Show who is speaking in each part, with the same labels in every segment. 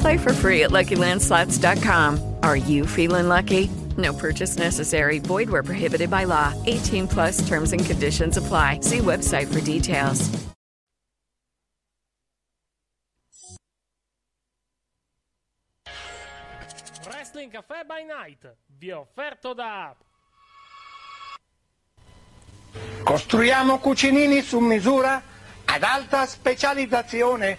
Speaker 1: Play for free at LuckyLandSlots.com. Are you feeling lucky? No purchase necessary. Void where prohibited by law. 18 plus terms and conditions apply. See website for details.
Speaker 2: Wrestling Cafe by Night vi è offerto da
Speaker 3: Costruiamo cucinini su misura ad alta specializzazione.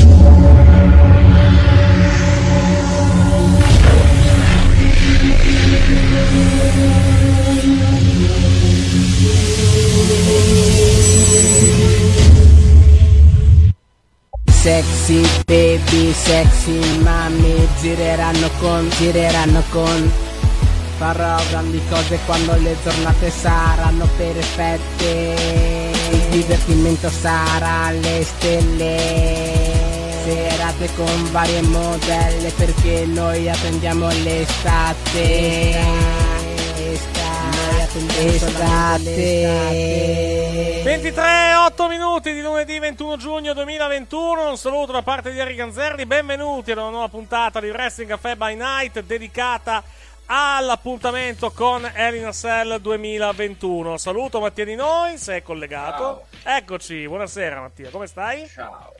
Speaker 4: Sexy baby, sexy mami Gireranno con, gireranno con. Farò grandi cose quando le giornate saranno perfette. Il divertimento sarà alle stelle. Serate con varie modelle perché noi attendiamo l'estate Estate
Speaker 2: 23 8 minuti di lunedì 21 giugno 2021. Un saluto da parte di Eric Ganzerli. Benvenuti ad una nuova puntata di Wrestling Cafe by Night dedicata all'appuntamento con Elina Cell 2021. Saluto Mattia Di Noi, sei collegato. Eccoci, buonasera Mattia, come stai?
Speaker 5: Ciao.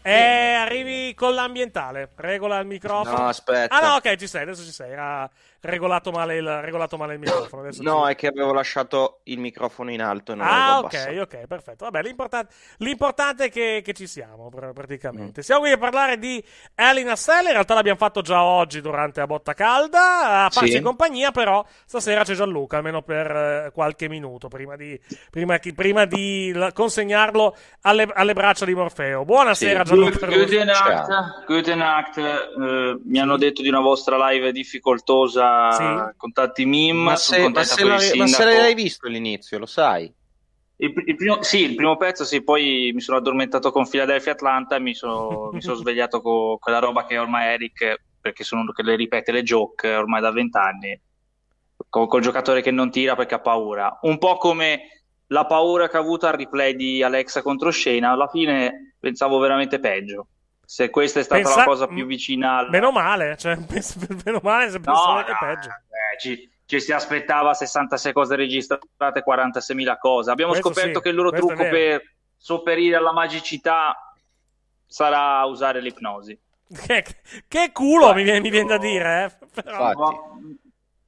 Speaker 2: E arrivi con l'ambientale. Regola il microfono.
Speaker 5: No, aspetta.
Speaker 2: Ah, no, ok, ci sei, adesso ci sei. Era regolato male il, regolato male il microfono. Adesso
Speaker 5: No,
Speaker 2: ci-
Speaker 5: è che avevo lasciato il microfono in alto e non
Speaker 2: Ah, ok,
Speaker 5: abbassato.
Speaker 2: ok, perfetto. Vabbè, l'importante, l'importante è che, che ci siamo, pr-
Speaker 5: Mm.
Speaker 2: praticamente. Siamo qui a parlare di Elina Stella. In realtà l'abbiamo fatto già oggi durante la botta calda. A farci
Speaker 5: Sì.
Speaker 2: compagnia, però, stasera c'è Gianluca, almeno per eh, qualche minuto, prima di, prima chi- prima di consegnarlo alle, alle braccia di Morfeo. Buonasera,
Speaker 5: Sì.
Speaker 2: Gianluca.
Speaker 6: Guten. Nacht, Guten Nacht. Eh, mi hanno detto di una vostra live difficoltosa
Speaker 2: Sì.
Speaker 6: con tanti meme.
Speaker 5: Ma se, ma, se l'hai- ma se l'hai visto l'inizio, lo sai?
Speaker 6: Il, il primo, sì, il primo pezzo, sì, poi mi sono addormentato con Philadelphia Atlanta e mi sono, mi sono svegliato con quella roba che ormai Eric, perché sono uno che le ripete le joke ormai da vent'anni, con, col giocatore che non tira perché ha paura. Un po' come la paura che ha avuto al replay di Alexa contro Shayna, alla fine pensavo veramente peggio. Se questa è stata
Speaker 2: Pensa-
Speaker 6: la cosa più vicina al...
Speaker 2: Meno male, cioè, penso- meno male se
Speaker 6: No,
Speaker 2: pensavo che
Speaker 6: no,
Speaker 2: peggio.
Speaker 6: eh, ci, ci si aspettava 66 cose registrate, 46.000 cose. Abbiamo
Speaker 2: Questo
Speaker 6: scoperto
Speaker 2: sì,
Speaker 6: che il loro trucco per sopperire alla magicità sarà usare l'ipnosi.
Speaker 2: Che, che culo mi viene, mi viene da dire, eh. Però-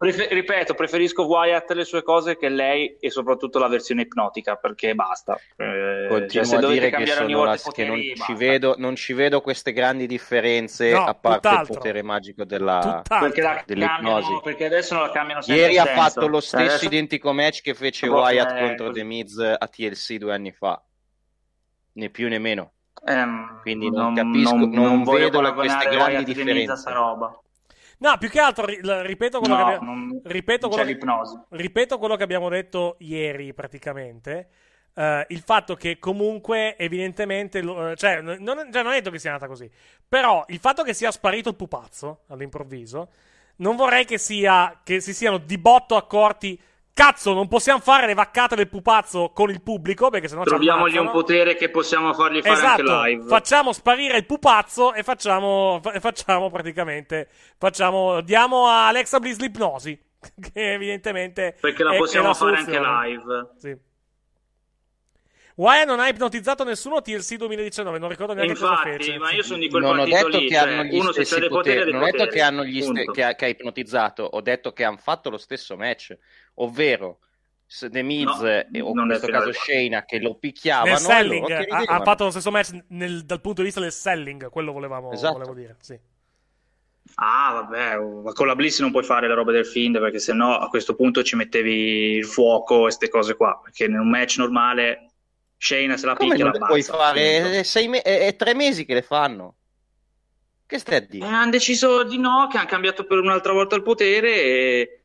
Speaker 5: Infatti.
Speaker 6: Ma, prefe- ripeto, preferisco Wyatt le sue cose che lei e soprattutto la versione ipnotica perché basta. Eh,
Speaker 5: Continuo
Speaker 6: cioè, se
Speaker 5: a dire che,
Speaker 6: cambiare ogni
Speaker 5: sono
Speaker 6: volta
Speaker 5: la- che non, ci vedo, non ci vedo queste grandi differenze
Speaker 2: No,
Speaker 5: a parte il
Speaker 2: tutt'altro.
Speaker 5: potere magico della...
Speaker 6: Perché, la
Speaker 5: dell'ipnosi.
Speaker 6: cambiano, perché adesso non la cambiano sempre
Speaker 5: Ieri ha
Speaker 6: senso.
Speaker 5: fatto lo
Speaker 6: Cioè,
Speaker 5: stesso
Speaker 6: adesso-
Speaker 5: identico match che fece
Speaker 6: Proprio,
Speaker 5: Wyatt
Speaker 6: eh,
Speaker 5: contro
Speaker 6: così.
Speaker 5: The Miz a TLC due anni fa. Né più né meno.
Speaker 6: Ehm,
Speaker 5: Quindi non capisco- non
Speaker 6: voglio
Speaker 5: vedo queste grandi differenze.
Speaker 2: No, più che altro, ripeto quello,
Speaker 6: No,
Speaker 2: che, abbiamo,
Speaker 6: non-
Speaker 2: ripeto, quello ripeto quello che abbiamo detto ieri, praticamente. Eh, il fatto che comunque, evidentemente, eh, cioè, non, cioè, non è detto che sia nata così. Però il fatto che sia sparito il pupazzo all'improvviso, non vorrei che, sia, che si siano di botto accorti Cazzo, non possiamo fare le vaccate del pupazzo con il pubblico perché sennò ci
Speaker 6: Troviamogli un potere che possiamo fargli fare
Speaker 2: Esatto,
Speaker 6: anche live.
Speaker 2: facciamo sparire il pupazzo e facciamo, fa- facciamo praticamente, facciamo, diamo a Alexa Bliss l'ipnosi, che evidentemente
Speaker 6: Perché la
Speaker 2: è- è
Speaker 6: possiamo
Speaker 2: la
Speaker 6: fare anche live.
Speaker 2: Sì. Wyatt non ha ipnotizzato nessuno TLC 2019, non ricordo neanche cosa
Speaker 6: Infatti,
Speaker 2: fece.
Speaker 6: ma io sono di quel
Speaker 7: Non ho detto
Speaker 6: lì.
Speaker 7: che
Speaker 6: cioè,
Speaker 7: hanno gli
Speaker 6: uno se
Speaker 7: stessi
Speaker 6: poteri,
Speaker 7: non ho detto che hanno gli ste- che ha, che ha ipnotizzato, ho detto che hanno fatto lo stesso match, ovvero The Miz
Speaker 6: No,
Speaker 7: e- o in questo caso. Shayna che lo picchiavano
Speaker 2: Nel selling, ha, ha fatto lo stesso match nel- dal punto di vista del selling, quello volevamo,
Speaker 7: Esatto.
Speaker 2: volevo dire. Sì.
Speaker 6: Ah, vabbè, ma con la Bliss non puoi fare le robe del Fiend perché sennò a questo punto ci mettevi il fuoco e queste cose qua. Perché in un match normale Shayna se la
Speaker 7: Come
Speaker 6: picchia la
Speaker 7: le puoi fare? È, sei me- è- è tre mesi che le fanno. Che stai a dire?
Speaker 6: Eh, hanno deciso di no, che hanno cambiato per un'altra volta il potere e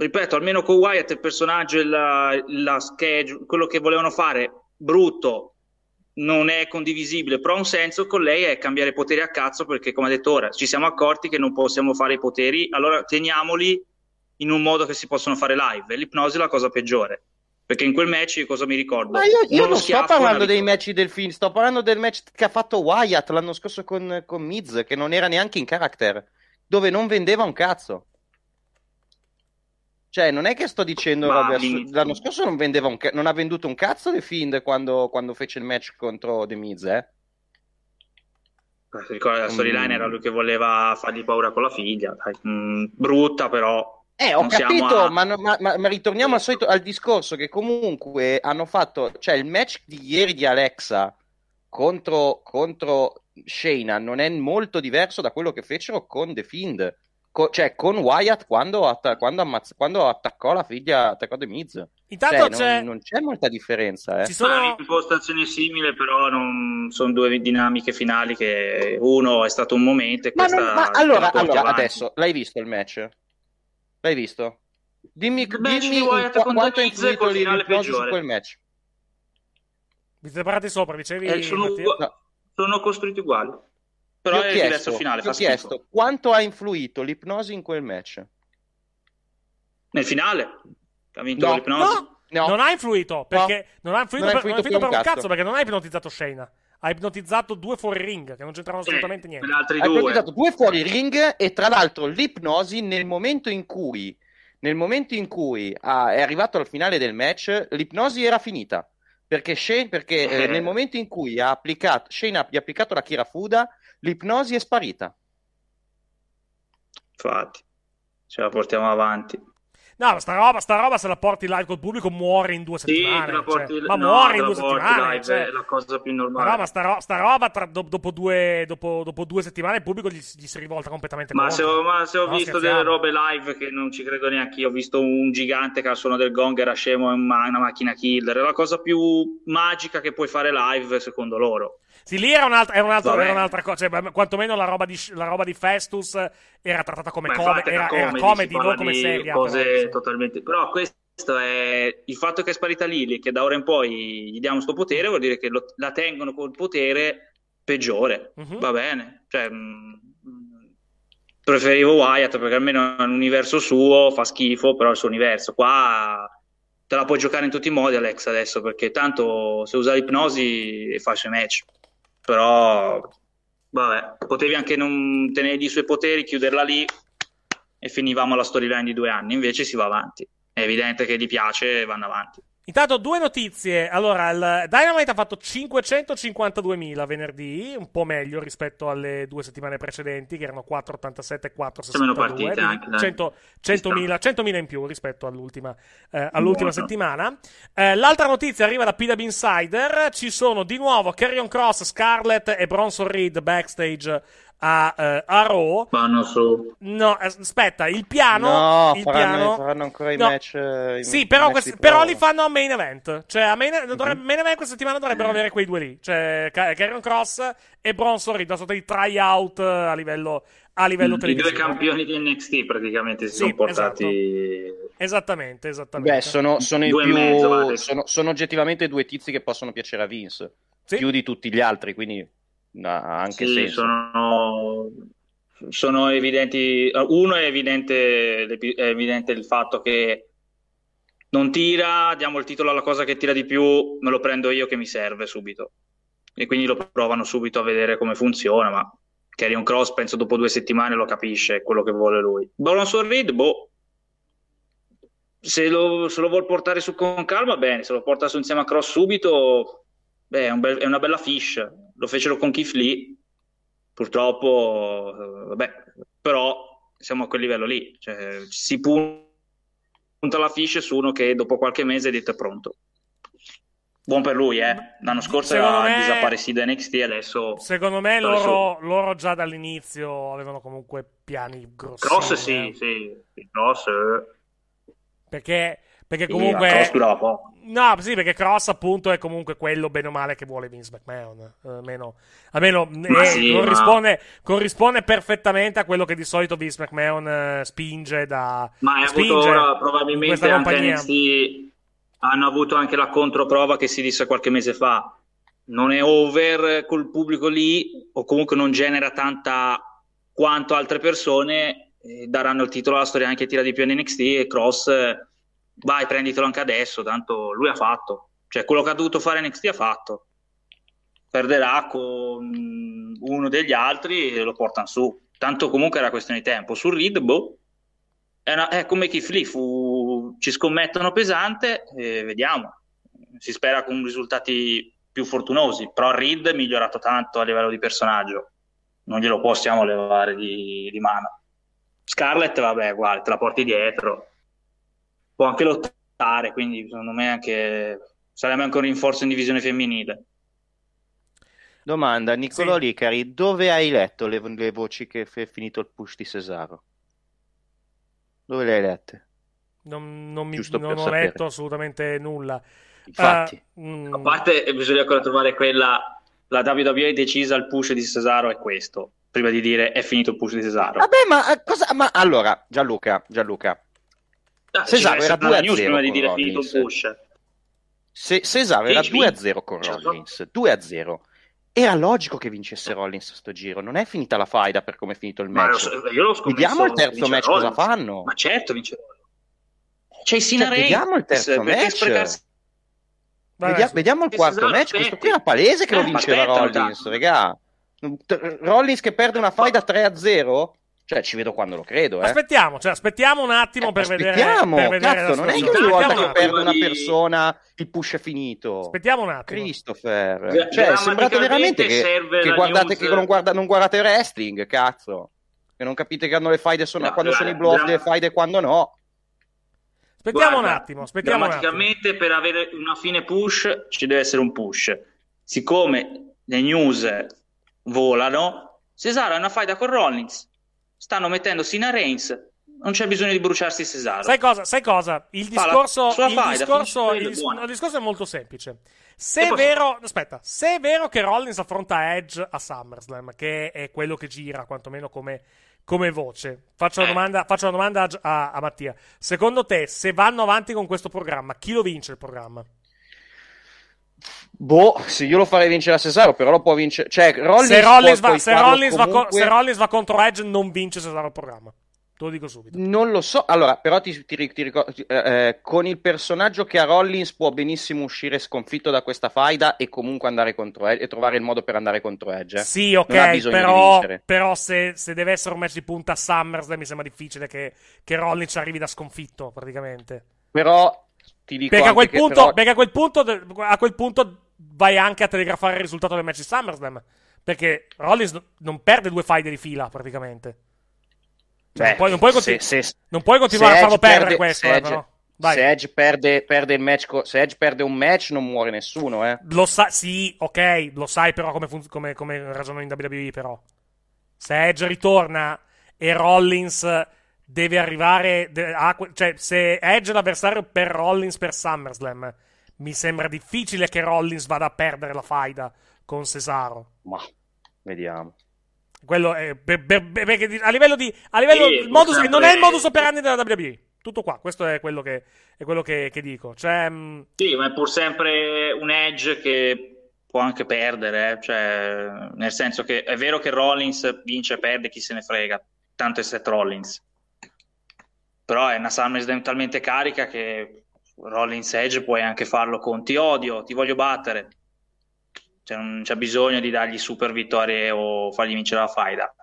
Speaker 6: ripeto, almeno con Wyatt il personaggio e la, la schedule, quello che volevano fare brutto non è condivisibile, però ha un senso con lei è cambiare poteri a cazzo perché come ha detto ora ci siamo accorti che non possiamo fare i poteri, allora teniamoli in un modo che si possono fare live l'ipnosi è la cosa peggiore. Perché in quel match cosa mi ricordo?
Speaker 7: Ma io, io non sto parlando dei match del film, sto parlando del match che ha fatto Wyatt l'anno scorso con, con Miz, che non era neanche in character, dove non vendeva un cazzo. Cioè, non è che sto dicendo robe assu-
Speaker 6: all'inizio-
Speaker 7: L'anno scorso non, ca- non ha venduto un cazzo The Fiend quando, quando fece il match contro The Miz, eh?
Speaker 6: Eh, ti ricordi, la storyline
Speaker 7: Mm.
Speaker 6: era lui che voleva fargli paura con la figlia. Mm, brutta però.
Speaker 7: Eh, ho capito,
Speaker 6: a-
Speaker 7: ma- ma- ma ritorniamo al solito al discorso che comunque hanno fatto, cioè il match di ieri di Alexa contro, contro Shayna non è molto diverso da quello che fecero con The Fiend, Co- cioè con Wyatt quando, atta- quando ammazz- quando attaccò la figlia, attaccò The Miz.
Speaker 2: Intanto
Speaker 7: Cioè,
Speaker 2: c'è,
Speaker 7: non, non c'è molta differenza, eh.
Speaker 2: ci sono...
Speaker 6: Un'impostazione simile, però non... sono due dinamiche finali che uno è stato un momento e
Speaker 7: Ma,
Speaker 6: questa
Speaker 7: non- ma allora, allora, adesso, l'hai visto il match? L'hai visto? Dimmi, dimmi in-
Speaker 6: con
Speaker 7: quanto
Speaker 6: Miz
Speaker 7: influito l'ipnosi su quel match.
Speaker 2: Vi siete parlati sopra, dicevi...
Speaker 6: Eh, sono,
Speaker 7: No.
Speaker 6: sono costruiti uguali. Però è
Speaker 7: chiesto,
Speaker 6: diverso finale,
Speaker 7: ti ho
Speaker 6: schifo.
Speaker 7: chiesto quanto ha influito l'ipnosi in quel match.
Speaker 6: Nel finale ha vinto
Speaker 7: No.
Speaker 6: l'ipnosi.
Speaker 2: No,
Speaker 7: No.
Speaker 2: non ha influito, perché non ha influito,
Speaker 7: Non
Speaker 2: per, non ha
Speaker 7: influito
Speaker 2: influito per un cazzo,
Speaker 7: cazzo.
Speaker 2: perché non ha ipnotizzato Shayna. Ha ipnotizzato due fuori ring, che non c'entravano assolutamente
Speaker 6: Eh,
Speaker 2: niente.
Speaker 7: Ha
Speaker 6: due.
Speaker 7: ipnotizzato due fuori ring e tra l'altro l'ipnosi nel momento in cui, nel momento in cui ha- è arrivato al finale del match, l'ipnosi era finita. Perché, Shane, perché eh,
Speaker 6: Eh.
Speaker 7: nel momento in cui ha applicato, Shane ha, gli ha applicato la Kirafuda, l'ipnosi è sparita.
Speaker 6: Infatti, ce la portiamo avanti.
Speaker 2: No, sta roba, sta roba se la porti live col pubblico muore in due
Speaker 6: Sì,
Speaker 2: settimane.
Speaker 6: te la porti,
Speaker 2: cioè, ma
Speaker 6: no,
Speaker 2: muore in due settimane.
Speaker 6: live,
Speaker 2: cioè.
Speaker 6: è la cosa più
Speaker 2: Ma
Speaker 6: normale.
Speaker 2: no, ma sta, ro- sta roba tra- do- dopo, due, dopo, dopo due settimane il pubblico gli, gli si rivolta completamente
Speaker 6: Ma se ho, ma se ho
Speaker 2: No,
Speaker 6: visto
Speaker 2: scherziamo.
Speaker 6: delle robe live che non ci credo neanche io, ho visto un gigante che al suono del gong era scemo ma- una macchina killer, è la cosa più magica che puoi fare live secondo loro.
Speaker 2: Sì, lì era, un'altra, era, un'altra, era un'altra cosa. Cioè, quantomeno la roba, di, la roba di Festus era trattata come come, era,
Speaker 6: era
Speaker 2: era
Speaker 6: comedy,
Speaker 2: comedy, non come
Speaker 6: di
Speaker 2: seria.
Speaker 6: cose
Speaker 2: però, sì.
Speaker 6: totalmente... Però questo è il fatto che è sparita Lily che da ora in poi gli diamo sto potere vuol dire che lo- la tengono col potere peggiore.
Speaker 2: Mhm.
Speaker 6: Va bene, cioè mh, mh, preferivo Wyatt perché almeno è un universo suo, fa schifo, però è il suo universo. Qua te la puoi giocare in tutti i modi Alex adesso perché tanto se usa l'ipnosi fa i suoi match. Però vabbè, potevi anche non tenergli i suoi poteri, chiuderla lì e finivamo la storyline di due anni, invece si va avanti. È evidente che gli piace e vanno avanti.
Speaker 2: Intanto due notizie. Allora, il Dynamite ha fatto 552.000 venerdì, un po' meglio rispetto alle due settimane precedenti, che erano 487 e 462.
Speaker 6: Sono meno partite anche, dai.
Speaker 2: 100
Speaker 6: Ci sta.
Speaker 2: 100.000 100.000 in più rispetto all'ultima, eh, all'ultima settimana. Eh, l'altra notizia arriva da PW Insider. Ci sono di nuovo Carrion Cross, Scarlett e Bronson Reed backstage a, eh, a Raw.
Speaker 6: Vanno su.
Speaker 2: No, eh, aspetta, il piano.
Speaker 7: no,
Speaker 2: il
Speaker 7: faranno,
Speaker 2: piano
Speaker 7: faranno ancora i
Speaker 2: No.
Speaker 7: match. eh, i-
Speaker 2: Sì,
Speaker 7: i
Speaker 2: però,
Speaker 7: di
Speaker 2: però li fanno a main event. Cioè, a main, dovrebbe-
Speaker 7: Mhm.
Speaker 2: main event questa settimana dovrebbero avere quei due lì. Cioè, Ca- Karrion Cross e Bronson Reed, sorta di tryout a livello, a livello
Speaker 6: I due campioni di NXT praticamente si
Speaker 2: Sì,
Speaker 6: sono portati.
Speaker 2: Esattamente, esattamente.
Speaker 7: Beh, sono, sono, i
Speaker 6: Due
Speaker 7: più,
Speaker 6: mezzo,
Speaker 7: sono, sono oggettivamente due tizi che possono piacere a Vince,
Speaker 2: Sì.
Speaker 7: più di tutti gli altri, quindi ha anche
Speaker 6: Sì,
Speaker 7: senso.
Speaker 6: sono, sono evidenti. Uno è evidente, è evidente il fatto che non tira, diamo il titolo alla cosa che tira di più, me lo prendo io che mi serve subito. E quindi lo provano subito a vedere come funziona, ma Carrion Cross penso dopo due settimane lo capisce quello che vuole lui. Bronson Reed, boh, se lo, se lo vuol portare su con calma, bene, se lo porta su insieme a Cross subito, beh, è, un bel, è una bella fish. Lo fecero con Keith Lee, purtroppo, eh, vabbè, però siamo a quel livello lì, cioè, si punta la fish su uno che dopo qualche mese è detto è pronto. Buon per lui, eh. L'anno scorso
Speaker 2: Secondo
Speaker 6: era
Speaker 2: me-
Speaker 6: da NXT, adesso...
Speaker 2: Secondo me loro, loro già dall'inizio avevano comunque piani grossi.
Speaker 6: Cross sì, sì, sì, Cross... eh.
Speaker 2: Perché, perché
Speaker 6: Sì,
Speaker 2: comunque...
Speaker 6: poco.
Speaker 2: No, sì, perché Cross appunto è comunque quello bene o male che vuole Vince McMahon. Eh, Almeno, almeno eh,
Speaker 6: sì, ma-
Speaker 2: corrisponde, corrisponde perfettamente a quello che di solito Vince McMahon eh, spinge da...
Speaker 6: Ma hai
Speaker 2: spinge
Speaker 6: avuto ora probabilmente anche. NXT hanno avuto anche la controprova che si disse qualche mese fa. Non è over col pubblico lì, o comunque non genera tanta quanto altre persone, eh, daranno il titolo alla storia anche tira di più in NXT e Cross, vai, prenditelo anche adesso, tanto lui ha fatto. Cioè, quello che ha dovuto fare NXT ha fatto. Perderà con uno degli altri e lo portano su. Tanto comunque era questione di tempo. Sul Reed, boh, è, una- è come Keith Lee, fu- ci scommettono pesante e vediamo. Si spera con risultati più fortunosi, però Reed è migliorato tanto a livello di personaggio, non glielo possiamo levare di, di mano. Scarlett, vabbè, guarda, te la porti dietro, può anche lottare, quindi secondo me anche sarebbe anche un rinforzo in divisione femminile.
Speaker 7: Domanda, Niccolò Licari, dove hai letto le, le voci che è finito il push di Cesaro? Dove le hai lette?
Speaker 2: Non, non mi- non ho
Speaker 7: sapere.
Speaker 2: letto assolutamente nulla.
Speaker 7: Infatti.
Speaker 2: Mm,
Speaker 6: A parte bisogna ancora trovare quella, la WWE decisa il push di Cesaro è questo, prima di dire è finito il push di Cesaro.
Speaker 7: Vabbè, ma eh, cosa? Ma allora, Gianluca, Gianluca,
Speaker 6: Ah,
Speaker 7: Cesaro
Speaker 6: ci deve
Speaker 7: era
Speaker 6: essere una
Speaker 7: 2 a
Speaker 6: news
Speaker 7: 0
Speaker 6: prima di
Speaker 7: con
Speaker 6: dire finito il push.
Speaker 7: Se Cesaro era
Speaker 6: sì.
Speaker 7: 2 a 0 con
Speaker 6: Certo.
Speaker 7: Rollins, 2 a 0. Era logico che vincesse Rollins a sto giro, non è finita la faida per come è finito il
Speaker 6: Ma lo
Speaker 7: match.
Speaker 6: so- io l'ho scommesso
Speaker 7: Vediamo il terzo match
Speaker 6: Rollins.
Speaker 7: cosa fanno.
Speaker 6: Ma certo vince Rollins. C'è i Cena
Speaker 7: Cioè, vediamo il terzo match.
Speaker 6: sprecarsi-
Speaker 2: vabbè,
Speaker 7: vediamo il quarto
Speaker 6: Cesaro
Speaker 7: match. Questo
Speaker 6: aspetti.
Speaker 7: qui era palese che lo
Speaker 6: Eh, ma
Speaker 7: vinceva
Speaker 6: aspettano
Speaker 7: Rollins, regà. Rollins che perde una faida 3 a 0? Cioè, ci vedo quando lo credo, eh.
Speaker 2: Aspettiamo, cioè, aspettiamo un attimo per vedere.
Speaker 7: Aspettiamo,
Speaker 2: per vedere
Speaker 7: cazzo,
Speaker 2: la
Speaker 7: non è che ogni volta
Speaker 2: Aspettiamo
Speaker 7: che
Speaker 6: attimo.
Speaker 7: una persona il push è finito.
Speaker 2: Aspettiamo un attimo.
Speaker 7: Christopher,
Speaker 6: Gra-
Speaker 7: cioè, è sembrato veramente che,
Speaker 6: serve
Speaker 7: che guardate che non, guarda- non guardate wrestling, cazzo. Che non capite che hanno le faide sono-
Speaker 6: No,
Speaker 7: quando sono i
Speaker 6: gra-
Speaker 7: delle faide e quando no.
Speaker 2: Aspettiamo
Speaker 6: Guarda,
Speaker 2: un attimo, aspettiamo un attimo.
Speaker 6: Grammaticalmente per avere una fine push ci deve essere un push. Siccome le news volano, Cesaro ha una faida con Rollins, stanno mettendo Cena Reigns, non c'è bisogno di bruciarsi Cesaro.
Speaker 2: Sai cosa? Sai cosa? Il
Speaker 6: la
Speaker 2: discorso,
Speaker 6: sua
Speaker 2: il
Speaker 6: faida,
Speaker 2: discorso, il, il discorso è molto semplice. Se è vero, aspetta, se è vero che Rollins affronta Edge a SummerSlam, che è quello che gira quantomeno come, come voce, faccio la
Speaker 6: Eh.
Speaker 2: domanda, faccio la domanda a, a- a Mattia. Secondo te, se vanno avanti con questo programma, chi lo vince il programma?
Speaker 7: Boh, se io lo farei vincere a Cesaro, però lo può vincere. Cioè, Rollins
Speaker 2: se, Rollins va, se, Rollins va co-
Speaker 7: comunque-
Speaker 2: se Rollins va contro Edge, non vince Cesaro il programma. Te lo dico subito.
Speaker 7: Non lo so, allora, però ti, ti, ti ricordo, eh, eh, con il personaggio che ha Rollins può benissimo uscire sconfitto da questa faida e comunque andare contro Edge e trovare il modo per andare contro Edge. eh.
Speaker 2: Sì, ok, però, però se, se deve essere un match di punta a SummerSlam mi sembra difficile che, che Rollins arrivi da sconfitto, praticamente.
Speaker 7: Però ti dico
Speaker 2: Perché a quel punto,
Speaker 7: però-
Speaker 2: perché a quel punto, a quel punto vai anche a telegrafare il risultato del match di SummerSlam. Perché Rollins no- non perde due faide di fila, praticamente. Cioè,
Speaker 7: Beh,
Speaker 2: non, puoi, non puoi conti-
Speaker 7: se- se-
Speaker 2: non puoi continuare a farlo
Speaker 7: Edge
Speaker 2: perdere
Speaker 7: perde-
Speaker 2: questo,
Speaker 7: se
Speaker 2: eh,
Speaker 7: Edge-. Se Edge perde, perde il match, co- se Edge perde un match non muore nessuno, eh.
Speaker 2: Lo sa- sì, ok, lo sai però come, fun- come, come ragionano in WWE però. Se Edge ritorna e Rollins deve arrivare... de- a que- cioè, se Edge è l'avversario per Rollins per SummerSlam, mi sembra difficile che Rollins vada a perdere la faida con Cesaro.
Speaker 7: Ma vediamo.
Speaker 2: Quello è... per- per- per- perché a livello di... A livello,
Speaker 6: Sì,
Speaker 2: il modus-
Speaker 6: sempre-
Speaker 2: non è il modus operandi della WWE. Tutto qua, questo è quello che, è quello che, che dico. Cioè... mh,
Speaker 6: Sì, ma è pur sempre un edge che può anche perdere, eh. Cioè, nel senso che è vero che Rollins vince e perde, chi se ne frega, tanto è Seth Rollins. Però è una SummerSlam talmente carica che Rollins Edge puoi anche farlo con ti odio, ti voglio battere. Cioè, non c'è bisogno di dargli super vittorie o fargli vincere la faida.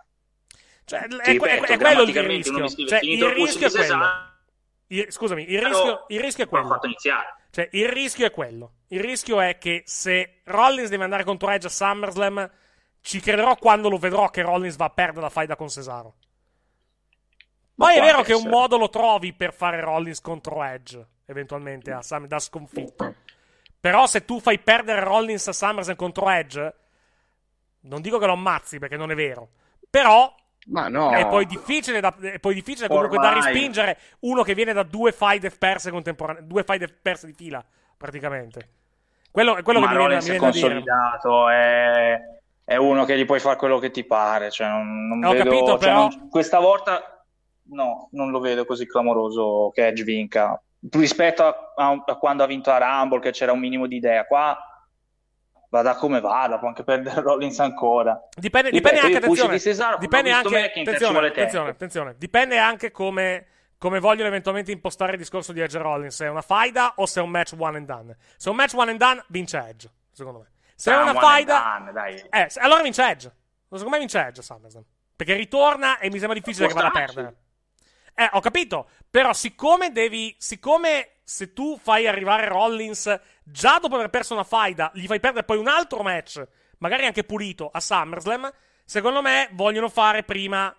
Speaker 2: Cioè, è,
Speaker 6: ripeto,
Speaker 2: è- è quello il rischio. Cioè, il rischio è quello. Il- scusami, il rischio, il rischio è quello.
Speaker 6: fatto iniziare.
Speaker 2: Cioè, il rischio è quello. Il rischio è che se Rollins deve andare contro Edge a SummerSlam, ci crederò quando lo vedrò che Rollins va a perdere la faida con Cesaro. Poi è vero che un modo lo trovi per fare Rollins contro Edge, eventualmente, a Sum- da sconfitto. Però se tu fai perdere Rollins a SummerSlam contro Edge, non dico che lo ammazzi perché non è vero, però
Speaker 7: Ma no.
Speaker 2: è poi difficile, da, è poi difficile comunque da respingere uno che viene da due fight perse contemporane- due fight perse di fila, praticamente. Quello è quello
Speaker 6: Ma
Speaker 2: che mi viene, mi
Speaker 6: è
Speaker 2: viene
Speaker 6: consolidato, è... è uno che gli puoi fare quello che ti pare. Cioè, non, non
Speaker 2: Ho
Speaker 6: vedo,
Speaker 2: capito,
Speaker 6: cioè,
Speaker 2: però-
Speaker 6: non- questa volta no, non lo vedo così clamoroso che Edge vinca. Rispetto a, a- a quando ha vinto a Rumble, che c'era un minimo di idea, qua vada come vada, può anche perdere Rollins ancora.
Speaker 2: Dipende,
Speaker 6: Ripeto,
Speaker 2: dipende anche, attenzione,
Speaker 6: di Cesaro,
Speaker 2: dipende anche, attenzione, attenzione, attenzione, dipende anche come, come vogliono eventualmente impostare il discorso di Edge Rollins, se è una faida o se è un match one and done. Se è un match one and done, vince Edge, secondo me. Se è
Speaker 6: Ah,
Speaker 2: una faida,
Speaker 6: done,
Speaker 2: eh, allora vince Edge. Secondo me vince Edge SummerSlam. Perché ritorna e mi sembra difficile che
Speaker 6: Può
Speaker 2: vada a perdere. Eh, ho capito. Però, siccome devi. Siccome se tu fai arrivare Rollins già dopo aver perso una faida, gli fai perdere poi un altro match, magari anche pulito, a SummerSlam, secondo me vogliono fare prima.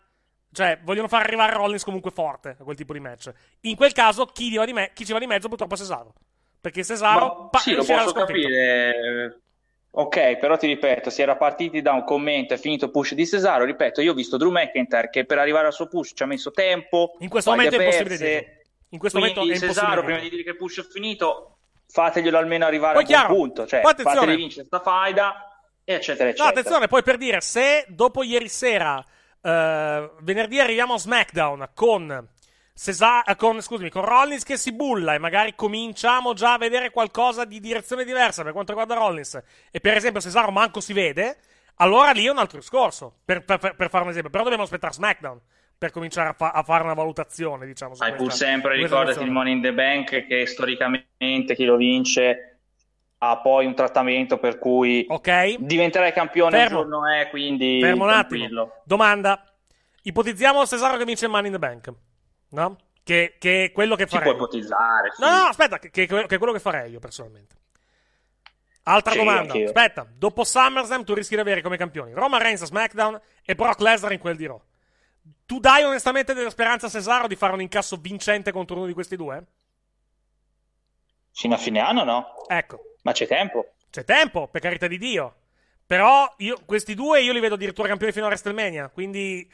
Speaker 2: Cioè, vogliono far arrivare Rollins comunque forte a quel tipo di match. In quel caso, chi, va di me- chi ci va di mezzo purtroppo è Cesaro. Perché Cesaro.
Speaker 6: Ma
Speaker 2: pa-
Speaker 6: sì, lo posso capire. Ok, però ti ripeto, si era partiti da un commento e finito il push di Cesaro. Ripeto, io ho visto Drew McIntyre che per arrivare al suo push ci ha messo tempo.
Speaker 2: In questo momento è impossibile
Speaker 6: perse.
Speaker 2: dirlo. In questo momento è
Speaker 6: Cesaro, prima di dire che il push è finito, fateglielo almeno arrivare
Speaker 2: Poi
Speaker 6: a
Speaker 2: chiaro,
Speaker 6: punto. Cioè, fateli vincere sta faida, eccetera,
Speaker 2: No,
Speaker 6: eccetera.
Speaker 2: attenzione, poi per dire, se dopo ieri sera, eh, venerdì arriviamo a SmackDown con, Cesa- eh, con, scusami, con Rollins che si bulla e magari cominciamo già a vedere qualcosa di direzione diversa per quanto riguarda Rollins e per esempio Cesaro manco si vede, allora lì è un altro discorso, per, per- per fare un esempio. Però dobbiamo aspettare SmackDown per cominciare a, fa- a fare una valutazione, diciamo. su
Speaker 6: Hai pur sempre ricordati il. Money in the Bank che storicamente chi lo vince ha poi un trattamento per cui
Speaker 2: Ok?
Speaker 6: diventerai campione
Speaker 2: Fermo.
Speaker 6: un giorno è, quindi
Speaker 2: Fermo un attimo. Domanda. Ipotizziamo Cesaro che vince il Money in the Bank. No? Che, che è quello che
Speaker 6: Si
Speaker 2: farei.
Speaker 6: può ipotizzare, sì.
Speaker 2: No, no, aspetta, che, che- che è quello che farei io personalmente. Altra
Speaker 6: Sì,
Speaker 2: domanda. Aspetta, dopo SummerSlam tu rischi di avere come campioni Roman Reigns a SmackDown e Brock Lesnar in quel di Raw. Tu dai onestamente della speranza a Cesaro di fare un incasso vincente contro uno di questi due?
Speaker 6: Fino a fine anno no,
Speaker 2: Ecco,
Speaker 6: ma c'è tempo.
Speaker 2: c'è tempo, per carità di Dio. Però io, questi due io li vedo addirittura campioni fino a WrestleMania, quindi...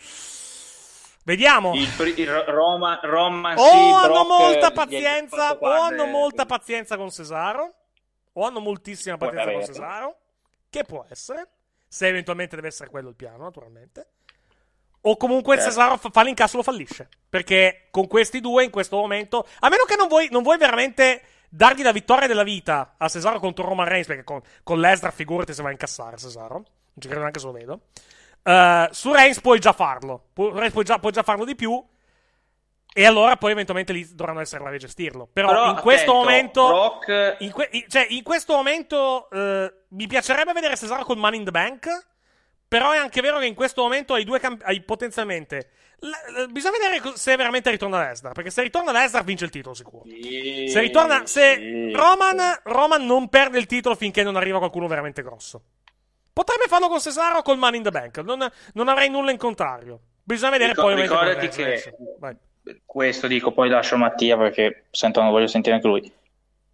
Speaker 2: Vediamo.
Speaker 6: Il, il Ro- Roma, Roman
Speaker 2: o
Speaker 6: sì,
Speaker 2: hanno
Speaker 6: Brock,
Speaker 2: molta pazienza, o
Speaker 6: guarda,
Speaker 2: hanno molta pazienza con Cesaro, o hanno moltissima pazienza con. Cesaro, che può essere, se eventualmente deve essere quello il piano, naturalmente. O comunque
Speaker 6: Certo.
Speaker 2: Cesaro fa, fa l'incasso lo fallisce. Perché con questi due in questo momento, a meno che non vuoi, non vuoi veramente dargli la vittoria della vita a Cesaro contro Roman Reigns, perché con, con Lesnar figurati se va a incassare Cesaro, non ci credo neanche se lo vedo. Eh, su Reigns puoi già farlo, Pu- Reigns puoi già, puoi già farlo di più. E allora poi eventualmente lì dovranno essere bravi a gestirlo. Però,
Speaker 6: Però,
Speaker 2: in questo
Speaker 6: attento,
Speaker 2: momento.
Speaker 6: Brock-
Speaker 2: in, que- in- cioè, in questo momento eh, mi piacerebbe vedere Cesaro col Money in the Bank. Però è anche vero che in questo momento hai due camp- hai potenzialmente. la- la- bisogna vedere se veramente ritorna Lesnar. Perché se ritorna Lesnar vince il titolo sicuro.
Speaker 6: Sì,
Speaker 2: Se ritorna. Se
Speaker 6: sì.
Speaker 2: Roman, Roman non perde il titolo finché non arriva qualcuno veramente grosso. Potrebbe farlo con Cesaro o col Money in the Bank. Non, non avrei nulla in contrario. Bisogna vedere
Speaker 6: Ricor-
Speaker 2: poi
Speaker 6: ricordati che-.
Speaker 2: Vai.
Speaker 6: questo dico, poi lascio Mattia perché sento non voglio sentire anche lui.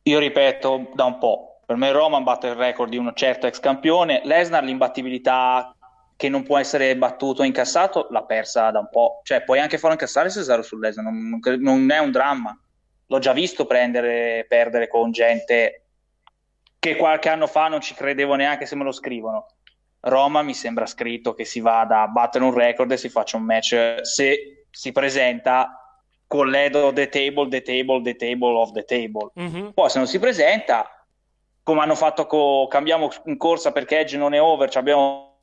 Speaker 6: Io ripeto da un po', per me Roman batte il record di un certo ex campione, Lesnar l'imbattibilità che non può essere battuto o incassato l'ha persa da un po', cioè puoi anche farlo incassare Cesaro su Lesnar, non, non è un dramma. L'ho già visto prendere, perdere con gente che qualche anno fa non ci credevo neanche se me lo scrivono. Roma mi sembra scritto che si vada a battere un record e si faccia un match se si presenta con l'edo the table, the table, the table of the table.
Speaker 2: Mhm.
Speaker 6: Poi se non si presenta, come hanno fatto con cambiamo in corsa perché Edge non è over, abbiamo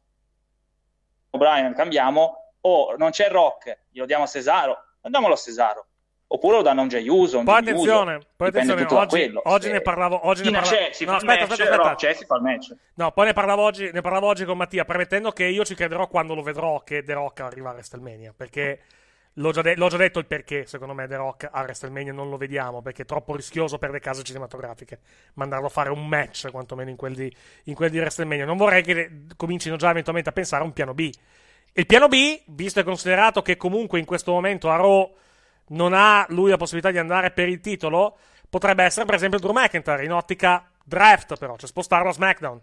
Speaker 6: Brian, cambiamo, o non c'è Rock, glielo diamo a Cesaro, andiamolo a Cesaro. Oppure lo danno a un Jey Uso. un
Speaker 2: Poi attenzione, poi attenzione, oggi, oggi
Speaker 6: Se-
Speaker 2: ne parlavo. Oggi ne parlavo.
Speaker 6: c'è, si
Speaker 2: no, aspetta,
Speaker 6: match,
Speaker 2: aspetta, aspetta.
Speaker 6: C'è, si fa il match.
Speaker 2: No, poi ne parlavo, oggi, ne parlavo oggi con Mattia, premettendo che io ci crederò quando lo vedrò che The Rock arriva a WrestleMania. Perché l'ho già, de- l'ho già detto il perché, secondo me, The Rock a WrestleMania non lo vediamo. Perché è troppo rischioso per le case cinematografiche mandarlo a fare un match, quantomeno in quel di, in quel di WrestleMania. Non vorrei che le- comincino già eventualmente a pensare a un piano B. Il piano B, visto e considerato che comunque in questo momento a Raw non ha lui la possibilità di andare per il titolo, potrebbe essere per esempio Drew McIntyre in ottica draft, però, cioè spostarlo a SmackDown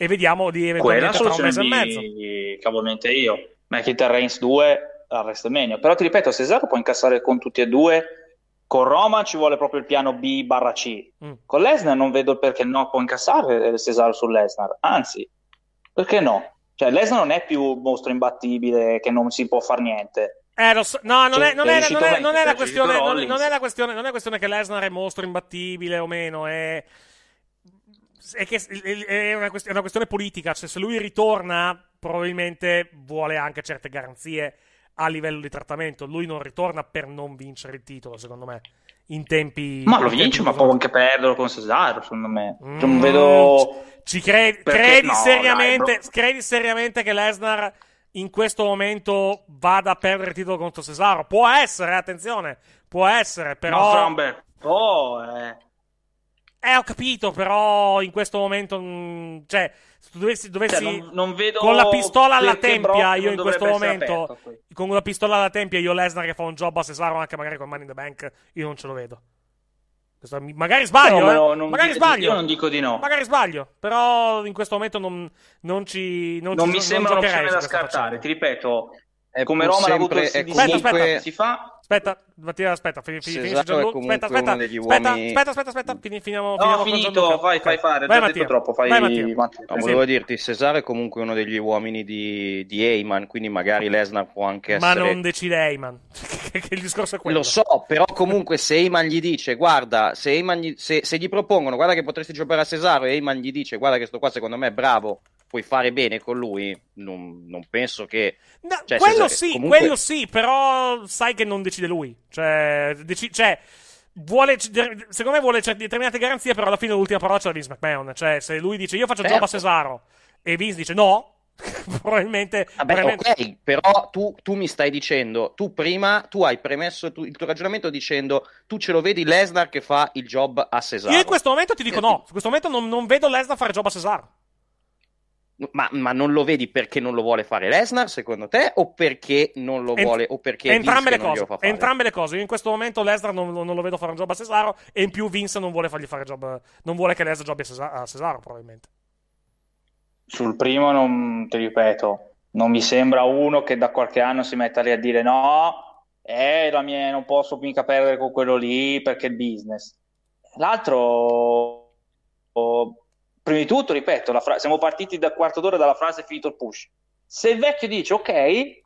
Speaker 2: e vediamo di
Speaker 6: Quella
Speaker 2: eventualmente
Speaker 6: la
Speaker 2: tra un mese e
Speaker 6: soluzione
Speaker 2: mezzo.
Speaker 6: di cavolmente io. McIntyre Reigns 2 a WrestleMania. Però ti ripeto, Cesaro può incassare con tutti e due. Con Roma ci vuole proprio il piano B barra C.
Speaker 2: Mm.
Speaker 6: Con Lesnar non vedo perché no può incassare Cesaro su Lesnar. Anzi, perché no? Cioè, Lesnar non è più mostro imbattibile che non si può fare niente.
Speaker 2: Eh, lo so- no, non
Speaker 6: Cioè,
Speaker 2: è, non
Speaker 6: è
Speaker 2: non è- non è la
Speaker 6: è riuscito
Speaker 2: questione, la questione, non è questione che Lesnar è mostro imbattibile o meno, è, è che è una, quest- una questione politica, cioè se lui ritorna probabilmente vuole anche certe garanzie a livello di trattamento, lui non ritorna per non vincere il titolo, secondo me, in tempi...
Speaker 6: Ma lo
Speaker 2: in
Speaker 6: vince, ma può anche perderlo con Cesaro, secondo me.
Speaker 2: Mm,
Speaker 6: Non vedo...
Speaker 2: Ci credi, credi
Speaker 6: no,
Speaker 2: seriamente,
Speaker 6: dai,
Speaker 2: credi seriamente che Lesnar in questo momento vada a perdere il titolo contro Cesaro? Può essere, attenzione, può essere,
Speaker 6: No,
Speaker 2: però...
Speaker 6: bel po', eh.
Speaker 2: Eh, ho capito, però in questo momento, mh, cioè, se tu dovessi, dovessi
Speaker 6: Cioè, non, non vedo
Speaker 2: con la pistola alla tempia, io in questo momento,
Speaker 6: aperto
Speaker 2: con una pistola alla tempia, io Lesnar che fa un job a Cesaro, anche magari con Money in the Bank, io non ce lo vedo. Magari sbaglio,
Speaker 6: No,
Speaker 2: eh?
Speaker 6: no, non
Speaker 2: magari
Speaker 6: dico-
Speaker 2: sbaglio.
Speaker 6: Io non dico di no.
Speaker 2: Magari sbaglio, però in questo momento non, non ci non,
Speaker 6: Non
Speaker 2: ci,
Speaker 6: mi sembra un'opzione da scartare.
Speaker 2: faccenda.
Speaker 6: Ti ripeto,
Speaker 7: È
Speaker 6: come Roma l'ha avuto
Speaker 7: sempre-
Speaker 6: il
Speaker 7: è
Speaker 6: CDC,
Speaker 2: Aspetta, aspetta.
Speaker 6: si fa.
Speaker 2: Aspetta, Mattia, aspetta, fin- fin- finisce
Speaker 7: è
Speaker 2: Gianluca. Aspetta, aspetta, aspetta,
Speaker 7: uomini-
Speaker 2: aspetta, aspetta, aspetta, fini- finiamo,
Speaker 6: No,
Speaker 2: finiamo
Speaker 6: finito,
Speaker 2: Gianluca.
Speaker 6: fai, fare,
Speaker 2: Vai, Mattia.
Speaker 6: troppo, fai
Speaker 2: Vai, Mattia.
Speaker 6: Mattia.
Speaker 7: No,
Speaker 2: Sì.
Speaker 7: volevo dirti, Cesaro è comunque uno degli uomini di, di Heyman, quindi magari Lesnar può anche
Speaker 2: Ma
Speaker 7: essere...
Speaker 2: non decide Heyman. che il discorso è quello.
Speaker 7: Lo so, però comunque se Heyman gli dice, guarda, se, gli, se, se gli propongono, guarda che potresti giocare a Cesaro e Heyman gli dice, guarda che sto qua secondo me è bravo, puoi fare bene con lui, non, non penso che...
Speaker 2: No,
Speaker 7: Cioè,
Speaker 2: quello
Speaker 7: se-
Speaker 2: sì,
Speaker 7: comunque-
Speaker 2: quello sì, però sai che non decide lui. Cioè, deci- cioè, vuole, secondo me vuole determinate garanzie, però alla fine l'ultima parola ce l'ha Vince McMahon. Cioè, se lui dice io faccio il job a
Speaker 7: Certo.
Speaker 2: Cesaro e Vince dice no, probabilmente...
Speaker 7: Vabbè,
Speaker 2: probabilmente-
Speaker 7: ok, però tu, tu mi stai dicendo, tu prima, tu hai premesso tu- il tuo ragionamento dicendo, tu ce lo vedi Lesnar che fa il job a Cesaro.
Speaker 2: Io in questo momento ti dico no. In questo momento non, non vedo Lesnar fare il job a Cesaro.
Speaker 7: Ma, ma non lo vedi perché non lo vuole fare Lesnar, secondo te, o perché non lo
Speaker 2: Ent-
Speaker 7: vuole, o perché
Speaker 2: entrambe
Speaker 7: Vince
Speaker 2: le cose.
Speaker 7: glielo fa fare?
Speaker 2: Entrambe le cose. Io in questo momento Lesnar non, non lo vedo fare un job a Cesaro. E in più Vince non vuole fargli fare job. Non vuole che Lesnar jobbi a Cesa- a Cesaro, probabilmente.
Speaker 6: Sul primo, non, ti ripeto, non mi sembra uno che da qualche anno si metta lì a dire no, eh, la mia, non posso mica perdere con quello lì perché è il business. L'altro, oh, prima di tutto, ripeto, fra- siamo partiti da quarto d'ora dalla frase finito il push. Se il vecchio dice ok,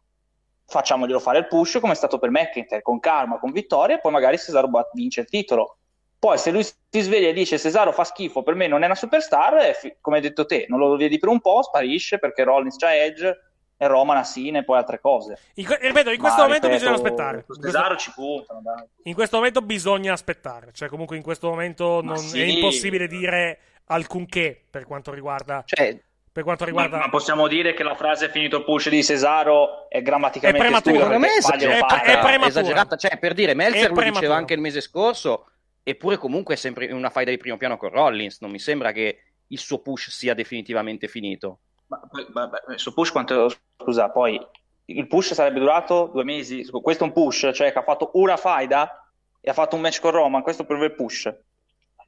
Speaker 6: facciamoglielo fare il push come è stato per McIntyre, con calma, con vittoria, e poi magari Cesaro vince il titolo. Poi se lui si sveglia e dice Cesaro fa schifo, per me non è una superstar, fi- come hai detto te, non lo vedi per un po', sparisce perché Rollins c'ha Edge e Roman ha Cena e poi altre cose.
Speaker 2: In ripeto, in questo
Speaker 6: Ma,
Speaker 2: momento
Speaker 6: ripeto,
Speaker 2: bisogna aspettare.
Speaker 6: Cesaro ci puntano, dai.
Speaker 2: in questo momento bisogna aspettare. Cioè, comunque, in questo momento non,
Speaker 6: sì.
Speaker 2: è impossibile dire alcunché per quanto riguarda.
Speaker 7: Cioè,
Speaker 2: Per quanto
Speaker 6: Ma,
Speaker 2: riguarda.
Speaker 6: ma possiamo dire che la frase finito il push di Cesaro è grammaticalmente
Speaker 2: È prematuro.
Speaker 6: stupida
Speaker 7: è
Speaker 2: esagerata.
Speaker 6: fare.
Speaker 2: È prematura.
Speaker 7: esagerata. Cioè, per dire,
Speaker 2: È
Speaker 7: Meltzer lo
Speaker 2: prematuro.
Speaker 7: diceva anche il mese scorso, eppure comunque è sempre in una faida di primo piano con Rollins. Non mi sembra che il suo push sia definitivamente finito.
Speaker 6: Ma, ma- ma- su push quanto scusa poi il push sarebbe durato due mesi questo è un push cioè che ha fatto una faida e ha fatto un match con Roman questo per il push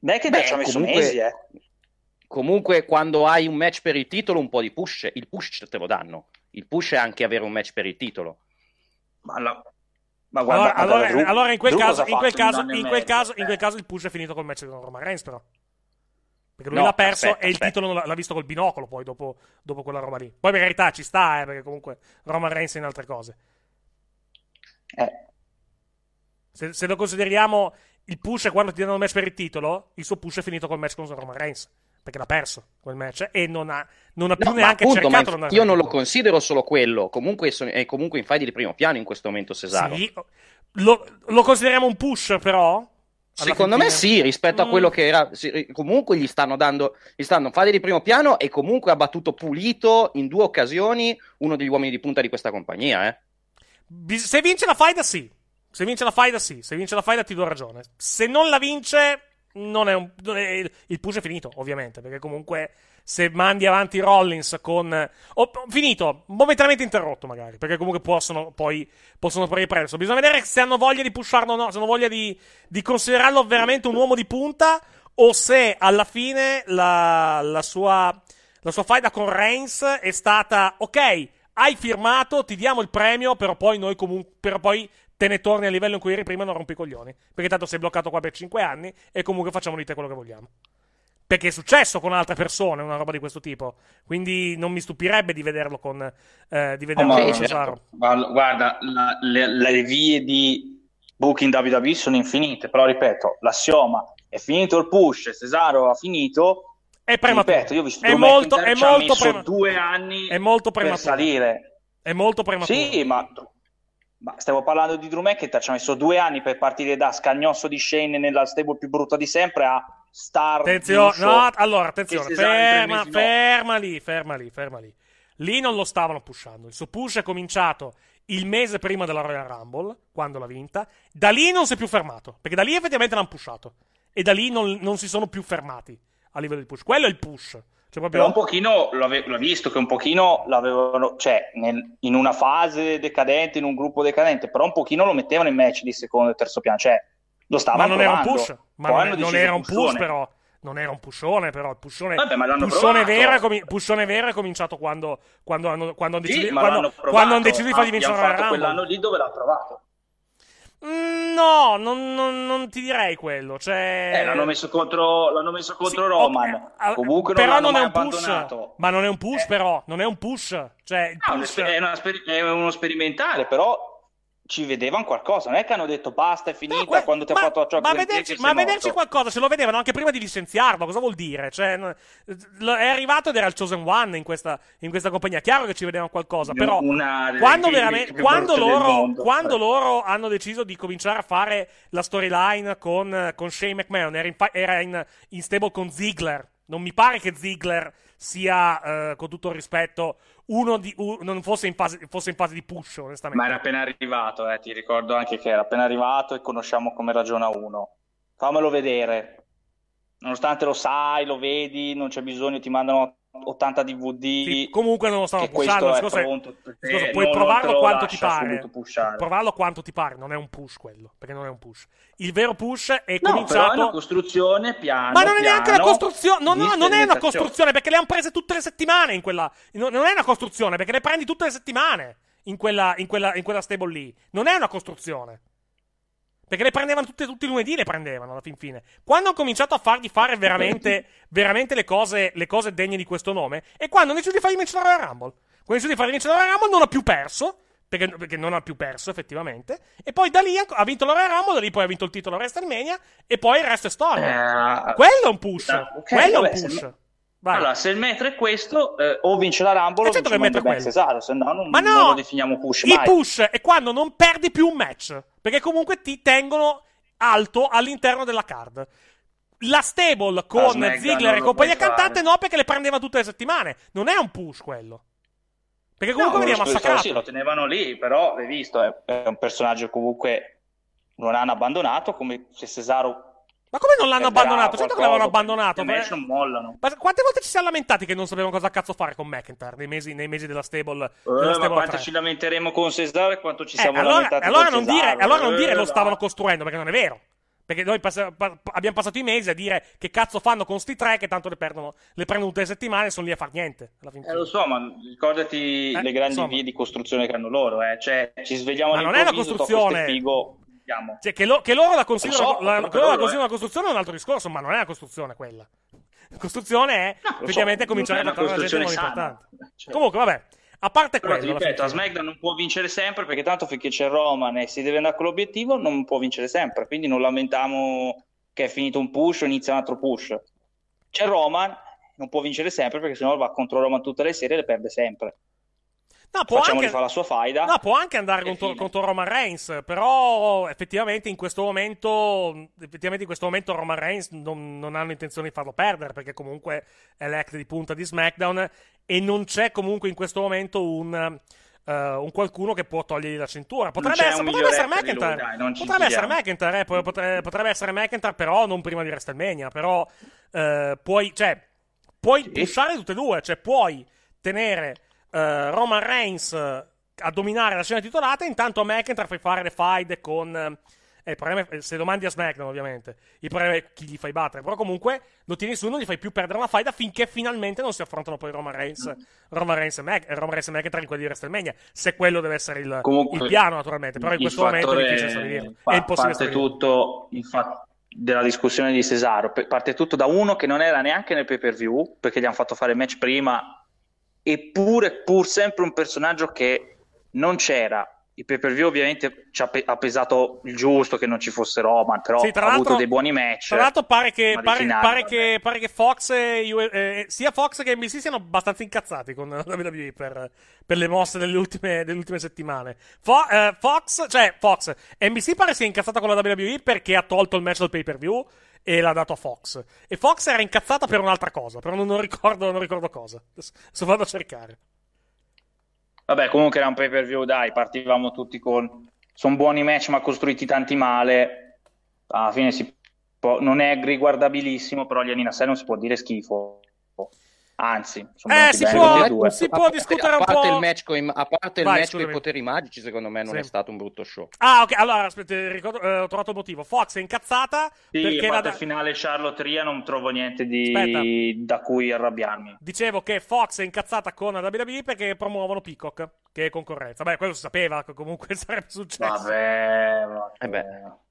Speaker 6: McIntyre
Speaker 7: Beh,
Speaker 6: ci ha messo
Speaker 7: comunque-
Speaker 6: mesi eh.
Speaker 7: Comunque, quando hai un match per il titolo, un po' di push, il push te lo danno. Il push è anche avere un match per il titolo.
Speaker 6: ma, la- ma
Speaker 2: Allora,
Speaker 6: guarda,
Speaker 2: allora-
Speaker 6: guarda, Drew-
Speaker 2: allora in, quel
Speaker 6: Drew
Speaker 2: caso, in, quel
Speaker 6: un
Speaker 2: caso, in, quel
Speaker 6: mezzo?
Speaker 2: caso, in
Speaker 6: Eh.
Speaker 2: quel caso il push è finito col match con Roman Reigns, però. Perché lui
Speaker 7: No,
Speaker 2: l'ha perso
Speaker 7: aspetta,
Speaker 2: e il
Speaker 7: aspetta.
Speaker 2: titolo non l'ha, l'ha visto col binocolo poi dopo, dopo quella roba lì. Poi per carità ci sta, eh, perché comunque Roman Reigns è in altre cose.
Speaker 6: Eh,
Speaker 2: Se, se lo consideriamo il push è quando ti danno il match per il titolo, il suo push è finito col match con Roman Reigns. Perché l'ha perso quel match e non ha, non ha più
Speaker 7: No, ma
Speaker 2: neanche
Speaker 7: appunto, ma
Speaker 2: cercato. l'andare
Speaker 7: io non lo considero solo quello. Comunque è comunque in fai di primo piano in questo momento Cesaro.
Speaker 2: Sì, Lo, lo consideriamo un push, però?
Speaker 7: Secondo me sì, rispetto a quello mm. che era. Sì, comunque gli stanno dando. Gli stanno fare di primo piano e comunque ha battuto pulito in due occasioni uno degli uomini di punta di questa compagnia. Eh.
Speaker 2: Se vince la faida, sì. Se vince la faida, sì. Se vince la faida, ti do ragione. Se non la vince, non è un. Non è, il push è finito, ovviamente. Perché comunque se mandi avanti Rollins con... Oh, finito, momentaneamente interrotto magari, perché comunque possono poi, possono poi riprenderlo. Bisogna vedere se hanno voglia di pusharlo o no, se hanno voglia di, di considerarlo veramente un uomo di punta o se alla fine la, la sua, la sua faida con Reigns è stata, ok, hai firmato, ti diamo il premio, però poi noi comunque, però poi te ne torni al livello in cui eri prima e non rompi i coglioni. Perché tanto sei bloccato qua per 5 anni e comunque facciamo di te quello che vogliamo. Perché è successo con altre persone una roba di questo tipo. Quindi non mi stupirebbe di vederlo con, eh, di vederlo
Speaker 6: oh,
Speaker 2: con
Speaker 6: Cesaro. Certo. Guarda, la, le, le, vie di booking WWE sono infinite. Però ripeto, l'assioma è finito il push, Cesaro ha finito.
Speaker 2: È prematuro. Ripeto,
Speaker 6: io ho visto
Speaker 2: è molto, è molto
Speaker 6: prema- due anni
Speaker 2: è molto
Speaker 6: per salire.
Speaker 2: È molto prematuro.
Speaker 6: Sì, ma ma stiamo parlando di Drew McIntyre, ci ha messo due anni per partire da scagnosso di Shane nella stable più brutta di sempre a star.
Speaker 2: Attenzione, no, allora, attenzione, ferma, ferma lì, ferma lì, ferma lì. Lì non lo stavano pushando. Il suo push è cominciato il mese prima della Royal Rumble, quando l'ha vinta. Da lì non si è più fermato, perché da lì effettivamente l'hanno pushato. E da lì non, non si sono più fermati a livello di push. Quello è il push.
Speaker 6: Cioè proprio... Però un pochino l'ho visto che un pochino l'avevano, cioè nel, in una fase decadente, in un gruppo decadente, però un pochino lo mettevano in match di secondo e terzo piano, cioè lo stavano
Speaker 2: Ma non
Speaker 6: provando.
Speaker 2: era un push, ma non, non era un push però. Non era un pushone, però il pushone,
Speaker 6: Vabbè,
Speaker 2: pushone, vero, è comi- pushone vero è cominciato quando, quando, hanno, quando hanno deciso, sì, quando, quando hanno deciso di fargli vincere la Rumble.
Speaker 6: quell'anno lì dove l'ha provato.
Speaker 2: Mm, no, non, non, non, ti direi quello. Cioè...
Speaker 6: Eh, l'hanno messo contro, l'hanno messo contro sì, Roman. Okay. Comunque non
Speaker 2: però
Speaker 6: non
Speaker 2: è un push. Ma non è un push, eh. però. Non è un push. Cioè,
Speaker 6: no,
Speaker 2: push...
Speaker 6: È, una, è, uno sperimentale, però ci vedevano qualcosa, non è che hanno detto basta, è finita no, quando ti ha fatto la ciò
Speaker 2: Ma, vederci, ma vederci qualcosa, se lo vedevano anche prima di licenziarlo, cosa vuol dire? Cioè, è arrivato ed era il Chosen One in questa, in questa compagnia. Chiaro che ci vedevano qualcosa, però quando, quando, loro, quando loro, hanno deciso di cominciare a fare la storyline con, con Shane McMahon, era in, era in, in stable con Ziggler. Non mi pare che Ziggler sia, eh, con tutto il rispetto, uno di, uh, non fosse in, fase, fosse in, fase, di push, onestamente.
Speaker 6: Ma era appena arrivato, eh, ti ricordo anche che era appena arrivato e conosciamo come ragiona uno. Fammelo vedere. Nonostante lo sai, lo vedi, non c'è bisogno, ti mandano 80 DVD.
Speaker 2: Sì, comunque non lo stanno pushando. Scusa, scusa, puoi provarlo quanto ti pare. Provarlo quanto ti pare, non è un push quello, perché non è un push. Il vero push è no, cominciato. Però è
Speaker 6: una costruzione piano.
Speaker 2: Ma non
Speaker 6: è
Speaker 2: neanche una costruzione. No, no, non è una costruzione perché le hanno prese tutte le settimane in quella. Non è una costruzione perché le prendi tutte le settimane in quella, in quella, in quella stable lì. Non è una costruzione. Perché le prendevano tutte, tutti i lunedì, le prendevano alla fin fine. Quando hanno cominciato a fargli fare veramente, veramente le, cose, le cose degne di questo nome, e quando hanno deciso di fargli vincere la Rumble. Quando hanno deciso di fargli vincere la Rumble non ha più perso, perché, perché, non ha più perso effettivamente. E poi da lì ha vinto la Royal Rumble, da lì poi ha vinto il titolo WrestleMania, e poi il resto è storia. Eh, Quello è un push. No, okay, Quello vabbè, è un push.
Speaker 6: Vai. Allora, se il metro è questo, eh, o vince la Rumble o certo vince il metro è Cesaro, se no non, Ma no, non lo definiamo push.
Speaker 2: Il mai. push è quando non perdi più un match, perché comunque ti tengono alto all'interno della card. La stable con Ziggler e compagnia cantante no, perché le prendeva tutte le settimane. Non è un push quello. Perché comunque no, veniva massacrato.
Speaker 6: Sì, lo tenevano lì, però hai visto, è, è un personaggio che comunque non hanno abbandonato, come se Cesaro
Speaker 2: ma come non l'hanno abbandonato? Certo che l'avevano abbandonato.
Speaker 6: Ma... non mollano.
Speaker 2: Ma quante volte ci siamo lamentati che non sapevano cosa cazzo fare con McIntyre nei mesi, nei mesi della stable?
Speaker 6: Eh, stable ma quanto ci lamenteremo con Cesaro e quanto ci
Speaker 2: eh,
Speaker 6: siamo
Speaker 2: allora,
Speaker 6: lamentati
Speaker 2: allora
Speaker 6: con
Speaker 2: non. Dire, allora non dire lo stavano costruendo, perché non è vero. Perché noi pass- pa- abbiamo passato i mesi a dire che cazzo fanno con sti tre che tanto le, perdono, le prendono tutte le settimane e sono lì a far niente.
Speaker 6: Eh, lo so, ma ricordati eh, le grandi insomma. vie di costruzione che hanno loro. Eh. Cioè, ci svegliamo
Speaker 2: ma non è una costruzione.
Speaker 6: Figo
Speaker 2: cioè, che, lo, che, loro la considerano, so, la, che loro la considerano una costruzione è un altro discorso, ma non è una costruzione quella. La costruzione è no, effettivamente so, cominciare a trattare la gente non importante. Cioè. Comunque, vabbè. A parte Però quello,
Speaker 6: ripeto, a SmackDown non può vincere sempre perché tanto finché c'è Roman e si deve andare con l'obiettivo non può vincere sempre. Quindi non lamentiamo che è finito un push o inizia un altro push. C'è Roman, non può vincere sempre perché sennò va contro Roman tutte le serie e le perde sempre.
Speaker 2: No, può
Speaker 6: facciamogli
Speaker 2: anche-
Speaker 6: fare la sua faida.
Speaker 2: No, può anche andare contro, contro Roman Reigns, però effettivamente in questo momento, effettivamente in questo momento Roman Reigns non, non hanno intenzione di farlo perdere, perché comunque è l'act di punta di SmackDown e non c'è comunque in questo momento un, eh, un qualcuno che può togliergli la cintura. Potrebbe essere, potrebbe essere
Speaker 6: lui,
Speaker 2: McIntyre,
Speaker 6: ci
Speaker 2: potrebbe essere. McIntyre, eh, potrebbe, potrebbe essere McIntyre, però non prima di WrestleMania, però eh, puoi, cioè, puoi pushare tutte e due, cioè puoi tenere eh, Roman Reigns eh, a dominare la scena titolata, intanto McIntyre fai fare le faide con... eh, il problema è, se lo mandi a SmackDown, ovviamente. Il problema è chi gli fai battere. Però comunque lo tieni su, non gli fai più perdere una faida finché finalmente non si affrontano poi Roman Reigns, Roman Reigns e, Mac, Roman Reigns e McIntyre in quelli di WrestleMania. Se quello deve essere il,
Speaker 6: Comunque,
Speaker 2: il piano, naturalmente. Però in questo momento è difficile stabilirlo.
Speaker 6: pa-
Speaker 2: È impossibile
Speaker 6: parte
Speaker 2: stabilirlo.
Speaker 6: tutto il fatto della discussione di Cesaro parte tutto da uno che non era neanche nel pay per view perché gli hanno fatto fare il match prima eppure pur sempre un personaggio che non c'era. Il pay per view ovviamente ci ha, pe- ha pesato il giusto che non ci fosse Roman però
Speaker 2: Sì,
Speaker 6: ha avuto dei buoni match.
Speaker 2: Tra l'altro pare che, pare,
Speaker 6: finali,
Speaker 2: pare che, pare che Fox e eh, sia Fox che NBC siano abbastanza incazzati con la WWE per, per le mosse delle ultime, delle ultime settimane. Fo- eh, Fox, cioè Fox, NBC pare sia incazzata con la WWE perché ha tolto il match dal pay per view e l'ha dato a Fox. E Fox era incazzata per un'altra cosa, però non, ricordo, non ricordo cosa. Adesso, vado a cercare.
Speaker 6: Vabbè, comunque era un pay per view, dai, partivamo tutti con. Sono buoni match, ma costruiti tanti male. Alla fine si può- non è riguardabilissimo, però gli Anina 6 non si può dire schifo. Anzi, sono
Speaker 2: Eh, si può- si può
Speaker 7: parte-
Speaker 2: discutere
Speaker 7: a
Speaker 2: un
Speaker 7: parte
Speaker 2: po'-
Speaker 7: il match con i, a parte il
Speaker 2: Vai,
Speaker 7: match con i poteri magici, secondo me non
Speaker 2: Sì.
Speaker 7: è stato un brutto show.
Speaker 2: Ah, ok, allora aspetta, ricordo- eh, ho trovato il motivo. Fox è incazzata
Speaker 6: Sì,
Speaker 2: perché la-
Speaker 6: il finale Charlotte Ria non trovo niente di... Da cui arrabbiarmi.
Speaker 2: Dicevo che Fox è incazzata con la WWE perché promuovono Peacock, che è concorrenza. Beh, quello si sapeva che comunque sarebbe successo.
Speaker 6: Vabbè, vabbè.
Speaker 7: Eh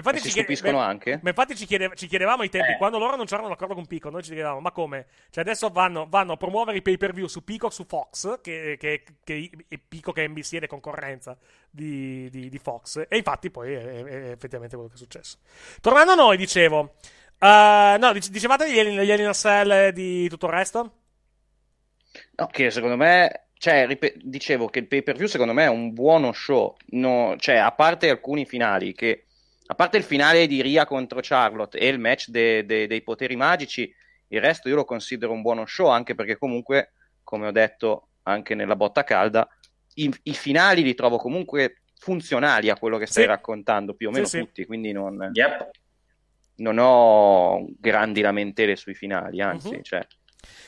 Speaker 2: infatti ci chiede-
Speaker 7: stupiscono
Speaker 2: ma-
Speaker 7: anche?
Speaker 2: Ma infatti ci, chiede- ci chiedevamo ai tempi,
Speaker 6: Eh.
Speaker 2: quando loro non c'erano d'accordo con Peacock, noi ci chiedevamo, ma come? Cioè adesso vanno, vanno a promuovere i pay per view su Peacock, su Fox, che, che, che e Peacock è NBC ed è concorrenza di, di- di Fox. E infatti poi è, è- è effettivamente quello che è successo. Tornando a noi, dicevo, eh, no, dice- dicevate gli Alien Cell e di tutto il resto?
Speaker 7: No, che secondo me, cioè, ripet- dicevo che il pay per view secondo me è un buono show, No, cioè, a parte alcuni finali, che, a parte il finale di Ria contro Charlotte e il match de- de- dei poteri magici, il resto io lo considero un buono show, anche perché comunque, come ho detto anche nella botta calda, i, i finali li trovo comunque funzionali a quello che stai
Speaker 2: Sì.
Speaker 7: raccontando, più o
Speaker 2: Sì,
Speaker 7: meno
Speaker 2: sì.
Speaker 7: tutti, quindi non,
Speaker 6: Yep.
Speaker 7: non ho grandi lamentele sui finali, anzi,
Speaker 2: Mhm.
Speaker 7: cioè,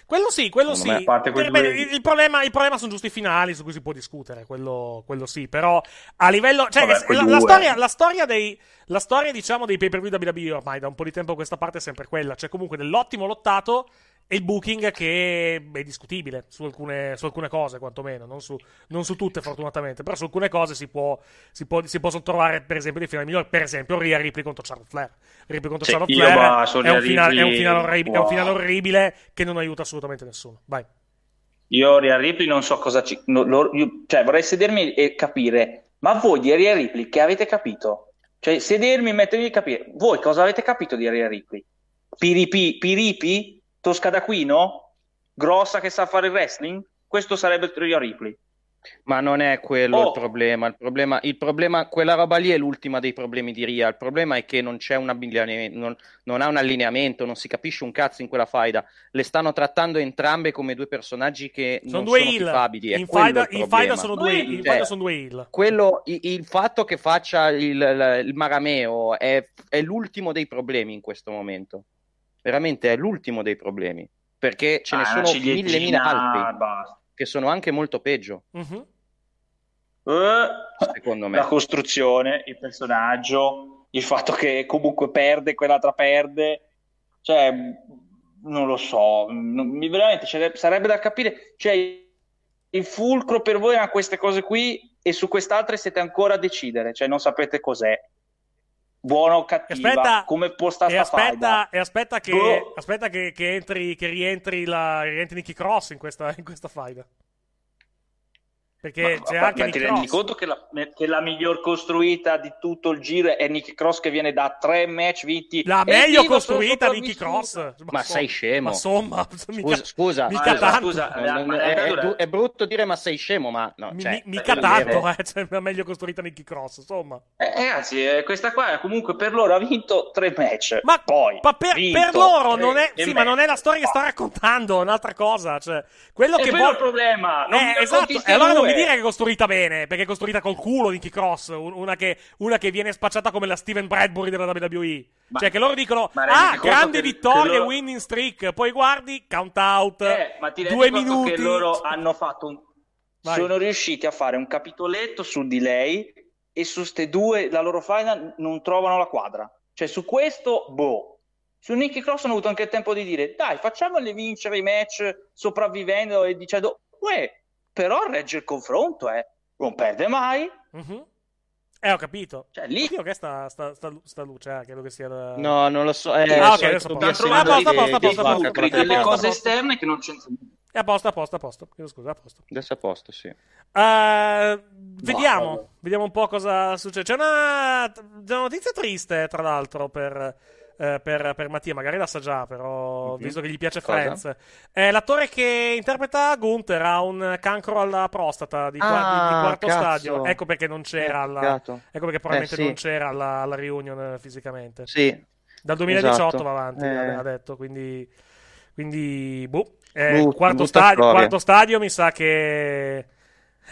Speaker 2: Quello sì, quello
Speaker 7: Secondo
Speaker 2: sì.
Speaker 7: me,
Speaker 6: quei
Speaker 2: Eh, beh, il, problema, il problema sono giusto i finali su cui si può discutere, quello, quello sì. Però a livello. Cioè,
Speaker 6: Vabbè,
Speaker 2: la, la storia, la storia dei. La storia, diciamo, dei pay per view WWE ormai da un po' di tempo a questa parte è sempre quella. C'è comunque dell'ottimo lottato e il booking che è discutibile su alcune, su alcune cose, quantomeno. Non su, non su tutte, fortunatamente. Però su alcune cose si può, si può, si può trovare, per esempio, dei finali migliori. Per esempio, Rhea Ripley contro Charlotte Flair. Ripley contro
Speaker 6: Sì,
Speaker 2: Charlotte Flair è un,
Speaker 6: Rhea
Speaker 2: finale, è, un
Speaker 6: Ripley,
Speaker 2: finale orribile, è un
Speaker 6: wow.
Speaker 2: finale orribile che non aiuta assolutamente nessuno. Vai.
Speaker 6: Io Rhea Ripley non so cosa ci... no, lo- io- cioè vorrei sedermi e capire, ma voi di Rhea Ripley che avete capito? Cioè sedermi e mettermi a capire, voi cosa avete capito di Rhea Ripley? Piripi, Piripi? Tosca d'Aquino? Grossa che sa fare il wrestling? Questo sarebbe Rhea Ripley.
Speaker 7: Ma non è quello
Speaker 6: Oh.
Speaker 7: il problema. Il problema, il problema, quella roba lì è l'ultima dei problemi di Ria. Il problema è che non c'è un allineamento, non, non ha un allineamento, non si capisce un cazzo in quella faida. Le stanno trattando entrambe come due personaggi che
Speaker 2: Sono
Speaker 7: non
Speaker 2: due
Speaker 7: sono. È
Speaker 2: In faida,
Speaker 7: il
Speaker 2: in faida sono due, in
Speaker 7: Cioè,
Speaker 2: faida sono due heel.
Speaker 7: quello, il, il fatto che faccia il, il- il marameo è, è l'ultimo dei problemi in questo momento. Veramente è l'ultimo dei problemi. Perché ce ne
Speaker 6: Ah, una
Speaker 7: sono mille
Speaker 6: ciliegina,
Speaker 7: altri
Speaker 6: basta.
Speaker 7: che sono anche molto peggio.
Speaker 6: Eh,
Speaker 7: secondo me.
Speaker 6: la costruzione, il personaggio, il fatto che comunque perde, quell'altra perde, cioè non lo so, non- mi- veramente c'è- sarebbe da capire, cioè il fulcro per voi erano queste cose qui e su quest'altre siete ancora a decidere, cioè non sapete cos'è, buono o cattiva,
Speaker 2: Aspetta,
Speaker 6: come può stare
Speaker 2: E aspetta, e aspetta che,
Speaker 6: Boh.
Speaker 2: aspetta che, che entri, che rientri, la, rientri Nicky Cross in questa, in questa faida. Perché
Speaker 6: Ma-
Speaker 2: c'è
Speaker 6: ma-
Speaker 2: anche
Speaker 6: ma
Speaker 2: Nick
Speaker 6: ti rendi
Speaker 2: Cross.
Speaker 6: conto che la, che la miglior costruita di tutto il giro è Nick Cross che viene da tre match vinti
Speaker 2: La meglio costruita Nicky. Cross.
Speaker 7: Ma
Speaker 2: so-
Speaker 7: sei scemo.
Speaker 2: Ma insomma, mica,
Speaker 7: Scusa,
Speaker 2: mica tanto.
Speaker 6: ma-
Speaker 7: è, brutto dire ma sei scemo, ma no,
Speaker 2: Mi-
Speaker 7: cioè,
Speaker 2: mi- mica
Speaker 7: è
Speaker 2: tanto, eh, cioè, la meglio costruita Nicky Cross, insomma.
Speaker 6: Eh, ragazzi, eh, questa qua comunque per loro ha vinto tre match.
Speaker 2: Ma,
Speaker 6: poi
Speaker 2: ma per, per loro non è, sì, ma non è la storia che sta raccontando, è un'altra cosa. Cioè, quello
Speaker 6: È
Speaker 2: che
Speaker 6: quello
Speaker 2: vuoi-
Speaker 6: il problema. Non mi
Speaker 2: Eh, esatto, e allora non mi
Speaker 6: due.
Speaker 2: dire che è costruita bene, perché è costruita col culo Nicky Cross, un- una che, una che viene spacciata come la Steven Bradbury della WWE.
Speaker 6: Ma-
Speaker 2: cioè che loro dicono, ah, vittorie,
Speaker 6: che loro-
Speaker 2: winning streak, poi guardi, count out,
Speaker 6: Eh, ma ti
Speaker 2: due minuti.
Speaker 6: che loro hanno fatto un...
Speaker 2: Vai.
Speaker 6: sono riusciti a fare un capitoletto su di lei e su ste due la loro final non trovano la quadra. Cioè su questo, boh. Su Nicky Cross hanno avuto anche il tempo di dire dai, facciamole vincere i match sopravvivendo e dicendo uè, però regge il confronto, eh. Non perde mai.
Speaker 2: Mhm. Eh, ho capito.
Speaker 6: Cioè, lì-
Speaker 2: Oddio, che sta, sta, sta, sta luce, eh, credo che sia da...
Speaker 7: No, non lo so. Eh,
Speaker 2: Ah, ok, adesso posso. Ah, posto, posto, posto, posto.
Speaker 6: delle cose esterne che non c'entrano.
Speaker 2: È a posto, a posto, a posto. Chiedo scusa, a posto.
Speaker 7: Adesso è a posto, sì.
Speaker 2: Eh, vediamo,
Speaker 6: vabbè.
Speaker 2: vediamo un po' cosa succede. C'è una, c'è una notizia triste, tra l'altro, per, eh, per, per Mattia. Magari la sa già, però,
Speaker 7: Mhm.
Speaker 2: visto che gli piace
Speaker 7: Cosa?
Speaker 2: Friends. Eh, l'attore che interpreta Gunther ha un cancro alla prostata di, qua- di- di
Speaker 7: Ah,
Speaker 2: quarto
Speaker 7: cazzo.
Speaker 2: stadio. Ecco perché non c'era alla, ecco perché probabilmente
Speaker 7: Eh, sì.
Speaker 2: non c'era alla, alla reunion eh, fisicamente.
Speaker 7: Sì.
Speaker 2: Dal 2018
Speaker 7: Esatto.
Speaker 2: va avanti,
Speaker 7: Eh.
Speaker 2: ha detto, quindi, quindi boh. Eh,
Speaker 7: Brutta-
Speaker 2: quarto, stadio, quarto stadio mi sa che...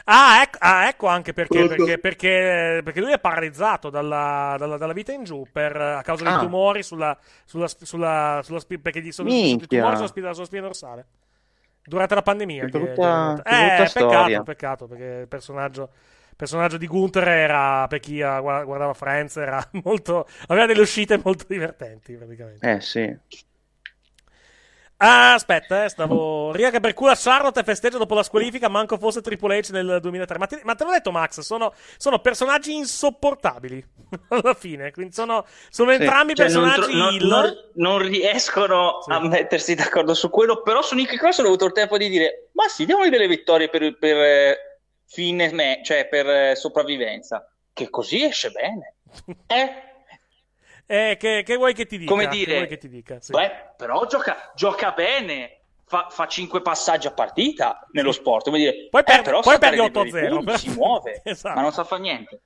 Speaker 2: Ah, ecco, ah, ecco anche perché, perché, perché, perché lui è paralizzato dalla, dalla- dalla vita in giù per, a causa dei
Speaker 7: Ah.
Speaker 2: tumori sulla, sulla, sulla, sulla perché gli sono i tumori sulla spina, sulla spina dorsale. Durante la pandemia.
Speaker 7: Che brutta-
Speaker 2: che- eh, peccato,
Speaker 7: storia.
Speaker 2: peccato, perché il personaggio, personaggio di Gunther era, per chi ha- guardava Friends, era molto, aveva delle uscite molto divertenti praticamente.
Speaker 7: Eh, sì.
Speaker 2: Ah, aspetta, eh, stavo. Ria che per culo a Charlotte e festeggia dopo la squalifica, manco fosse Triple H nel 2003. Ma te, ma te l'ho detto, Max, sono, sono personaggi insopportabili. Alla fine, quindi sono, sono
Speaker 7: Sì.
Speaker 2: entrambi
Speaker 6: Cioè, non,
Speaker 2: personaggi
Speaker 6: tro- non-
Speaker 2: heel.
Speaker 6: non- non riescono
Speaker 2: Sì.
Speaker 6: a mettersi d'accordo su quello, però su Nicky Cross hanno avuto il tempo di dire: Ma sì, diamogli delle vittorie per, per, eh, fine me, cioè per eh, sopravvivenza, che così esce bene. Eh,
Speaker 2: Eh, che, che vuoi che ti dica?
Speaker 6: come
Speaker 2: Che
Speaker 6: dire,
Speaker 2: che ti dica? Sì.
Speaker 6: beh, però gioca, gioca bene. Fa, fa 5 passaggi a partita nello sport. Come dire,
Speaker 2: Poi
Speaker 6: eh,
Speaker 2: perdi-
Speaker 6: però
Speaker 2: poi perdi
Speaker 6: dei bei
Speaker 2: 8-0,
Speaker 6: punti,
Speaker 2: però-
Speaker 6: si muove,
Speaker 2: Esatto.
Speaker 6: ma non sa fare niente.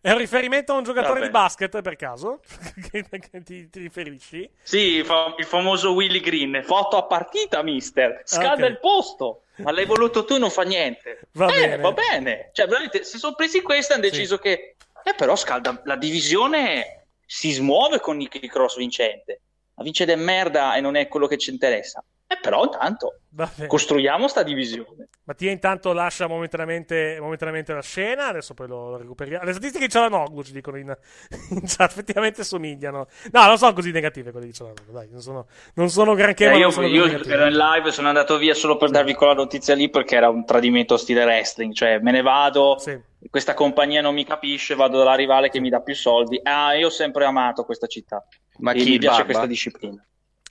Speaker 2: È un riferimento a un giocatore
Speaker 6: Vabbè.
Speaker 2: di basket, per caso? che, che ti, ti riferisci?
Speaker 6: Sì, il famoso Willy Green, foto a partita, mister. Scalda
Speaker 2: Ok.
Speaker 6: il posto. Ma l'hai voluto tu, non fa niente.
Speaker 2: Va
Speaker 6: eh,
Speaker 2: bene.
Speaker 6: va bene. Cioè, veramente, si sono presi questo e hanno
Speaker 2: Sì.
Speaker 6: deciso che... Eh, però scalda... La divisione si smuove con Nicky Cross vincente. Ma vince de merda e non è quello che ci interessa. Eh, però intanto
Speaker 2: Va bene.
Speaker 6: costruiamo sta divisione.
Speaker 2: Mattia intanto lascia momentaneamente, momentaneamente la scena, adesso poi lo, lo recuperiamo. Le statistiche di Cialanoglu ci dicono in, in chat, effettivamente somigliano. No, non sono così negative quelle di Cialanoglu, dai, non sono, non sono granché,
Speaker 6: Eh,
Speaker 2: ma
Speaker 6: io
Speaker 2: sono
Speaker 6: io ero in live, sono andato via solo per darvi quella notizia lì perché era un tradimento stile wrestling. Cioè, me ne vado,
Speaker 2: Sì.
Speaker 6: questa compagnia non mi capisce, vado dalla rivale che mi dà più soldi. Ah, io ho sempre amato questa città.
Speaker 7: Ma
Speaker 6: e
Speaker 7: chi,
Speaker 6: mi piace
Speaker 7: Barba?
Speaker 6: questa disciplina.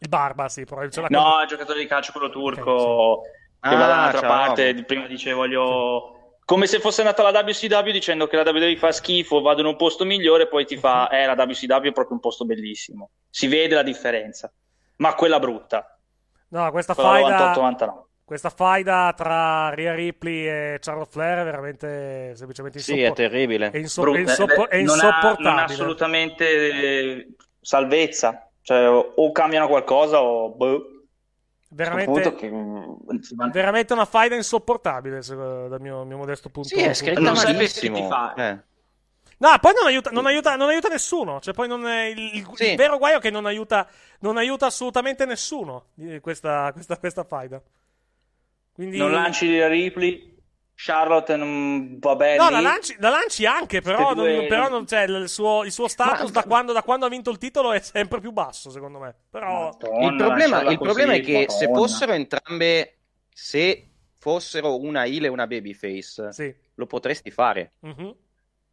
Speaker 2: Il Barba, sì, probabilmente.
Speaker 6: No, il giocatore di calcio, quello turco,
Speaker 2: Ok,
Speaker 6: che
Speaker 7: Ah,
Speaker 6: va dall'altra
Speaker 7: ciao.
Speaker 6: parte. Prima dice voglio. Come se fosse andata la WCW dicendo che la WWE fa schifo, vado in un posto migliore, poi ti fa, eh, la WCW è proprio un posto bellissimo. Si vede la differenza. Ma quella brutta,
Speaker 2: No, questa faida,
Speaker 6: 98-99.
Speaker 2: questa faida tra Rhea Ripley e Charlotte Flair è veramente semplicemente
Speaker 7: Sì, è terribile.
Speaker 2: è inso-
Speaker 6: Brutta,
Speaker 2: è insoppo-
Speaker 6: eh,
Speaker 2: è
Speaker 6: non ha- Non ha,
Speaker 2: insopportabile.
Speaker 6: assolutamente eh, salvezza. Cioè, o, cambiano qualcosa o boh.
Speaker 2: veramente,
Speaker 6: che,
Speaker 2: veramente una faida insopportabile se- dal mio, mio modesto punto
Speaker 7: Sì, è scritta
Speaker 2: di vista.
Speaker 6: perché
Speaker 7: malissimo.
Speaker 6: ti fa.
Speaker 7: Eh.
Speaker 2: No, poi non aiuta, non aiuta, non aiuta nessuno. Cioè, poi non è, il, il-
Speaker 7: Sì.
Speaker 2: il vero guaio è che non aiuta, non aiuta assolutamente nessuno eh, questa, questa, questa faida. Quindi,
Speaker 6: Non lanci la Ripley, Charlotte non va bene.
Speaker 2: No, la lanci, la lanci anche, però,
Speaker 6: due-
Speaker 2: non, però non- cioè, il, suo, il suo status
Speaker 7: Ma-
Speaker 2: da, quando, da quando ha vinto il titolo è sempre più basso, secondo me. Però,
Speaker 6: Madonna,
Speaker 7: Il problema, il
Speaker 6: così,
Speaker 7: problema è che se
Speaker 6: Madonna.
Speaker 7: fossero entrambe, se fossero una heel e una babyface,
Speaker 2: sì.
Speaker 7: lo potresti fare.
Speaker 2: Mhm.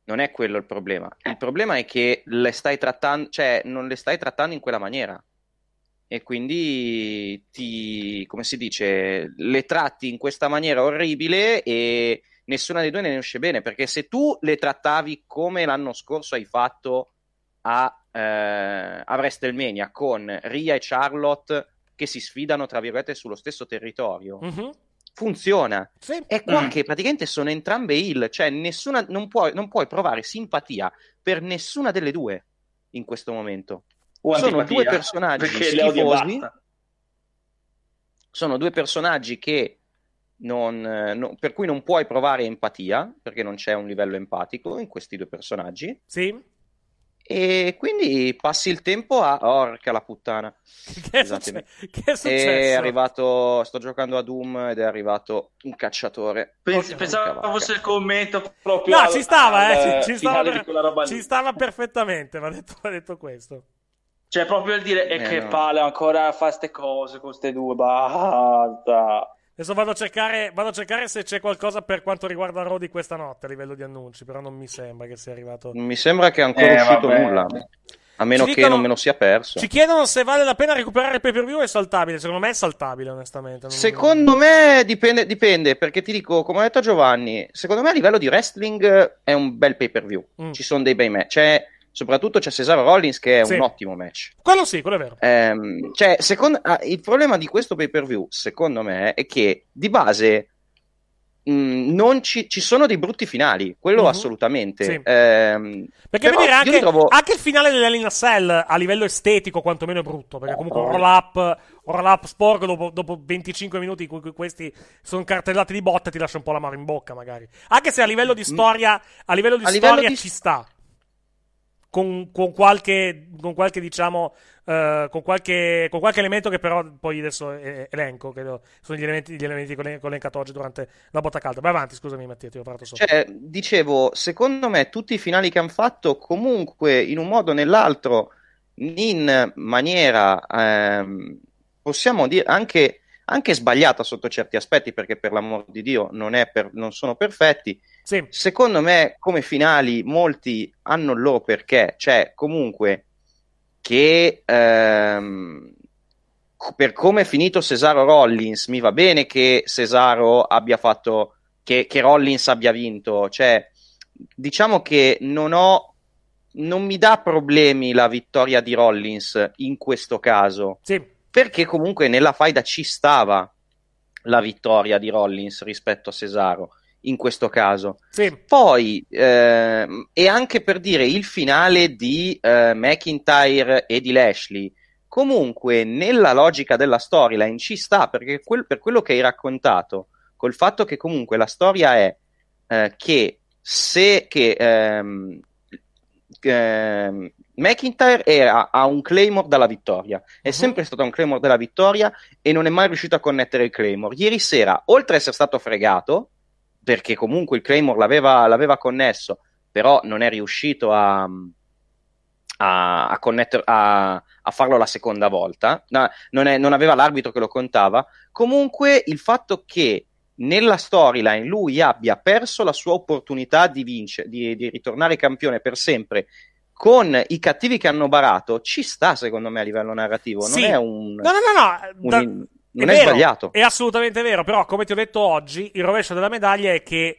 Speaker 7: Non è quello il problema. Il problema è che le stai trattando, cioè non le stai trattando in quella maniera. E quindi ti, come si dice, le tratti in questa maniera orribile e nessuna dei due ne esce bene, perché se tu le trattavi come l'anno scorso hai fatto a, eh, a WrestleMania con Ria e Charlotte che si sfidano, tra virgolette, sullo stesso territorio,
Speaker 2: Mhm.
Speaker 7: funziona.
Speaker 2: Sì.
Speaker 7: È qua
Speaker 6: Mm.
Speaker 7: che praticamente sono entrambe il, cioè nessuna, non, puoi, non puoi provare simpatia per nessuna delle due in questo momento.
Speaker 6: O
Speaker 7: Sono
Speaker 6: antipatia,
Speaker 7: due personaggi schifosi. Sono due personaggi che non, eh, no- per cui non puoi provare empatia, perché non c'è un livello empatico in questi due personaggi.
Speaker 2: Sì.
Speaker 7: E quindi passi il tempo a. Orca la puttana.
Speaker 2: Che è, succe- che è successo?
Speaker 7: È arrivato. Sto giocando a Doom ed è arrivato un cacciatore.
Speaker 6: Pens- pensavo fosse il commento proprio
Speaker 2: No,
Speaker 6: al-
Speaker 2: ci stava,
Speaker 6: al
Speaker 2: eh, ci, ci stava, per- ci stava perfettamente, va detto, va detto questo.
Speaker 6: Cioè, proprio il dire, e
Speaker 7: Eh,
Speaker 6: che
Speaker 7: no.
Speaker 6: palle ancora a fare ste cose con queste due, basta.
Speaker 2: Adesso vado a, cercare, vado a cercare se c'è qualcosa per quanto riguarda Raw di questa notte a livello di annunci, però non mi sembra che sia arrivato.
Speaker 7: Mi sembra che è ancora
Speaker 6: Eh,
Speaker 7: uscito
Speaker 6: vabbè.
Speaker 7: nulla. A meno
Speaker 2: Ci
Speaker 7: che
Speaker 2: dicono-
Speaker 7: non me lo sia perso.
Speaker 2: Ci chiedono se vale la pena recuperare il pay per view o è saltabile. Secondo me è saltabile, onestamente. Non-
Speaker 7: Secondo me dipende, dipende, perché ti dico, come ha detto Giovanni, secondo me a livello di wrestling è un bel pay per view.
Speaker 2: Mm.
Speaker 7: Ci sono dei bei match. C'è, soprattutto c'è Cesaro Rollins che è
Speaker 2: Sì.
Speaker 7: un ottimo match.
Speaker 2: Quello sì, quello è vero.
Speaker 7: Ehm, cioè, secondo- ah, il problema di questo pay per view, secondo me, è che di base non ci, ci sono dei brutti finali, quello
Speaker 2: Mhm.
Speaker 7: assolutamente.
Speaker 2: Sì.
Speaker 7: Ehm,
Speaker 2: Perché
Speaker 7: però
Speaker 2: anche,
Speaker 7: trovo-
Speaker 2: anche il finale dell'Elina Cell a livello estetico, quantomeno è brutto. Perché comunque un roll up, roll up sporco dopo, dopo 25 minuti in cui questi sono cartellati di botte ti lascia un po' l'amaro in bocca, magari. Anche se a livello di storia, a livello di
Speaker 7: Mm. A livello
Speaker 2: storia
Speaker 7: di-
Speaker 2: ci sta. Con, con qualche, con qualche, diciamo, eh, con, qualche, con qualche elemento che però poi adesso elenco, che sono gli elementi, gli elementi che ho elencato oggi durante la botta calda. Vai avanti, scusami Mattia, ti ho parlato sopra.
Speaker 7: Cioè, dicevo, secondo me tutti i finali che hanno fatto, comunque, in un modo o nell'altro, in maniera, ehm, possiamo dire, anche, anche sbagliata sotto certi aspetti, perché per l'amor di Dio non, per- non sono perfetti,
Speaker 2: Sì,
Speaker 7: secondo me come finali molti hanno il loro perché, cioè comunque che ehm, per come è finito Cesaro Rollins mi va bene che Cesaro abbia fatto che, che Rollins abbia vinto, cioè diciamo che non ho non mi dà problemi la vittoria di Rollins in questo caso.
Speaker 2: Sì.
Speaker 7: perché comunque nella faida ci stava la vittoria di Rollins rispetto a Cesaro in questo caso.
Speaker 2: Sì,
Speaker 7: Poi, ehm, e anche per dire il finale di eh, McIntyre e di Lashley, comunque nella logica della storyline ci sta perché quel- per quello che hai raccontato, col fatto che comunque la storia è eh, che se che ehm, ehm, McIntyre era a un Claymore dalla vittoria, è
Speaker 2: Mhm.
Speaker 7: sempre stato a un Claymore della vittoria e non è mai riuscito a connettere il Claymore. Ieri sera, oltre ad essere stato fregato, perché comunque il Claymore l'aveva, l'aveva connesso, però non è riuscito a, a, a, connetter- a- a farlo la seconda volta, No, non, è- non aveva l'arbitro che lo contava. Comunque il fatto che nella storyline lui abbia perso la sua opportunità di vincere, di, di ritornare campione per sempre con i cattivi che hanno barato, ci sta secondo me a livello narrativo.
Speaker 2: Sì.
Speaker 7: Non è un.
Speaker 2: No, no, no, no.
Speaker 7: un-
Speaker 2: da-
Speaker 7: non
Speaker 2: è
Speaker 7: è,
Speaker 2: vero,
Speaker 7: sbagliato.
Speaker 2: È assolutamente vero, però come ti ho detto oggi, il rovescio della medaglia è che,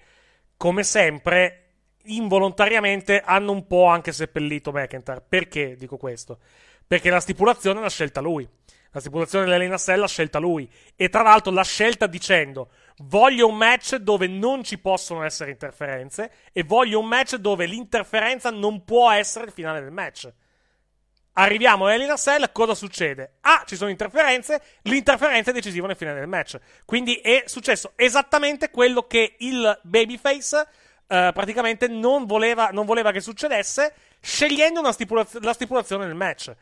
Speaker 2: come sempre, involontariamente hanno un po' anche seppellito McIntyre. Perché dico questo? Perché la stipulazione l'ha scelta lui. La stipulazione dell'Elena Cell l'ha scelta lui. E tra l'altro l'ha scelta dicendo: Voglio un match dove non ci possono essere interferenze. E voglio un match dove l'interferenza non può essere il finale del match. Arriviamo a Elina Cell, cosa succede? Ah, ci sono interferenze, l'interferenza è decisiva nel finale del match. Quindi è successo esattamente quello che il Babyface eh, praticamente non voleva, non voleva che succedesse, scegliendo stipulaz- la stipulazione del match.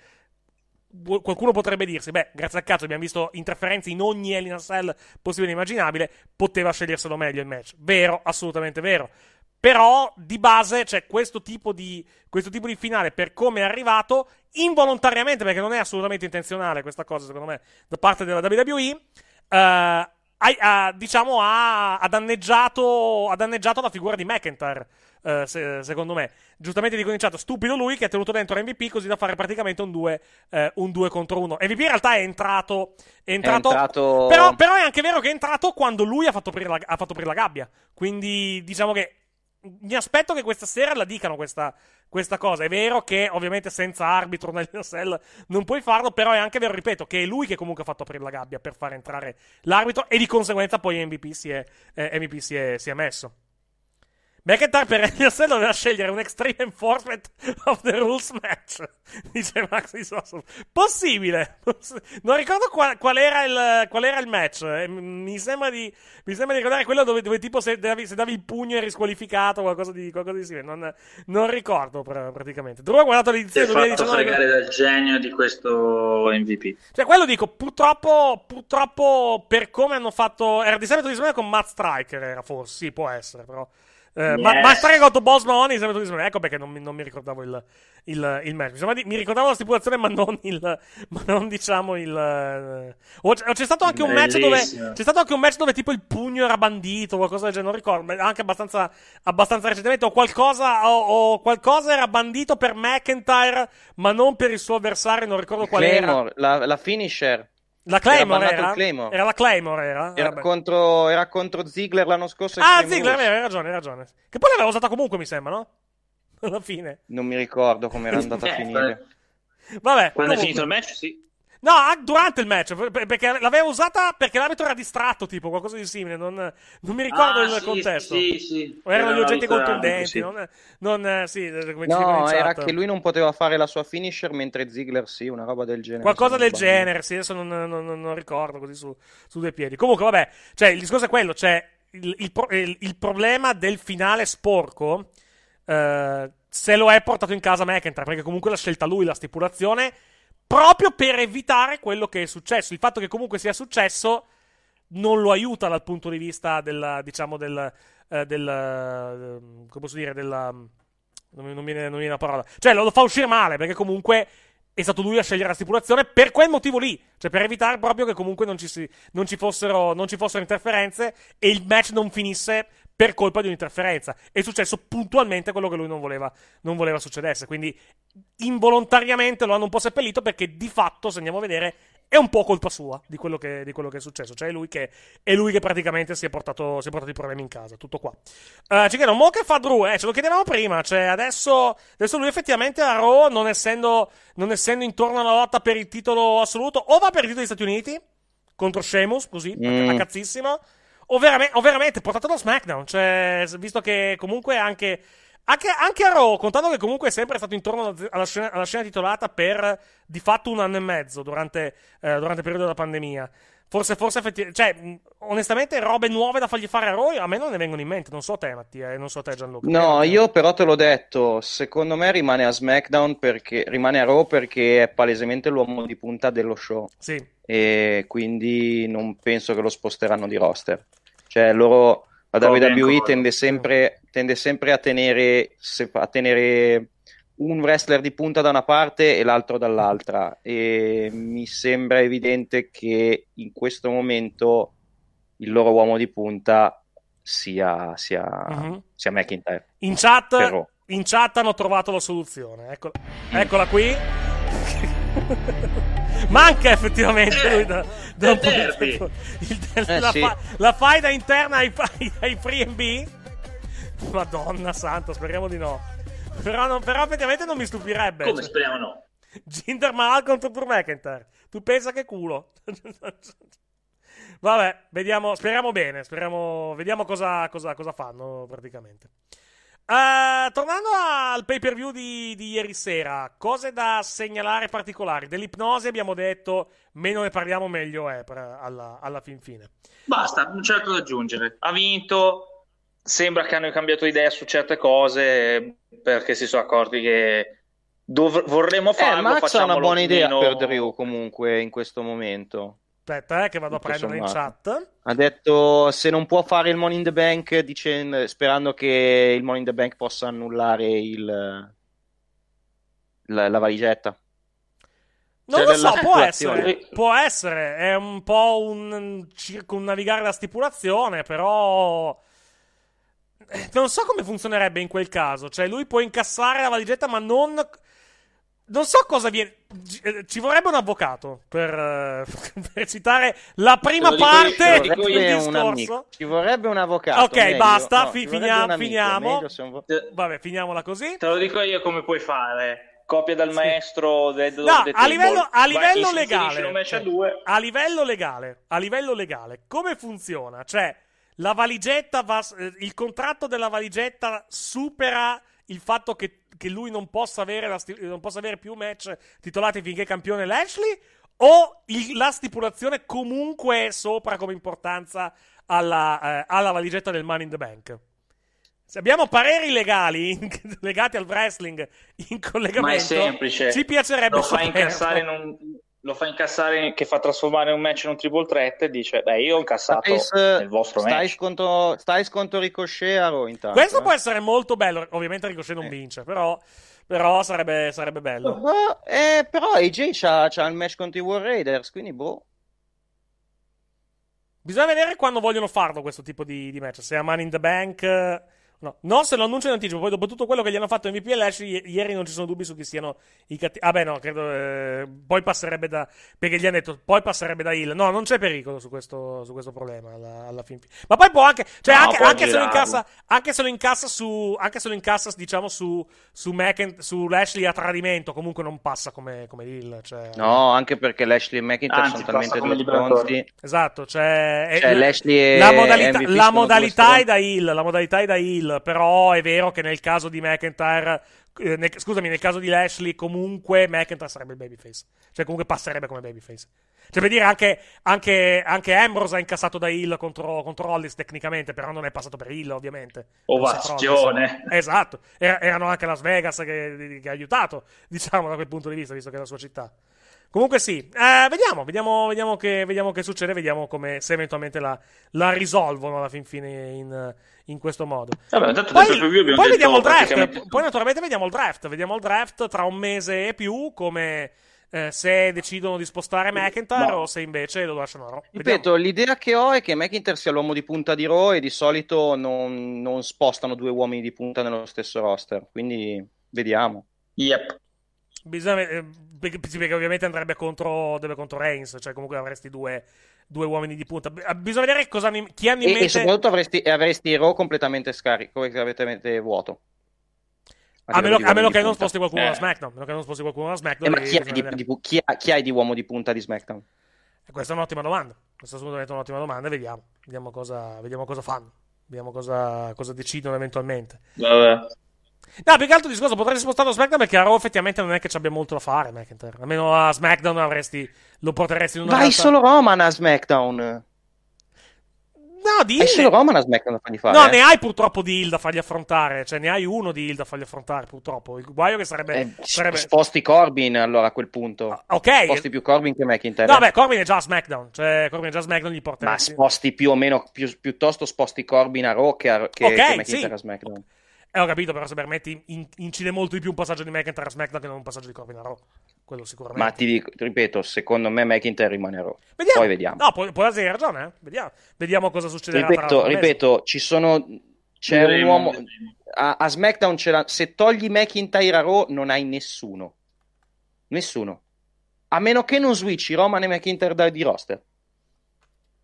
Speaker 2: Qualcuno potrebbe dirsi, beh, grazie a cazzo abbiamo visto interferenze in ogni Elina Cell possibile e immaginabile, poteva sceglierselo meglio il match. Vero, assolutamente vero. Però di base c'è questo tipo di, questo tipo di finale per come è arrivato involontariamente, perché non è assolutamente intenzionale questa cosa, secondo me, da parte della WWE. eh, ha, ha, diciamo, ha, ha, danneggiato, ha danneggiato la figura di McIntyre. Uh, se, secondo me, giustamente dico cominciato stupido lui che ha tenuto dentro MVP così da fare praticamente un 2 uh, contro 1. MVP in realtà è entrato, è entrato,
Speaker 7: è entrato...
Speaker 2: Però, però, è anche vero che è entrato quando lui ha fatto aprire la, ha fatto aprire la gabbia. Quindi diciamo che mi aspetto che questa sera la dicano questa, questa cosa. È vero che ovviamente senza arbitro nel Cell non puoi farlo, però è anche vero, ripeto, che è lui che comunque ha fatto aprire la gabbia per far entrare l'arbitro e di conseguenza poi MVP si è, eh, MVP si è, si è messo. McIntyre per NSL doveva scegliere un Extreme Enforcement of the Rules match, dice Max Isosso. Possibile. Non ricordo qual, qual, era il, qual, era il, match. Eh, mi sembra di, mi sembra di ricordare quello dove, dove tipo se davi, se davi, il pugno eri squalificato, qualcosa di, qualcosa di simile. Non, non ricordo praticamente. Tu hai guardato l'edizione
Speaker 6: del 2019. fregare dal genio di questo MVP.
Speaker 2: Cioè, quello dico, purtroppo, purtroppo per come hanno fatto... Era di solito di con Matt Striker, era forse. Sì, può essere, però... Eh, yes. Ma, ma stare contro Boss Mahoney sembra tutti Ecco perché non, non mi ricordavo il, il, il match. Mi, di, mi, ricordavo la stipulazione, ma non il. Ma non diciamo il. Uh, c'è stato anche un match dove. C'è stato anche un match dove tipo il pugno era bandito, qualcosa del genere. Non ricordo. Anche abbastanza, abbastanza recentemente. O qualcosa, o, o qualcosa era bandito per McIntyre, ma non per il suo avversario. Non ricordo qual
Speaker 7: Claymore,
Speaker 2: era.
Speaker 7: La, la finisher.
Speaker 2: La Claymore era? Claymore. Era la Claymore, era?
Speaker 7: Era contro, era contro, Ziggler l'anno scorso.
Speaker 2: Ah, Ziggler, hai ragione, hai ragione. Che poi l'aveva usata comunque, mi sembra, no? Alla fine.
Speaker 7: Non mi ricordo come era andata a finire.
Speaker 2: Vabbè.
Speaker 6: Quando comunque. è finito il match, sì.
Speaker 2: No, durante il match, perché l'aveva usata perché l'arbitro era distratto, tipo qualcosa di simile. Non, non mi ricordo
Speaker 6: ah,
Speaker 2: il
Speaker 6: sì,
Speaker 2: contesto.
Speaker 6: Sì, sì.
Speaker 2: O erano gli oggetti contundenti. Sì. Non, non, sì,
Speaker 7: no, era che lui non poteva fare la sua finisher mentre Ziggler sì, una roba del genere.
Speaker 2: Qualcosa del genere, sì, adesso non, non, ricordo così su, su, due piedi. Comunque, vabbè, cioè, il discorso è quello: cioè, il, il, il, il problema del finale sporco. Uh, se lo è portato in casa McIntyre, perché comunque l'ha scelta lui la stipulazione proprio per evitare quello che è successo. Il fatto che comunque sia successo non lo aiuta dal punto di vista del, diciamo, del, eh, del eh, come posso dire, della, non, non, viene, non viene la parola, cioè lo, lo fa uscire male perché comunque è stato lui a scegliere la stipulazione per quel motivo lì, cioè per evitare proprio che comunque non ci, si, non ci, fossero, non ci fossero interferenze e il match non finisse per colpa di un'interferenza. È successo puntualmente quello che lui non voleva, non voleva succedesse. Quindi involontariamente lo hanno un po' seppellito perché di fatto, se andiamo a vedere, è un po' colpa sua di quello che, di quello che è successo. Cioè è lui che, è lui che praticamente si è, portato, si è portato i problemi in casa. Tutto qua. Uh, ci chiedono, mo che fa Drew? Eh, ce lo chiedevamo prima. Cioè adesso, adesso lui effettivamente a Raw, non essendo, non essendo intorno alla lotta per il titolo assoluto, o va per il titolo degli Stati Uniti contro Sheamus, così, mm. a cazzissimo o, veramente, o veramente portatelo a SmackDown. Cioè, visto che comunque anche. Anche, anche, a Raw, contando che comunque è sempre stato intorno alla scena, alla scena titolata per di fatto un anno e mezzo durante, eh, durante il periodo della pandemia. Forse, forse effettivamente. Cioè, onestamente, robe nuove da fargli fare a Raw a me non ne vengono in mente. Non so te, Mattia, e non so te, Gianluca.
Speaker 7: No, io però te l'ho detto. Secondo me rimane a SmackDown perché. Rimane a Raw perché è palesemente l'uomo di punta dello show.
Speaker 2: Sì.
Speaker 7: E quindi non penso che lo sposteranno di roster. Cioè, loro, la WWE tende sempre, tende sempre a, tenere, a tenere un wrestler di punta da una parte e l'altro dall'altra e mi sembra evidente che in questo momento il loro uomo di punta sia, sia, uh-huh. sia McIntyre.
Speaker 2: In chat, in chat hanno trovato la soluzione. Eccola, eccola qui. Manca effettivamente lui da, da un po' di. Il, eh, la, sì. fa, la faida interna ai, ai, ai free B. Madonna santa, speriamo di no. Però, non, però effettivamente non mi stupirebbe.
Speaker 6: Come cioè. speriamo no?
Speaker 2: Jinder Mahal contro Drew McIntyre. Tu pensa che culo. Vabbè, vediamo, speriamo bene, speriamo, vediamo cosa, cosa, cosa fanno praticamente. Uh, tornando al pay per view di, di, ieri sera, cose da segnalare particolari. Dell'ipnosi abbiamo detto, meno ne parliamo meglio è per, alla, alla, fin fine.
Speaker 6: Basta, non c'è altro da aggiungere. Ha vinto, sembra che hanno cambiato idea su certe cose perché si sono accorti che dov- vorremmo farlo.
Speaker 7: Eh, Max ha una buona idea meno... per Drew comunque in questo momento.
Speaker 2: Aspetta, eh, che vado a prendere in chat.
Speaker 7: Ha detto se non può fare il Money in the Bank, dicendo, sperando che il Money in the Bank possa annullare il, la, la valigetta.
Speaker 2: Non
Speaker 7: Cioè,
Speaker 2: lo so, può essere, può essere, è un po' un circumnavigare la stipulazione, però eh, non so come funzionerebbe in quel caso, cioè lui può incassare la valigetta ma non non so cosa viene ci- eh, ci vorrebbe un avvocato per, eh, per citare la prima parte
Speaker 6: io.
Speaker 7: Un
Speaker 2: discorso.
Speaker 7: amico. Ci vorrebbe un avvocato.
Speaker 2: Ok,
Speaker 7: meglio.
Speaker 2: basta,
Speaker 7: No,
Speaker 2: fi- finiamo.
Speaker 7: se un-
Speaker 2: Vabbè, finiamola così.
Speaker 6: Te lo dico io come puoi fare. Copia dal
Speaker 2: Sì.
Speaker 6: maestro Dead
Speaker 2: No,
Speaker 6: the
Speaker 2: a
Speaker 6: Table.
Speaker 2: livello, a livello legale,
Speaker 6: a
Speaker 2: a livello legale, a livello legale, come funziona? Cioè, la valigetta va, eh, il contratto della valigetta supera il fatto che, che lui non possa, avere la non possa avere più match titolati finché è campione Lashley? O il- la stipulazione comunque è sopra come importanza alla, eh, alla valigetta del Money in the Bank? Se abbiamo pareri legali legati al wrestling in collegamento,
Speaker 6: Ma è semplice.
Speaker 2: ci piacerebbe
Speaker 6: lo fa incassare in un lo fa incassare che fa trasformare un match in un triple threat e dice beh io ho incassato
Speaker 7: Styles,
Speaker 6: nel vostro
Speaker 7: Styles
Speaker 6: match
Speaker 7: contro, Styles contro Ricochet a Raw intanto.
Speaker 2: Questo
Speaker 7: eh.
Speaker 2: può essere molto bello. Ovviamente Ricochet non
Speaker 7: Eh.
Speaker 2: vince, però, però sarebbe, sarebbe bello.
Speaker 7: Boh, eh, però AJ c'ha, c'ha il match contro i War Raiders, quindi boh.
Speaker 2: Bisogna vedere quando vogliono farlo questo tipo di, di match. Se a Money in the Bank. No, non se lo annuncia in anticipo. Poi, dopo tutto quello che gli hanno fatto MVP e Lashley, i- ieri non ci sono dubbi su chi siano i cattivi. Ah, beh, no, credo. eh, poi passerebbe da. Perché gli hanno detto, poi passerebbe da Hill. No, non c'è pericolo su questo, su questo problema alla, alla fin fine. Ma poi può anche. Cioè,
Speaker 6: No,
Speaker 2: anche, anche se lo incassa. Anche se lo incassa su. Anche se lo incassa, diciamo, su. Su, McEn- su Lashley a tradimento. Comunque non passa come, come Hill. Cioè,
Speaker 7: No, anche perché Lashley e McIntyre sono talmente due stronzi.
Speaker 2: Esatto, cioè, è-
Speaker 7: Cioè, Lashley e
Speaker 2: la modalità,
Speaker 7: MVP
Speaker 2: la modalità è da heel, la modalità è da però è vero che nel caso di McIntyre, eh, nel- scusami, nel caso di Lashley comunque McIntyre sarebbe il babyface, cioè comunque passerebbe come babyface. Cioè per dire anche, anche, anche Ambrose ha incassato da heel contro, contro Hollis tecnicamente, però non è passato per heel ovviamente.
Speaker 6: Ovazione.
Speaker 2: Esatto, Era- erano anche Las Vegas che, che ha aiutato, diciamo da quel punto di vista, visto che è la sua città. Comunque sì, eh, vediamo, vediamo, vediamo, che, vediamo che succede, vediamo come, se eventualmente la, la risolvono alla fin fine in, in questo modo.
Speaker 6: Vabbè,
Speaker 2: Poi, poi vediamo il draft,
Speaker 6: praticamente-
Speaker 2: poi naturalmente vediamo il draft, vediamo il draft tra un mese e più, come eh, se decidono di spostare McIntyre
Speaker 6: No.
Speaker 2: o se invece lo lasciano a Raw.
Speaker 7: Ripeto, l'idea che ho è che McIntyre sia l'uomo di punta di Raw e di solito non, non spostano due uomini di punta nello stesso roster. Quindi vediamo.
Speaker 6: Yep.
Speaker 2: Bisogna, eh, perché, sì, perché ovviamente andrebbe contro, deve contro Reigns, cioè comunque avresti due, due uomini di punta. B- Bisogna vedere cosa hanno- chi hanno in
Speaker 7: E,
Speaker 2: mente.
Speaker 7: e soprattutto avresti, avresti Raw completamente scarico, completamente vuoto.
Speaker 2: A meno, a meno che non sposti qualcuno
Speaker 6: Eh.
Speaker 2: da SmackDown. A meno che non sposti qualcuno da
Speaker 7: Eh,
Speaker 2: SmackDown.
Speaker 7: ma
Speaker 2: e
Speaker 7: chi hai, di, di- chi ha- chi hai di uomo di punta di SmackDown?
Speaker 2: E Questa è un'ottima domanda. Questa è assolutamente un'ottima domanda. e Vediamo. Vediamo cosa, vediamo cosa fanno. Vediamo cosa, cosa decidono eventualmente.
Speaker 6: Vabbè.
Speaker 2: No, più che altro il discorso potresti spostarlo a SmackDown perché a Raw effettivamente non è che ci abbia molto da fare. McIntyre. Almeno a SmackDown avresti, lo porteresti in una
Speaker 7: Vai
Speaker 2: realtà-
Speaker 7: solo Roman a SmackDown.
Speaker 2: No, di
Speaker 7: Hai solo Roman a SmackDown da fargli fare.
Speaker 2: No,
Speaker 7: eh?
Speaker 2: ne hai purtroppo di Hill da fargli affrontare. Cioè, ne hai uno di Hill da fargli affrontare, purtroppo. Il guaio che sarebbe.
Speaker 7: Eh,
Speaker 2: sarebbe...
Speaker 7: Sposti Corbin allora a quel punto.
Speaker 2: Ok.
Speaker 7: Sposti più Corbin che McIntyre.
Speaker 2: No, beh, Corbin è già a SmackDown. Cioè, Corbin è già a SmackDown, gli
Speaker 7: Ma
Speaker 2: porteresti.
Speaker 7: sposti più o meno, più- piuttosto sposti Corbin a Raw che, a- che,
Speaker 2: Ok,
Speaker 7: che McIntyre
Speaker 2: sì.
Speaker 7: a SmackDown.
Speaker 2: Eh, ho capito, però se permetti, in- incide molto di più un passaggio di McIntyre a SmackDown che non un passaggio di Corbin a Raw. Quello sicuramente.
Speaker 7: Ma ti dico, ti ripeto, secondo me McIntyre rimane a Raw.
Speaker 2: Vediamo.
Speaker 7: Poi vediamo.
Speaker 2: No, può, può essere ragione, eh. Vediamo. Vediamo cosa succederà
Speaker 7: ripeto, ripeto, ci sono. C'è
Speaker 6: Vedremo,
Speaker 7: un uomo.
Speaker 6: vedremo.
Speaker 7: A, a SmackDown c'era. Se togli McIntyre a Raw, non hai nessuno. Nessuno. A meno che non switchi Roman e McIntyre di roster.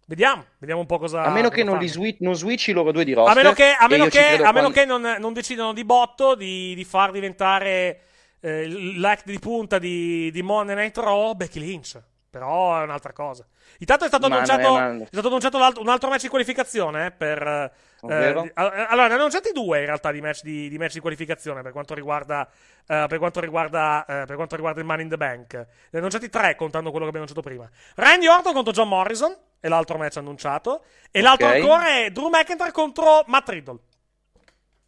Speaker 2: Vediamo. Vediamo un po' cosa.
Speaker 7: A meno che non, li swi- non switchi loro due di
Speaker 2: A
Speaker 7: roster.
Speaker 2: meno che, a meno che, a meno
Speaker 7: quando-
Speaker 2: che non, non decidano di botto di, di far diventare eh, l'act di punta di, di Monday Night Raw Becky Lynch. Però è un'altra cosa. Intanto è stato
Speaker 7: Ma non è-
Speaker 2: annunciato,
Speaker 7: ma-
Speaker 2: è stato annunciato un altro match di qualificazione eh, per... eh, a- allora, ne hanno annunciati due in realtà di match di, di match di qualificazione per quanto riguarda, eh, per quanto riguarda, eh, per quanto riguarda il Money in the Bank. Ne hanno annunciati tre contando quello che abbiamo annunciato prima. Randy Orton contro John Morrison è l'altro match annunciato. E l'altro
Speaker 7: Ok.
Speaker 2: ancora è Drew McIntyre contro Matt Riddle.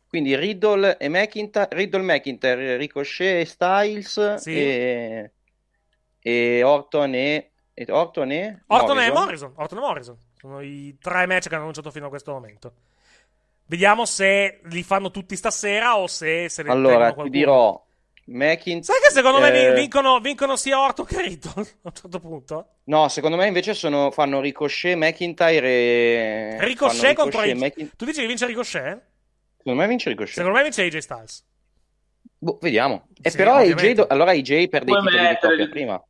Speaker 7: Quindi Riddle e McIntyre, Riddle McIntyre, Ricochet e Styles
Speaker 2: Sì.
Speaker 7: e, e Orton e, e Orton e
Speaker 2: Orton e
Speaker 7: Morrison.
Speaker 2: Morrison. Orton e Morrison. Sono i tre match che hanno annunciato fino a questo momento. Vediamo se li fanno tutti stasera o se se ne
Speaker 7: Allora, ti dirò, McIntyre.
Speaker 2: Sai che secondo me
Speaker 7: eh,
Speaker 2: vincono, vincono sia Orton che Riddle a un certo punto?
Speaker 7: No, secondo me invece sono, fanno Ricochet, McIntyre e...
Speaker 2: Ricochet contro
Speaker 7: Ricochet e. McIntyre.
Speaker 2: Tu dici che vince Ricochet?
Speaker 7: Secondo me vince Ricochet.
Speaker 2: Secondo me vince AJ Styles.
Speaker 7: Boh, vediamo. E
Speaker 2: Sì,
Speaker 7: però AJ, do- allora AJ perde i
Speaker 6: Puoi
Speaker 7: titoli di coppia prima.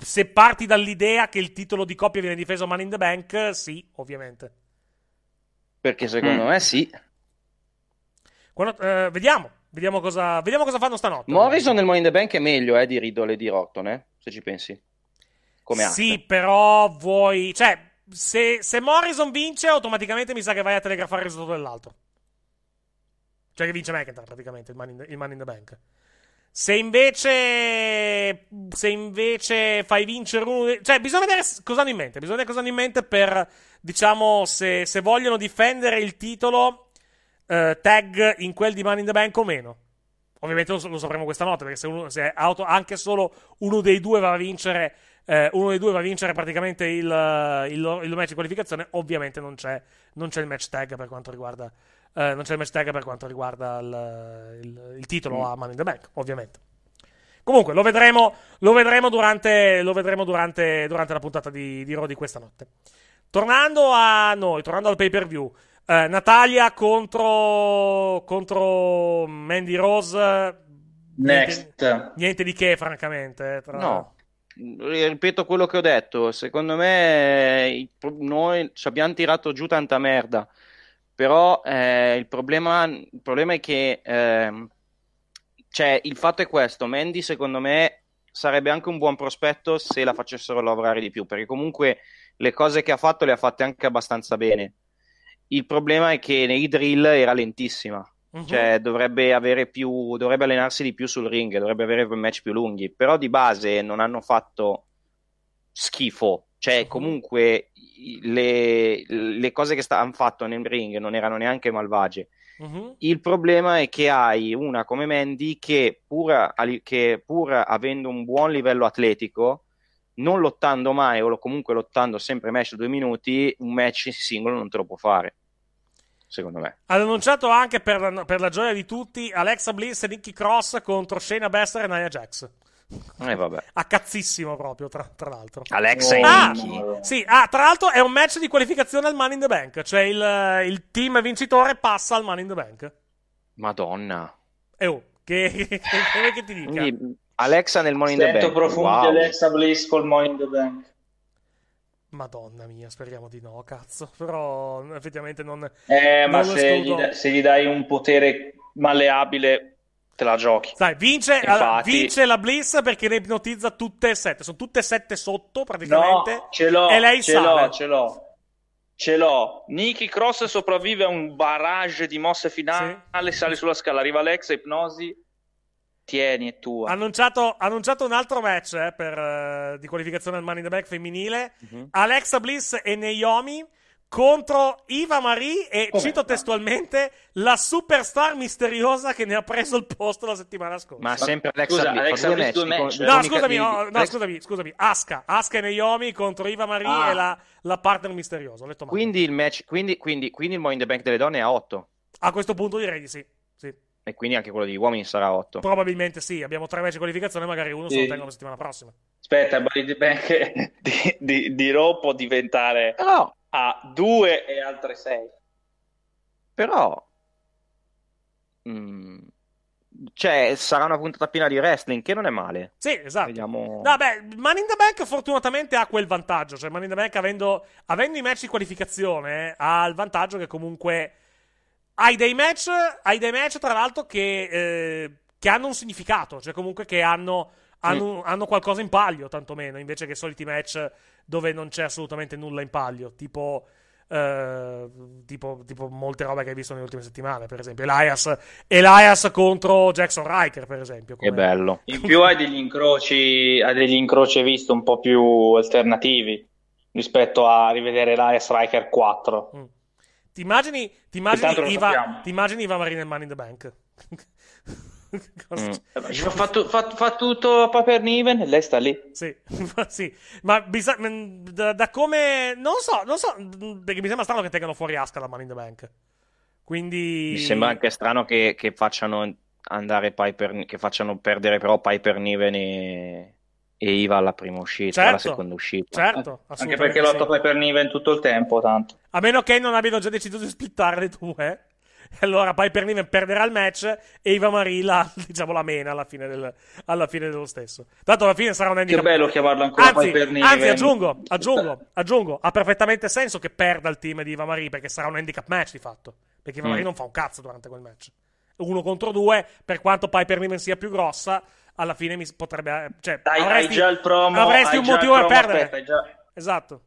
Speaker 2: Se parti dall'idea che il titolo di coppia viene difeso a Money in the Bank, sì, ovviamente.
Speaker 7: Perché secondo
Speaker 6: Mm.
Speaker 7: me sì.
Speaker 2: Quando- eh, vediamo, vediamo cosa, vediamo cosa fanno stanotte.
Speaker 7: Morrison nel Money in the Bank è meglio eh, di Riddle e di Orton, eh, se ci pensi. Come
Speaker 2: Sì,
Speaker 7: arte.
Speaker 2: però vuoi... Cioè, se, se Morrison vince, automaticamente mi sa che vai a telegrafare il risultato dell'altro. Cioè che vince McIntyre, praticamente, il Money in the, Money in the Bank. Se invece... Se invece fai vincere uno... Cioè, bisogna vedere cosa hanno in mente. Bisogna vedere cosa hanno in mente per, diciamo, se, se vogliono difendere il titolo eh, tag in quel di Money in the Bank o meno. Ovviamente lo, lo sapremo questa notte, perché se, uno, se auto- anche solo uno dei due va a vincere, eh, uno dei due va a vincere praticamente il, il, il match di qualificazione, ovviamente non c'è, non c'è il match tag per quanto riguarda, eh, non c'è il match tag per quanto riguarda il, il- il titolo a Money in the Bank, ovviamente. Comunque, lo vedremo, lo vedremo, durante, lo vedremo durante, durante la puntata di, di Raw di questa notte. Tornando a noi, tornando al pay per view, eh, Natalia contro, contro Mandy Rose.
Speaker 6: Next.
Speaker 2: Niente, niente di che, francamente. eh, tra-
Speaker 7: No, ripeto quello che ho detto. Secondo me pro- noi ci abbiamo tirato giù tanta merda. Però eh, il problema, il problema è che ehm, cioè, il fatto è questo: Mandy, secondo me, sarebbe anche un buon prospetto se la facessero lavorare di più, perché comunque le cose che ha fatto le ha fatte anche abbastanza bene. Il problema è che nei drill era lentissima.
Speaker 2: Mhm.
Speaker 7: Cioè, dovrebbe avere più, dovrebbe allenarsi di più sul ring, dovrebbe avere match più lunghi. Però di base non hanno fatto schifo. Cioè, comunque i- le, le cose che sta- hanno fatto nel ring non erano neanche malvagie.
Speaker 2: Mhm.
Speaker 7: Il problema è che hai una come Mandy che pur, che pur avendo un buon livello atletico, non lottando mai o comunque lottando sempre match due minuti, un match singolo non te lo può fare. Secondo me.
Speaker 2: Hanno annunciato anche per la, per la gioia di tutti Alexa Bliss e Nikki Cross contro Shayna Baszler e Nia Jax.
Speaker 7: Eh, vabbè.
Speaker 2: A cazzissimo proprio, tra, tra l'altro.
Speaker 7: Alexa e
Speaker 2: Ah,
Speaker 7: Nikki.
Speaker 2: sì, ah, tra l'altro è un match di qualificazione al Money in the Bank. Cioè il, il team vincitore passa al Money in the Bank.
Speaker 7: Madonna.
Speaker 2: E oh, che, che, che, che ti dica?
Speaker 7: Quindi Alexa nel Money in the
Speaker 6: Sento
Speaker 7: Bank.
Speaker 6: profondi
Speaker 7: Wow.
Speaker 6: Alexa Bliss col Money in the Bank.
Speaker 2: Madonna mia, speriamo di no, cazzo. Però effettivamente non...
Speaker 6: Eh, ma
Speaker 2: non lo
Speaker 6: se gli, da- se gli dai un potere malleabile, te la giochi.
Speaker 2: Sai, vince,
Speaker 6: Infatti-
Speaker 2: allora, vince la Bliss perché ne ipnotizza tutte e sette. Sono tutte e sette sotto, praticamente.
Speaker 6: No, ce l'ho,
Speaker 2: E lei
Speaker 6: ce
Speaker 2: sale.
Speaker 6: l'ho, ce l'ho. Ce l'ho. Nikki Cross sopravvive a un barrage di mosse finali, sale sulla scala, arriva Alexa, ipnosi, tieni, è tua.
Speaker 2: Annunciato, annunciato un altro match eh, per, eh, di qualificazione al Money in the Bank femminile.
Speaker 6: Mhm.
Speaker 2: Alexa Bliss e Naomi contro Iva Marie e,
Speaker 6: Come?
Speaker 2: cito testualmente, la superstar misteriosa che ne ha preso il posto la settimana scorsa.
Speaker 7: Ma sempre Alexa
Speaker 6: Scusa,
Speaker 7: Bliss.
Speaker 6: Alexa Bliss due
Speaker 7: di con-
Speaker 6: match.
Speaker 7: di
Speaker 2: No, scusami, no, no, scusami, scusami. Aska, Aska e Naomi contro Iva Marie
Speaker 6: Ah.
Speaker 2: e la, la partner misteriosa. Ho letto male.
Speaker 7: Quindi il match, quindi, quindi, quindi il Money in the Bank delle donne è a 8.
Speaker 2: A questo punto direi di sì. sì.
Speaker 7: E quindi anche quello degli uomini sarà a 8.
Speaker 2: Probabilmente sì. Abbiamo tre match di qualificazione, magari uno se lo
Speaker 6: Sì.
Speaker 2: tengono la settimana prossima.
Speaker 6: Aspetta, the Bank di, di, di Raw può diventare
Speaker 7: Però,
Speaker 6: a due e altre sei.
Speaker 7: però mm, cioè, sarà una puntata piena di wrestling, che non è male.
Speaker 2: Sì, esatto.
Speaker 7: Vediamo.
Speaker 2: No, beh, Money in the Bank fortunatamente ha quel vantaggio. Cioè, Money in the Bank, avendo, avendo i match di qualificazione, ha il vantaggio che comunque hai dei match, hai dei match tra l'altro, che, eh, che hanno un significato. Cioè, comunque che hanno, hanno, hanno qualcosa in palio, tantomeno, invece che i soliti match dove non c'è assolutamente nulla in palio. Tipo. eh, tipo, tipo molte robe che hai visto nelle ultime settimane, per esempio, Elias, Elias contro Jackson Riker, per esempio.
Speaker 7: Che bello.
Speaker 6: In più hai degli incroci, hai degli incroci visto un po' più alternativi rispetto a rivedere l'Aria Striker 4.
Speaker 2: Mm. Ti immagini, ti immagini, Iva, ti immagini Iva Marie nel Money in the Bank?
Speaker 7: Mm.
Speaker 2: c'è?
Speaker 6: Fa, tu- fa- fa tutto a Paper Niven e lei sta lì.
Speaker 2: Sì, sì, ma bisa- mm, da, da come... Non so, non so, mm, perché mi sembra strano che tengano fuori Aska da Money in the Bank. Quindi...
Speaker 7: Mi sembra anche strano che, che facciano andare Piper, che facciano perdere però Piper Niven e, e Iva alla prima uscita,
Speaker 2: Certo,
Speaker 7: alla seconda uscita.
Speaker 2: Certo,
Speaker 6: Anche
Speaker 2: assolutamente
Speaker 6: perché
Speaker 2: sì.
Speaker 6: lotta Piper Niven tutto il tempo, tanto.
Speaker 2: A meno che non abbiano già deciso di splittare le due. E allora Piper Niven perderà il match e Iva Marie la, diciamo, la mena alla fine, del- alla fine dello stesso. Tanto alla fine sarà un
Speaker 6: Che
Speaker 2: handicap.
Speaker 6: bello chiamarlo ancora
Speaker 2: Anzi,
Speaker 6: Piper Niven.
Speaker 2: anzi, aggiungo, aggiungo, aggiungo, ha perfettamente senso che perda il team di Iva Marie perché sarà un handicap match di fatto. Perché Iva
Speaker 7: Mm.
Speaker 2: Marie non fa un cazzo durante quel match. Uno contro due, per quanto Piper Niven sia più grossa, alla fine mi potrebbe. Cioè,
Speaker 6: Dai,
Speaker 2: avresti,
Speaker 6: hai già il promo.
Speaker 2: avresti un motivo per
Speaker 6: promo,
Speaker 2: perdere.
Speaker 6: aspetta, già-
Speaker 2: Esatto.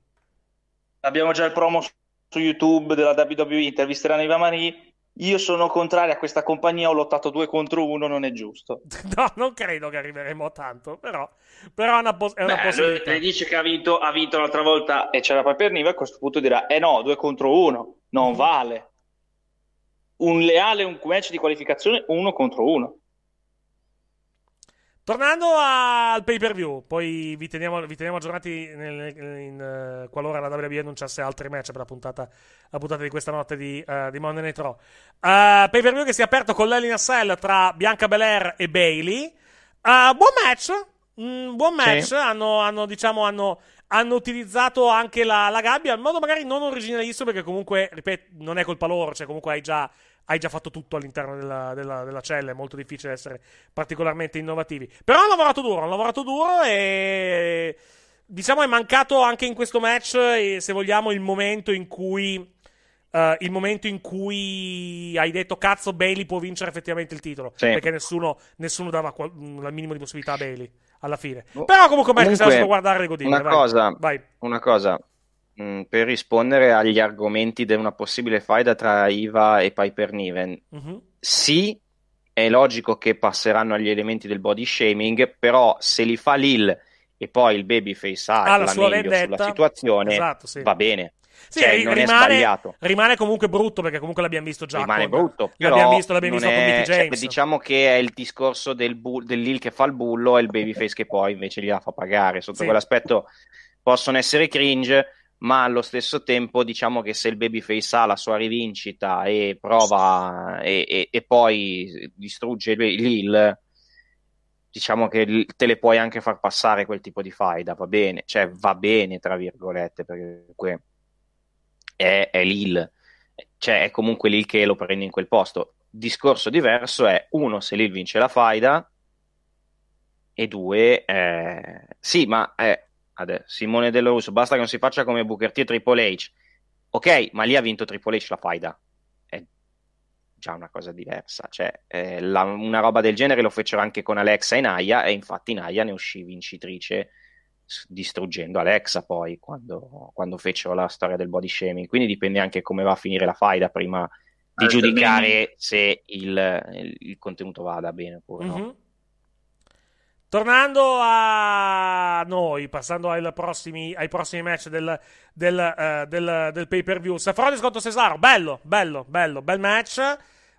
Speaker 6: Abbiamo già il promo su YouTube della WWE, intervisteranno Iva Marie. Io sono contrario a questa compagnia, ho lottato due contro uno, non è giusto.
Speaker 2: No, non credo che arriveremo a tanto, però, però è una, pos- è una
Speaker 6: Beh,
Speaker 2: possibilità.
Speaker 6: le dice che ha vinto, ha vinto l'altra volta e c'era Piper Niven, a questo punto dirà, eh no, due contro uno, non vale. Un leale, un match di qualificazione, uno contro uno.
Speaker 2: Tornando al pay per view, poi vi teniamo, vi teniamo aggiornati nel- in, eh, qualora la WWE annunciasse altri match per la puntata, la puntata di questa notte di, eh, di Monday Night Raw. pay per view che si è aperto con l'Elina Cell tra Bianca Belair e Bailey. buon match, mm, buon match.
Speaker 7: Sì.
Speaker 2: Hanno, hanno, diciamo, hanno, hanno utilizzato anche la, la gabbia in modo magari non originalissimo, perché comunque, ripeto, non è colpa loro, cioè comunque hai già hai già fatto tutto all'interno della, della- della cella, è molto difficile essere particolarmente innovativi. Però hanno lavorato duro, hanno lavorato duro e diciamo è mancato anche in questo match, se vogliamo, il momento in cui eh, il momento in cui hai detto cazzo Bailey può vincere effettivamente il titolo,
Speaker 7: Sì.
Speaker 2: perché nessuno, nessuno dava qual- il minimo di possibilità a Bailey alla fine. Però comunque un match
Speaker 7: Comunque,
Speaker 2: si può guardare e godere.
Speaker 7: una
Speaker 2: vai.
Speaker 7: cosa,
Speaker 2: Vai.
Speaker 7: una cosa mh, per rispondere agli argomenti di una possibile faida tra Iva e Piper Niven.
Speaker 2: Mhm.
Speaker 7: Sì, è logico che passeranno agli elementi del body shaming, però se li fa Lil e poi il babyface ha
Speaker 2: Ah, la sua vendetta.
Speaker 7: sulla situazione,
Speaker 2: Esatto, sì.
Speaker 7: va bene.
Speaker 2: Sì,
Speaker 7: Cioè, non è
Speaker 2: rimane,
Speaker 7: sbagliato.
Speaker 2: rimane comunque brutto perché comunque l'abbiamo visto già.
Speaker 7: rimane
Speaker 2: con-
Speaker 7: brutto, però
Speaker 2: L'abbiamo visto, l'abbiamo visto con
Speaker 7: è-
Speaker 2: Mickey
Speaker 7: cioè,
Speaker 2: James.
Speaker 7: diciamo che è il discorso del, bu- del Lil che fa il bullo e il babyface che poi invece gliela fa pagare. Sotto
Speaker 2: Sì.
Speaker 7: quell'aspetto possono essere cringe, ma allo stesso tempo diciamo che se il babyface ha la sua rivincita e prova e, e- e poi distrugge Lil, diciamo che te le puoi anche far passare quel tipo di faida, va bene, cioè va bene tra virgolette, perché è, è Lil, cioè è comunque Lil che lo prende in quel posto. Discorso diverso è uno se Lil vince la faida e due, eh, sì, ma eh, adesso, Simone Dello Russo, basta che non si faccia come Booker T e Triple H. Ok, ma lì ha vinto Triple H la faida. È già una cosa diversa. Cioè, eh, la- una roba del genere lo fecero anche con Alexa e Naya, e infatti Naya ne uscì vincitrice distruggendo Alexa poi quando, quando fecero la storia del body shaming. Quindi dipende anche come va a finire la faida prima di
Speaker 6: Ah,
Speaker 7: giudicare se il, il- il contenuto vada bene oppure no.
Speaker 2: Tornando a noi, passando ai prossimi, ai prossimi match del, del, eh, del, del pay per view. Safronis contro Cesaro, bello, bello, bello, bel match.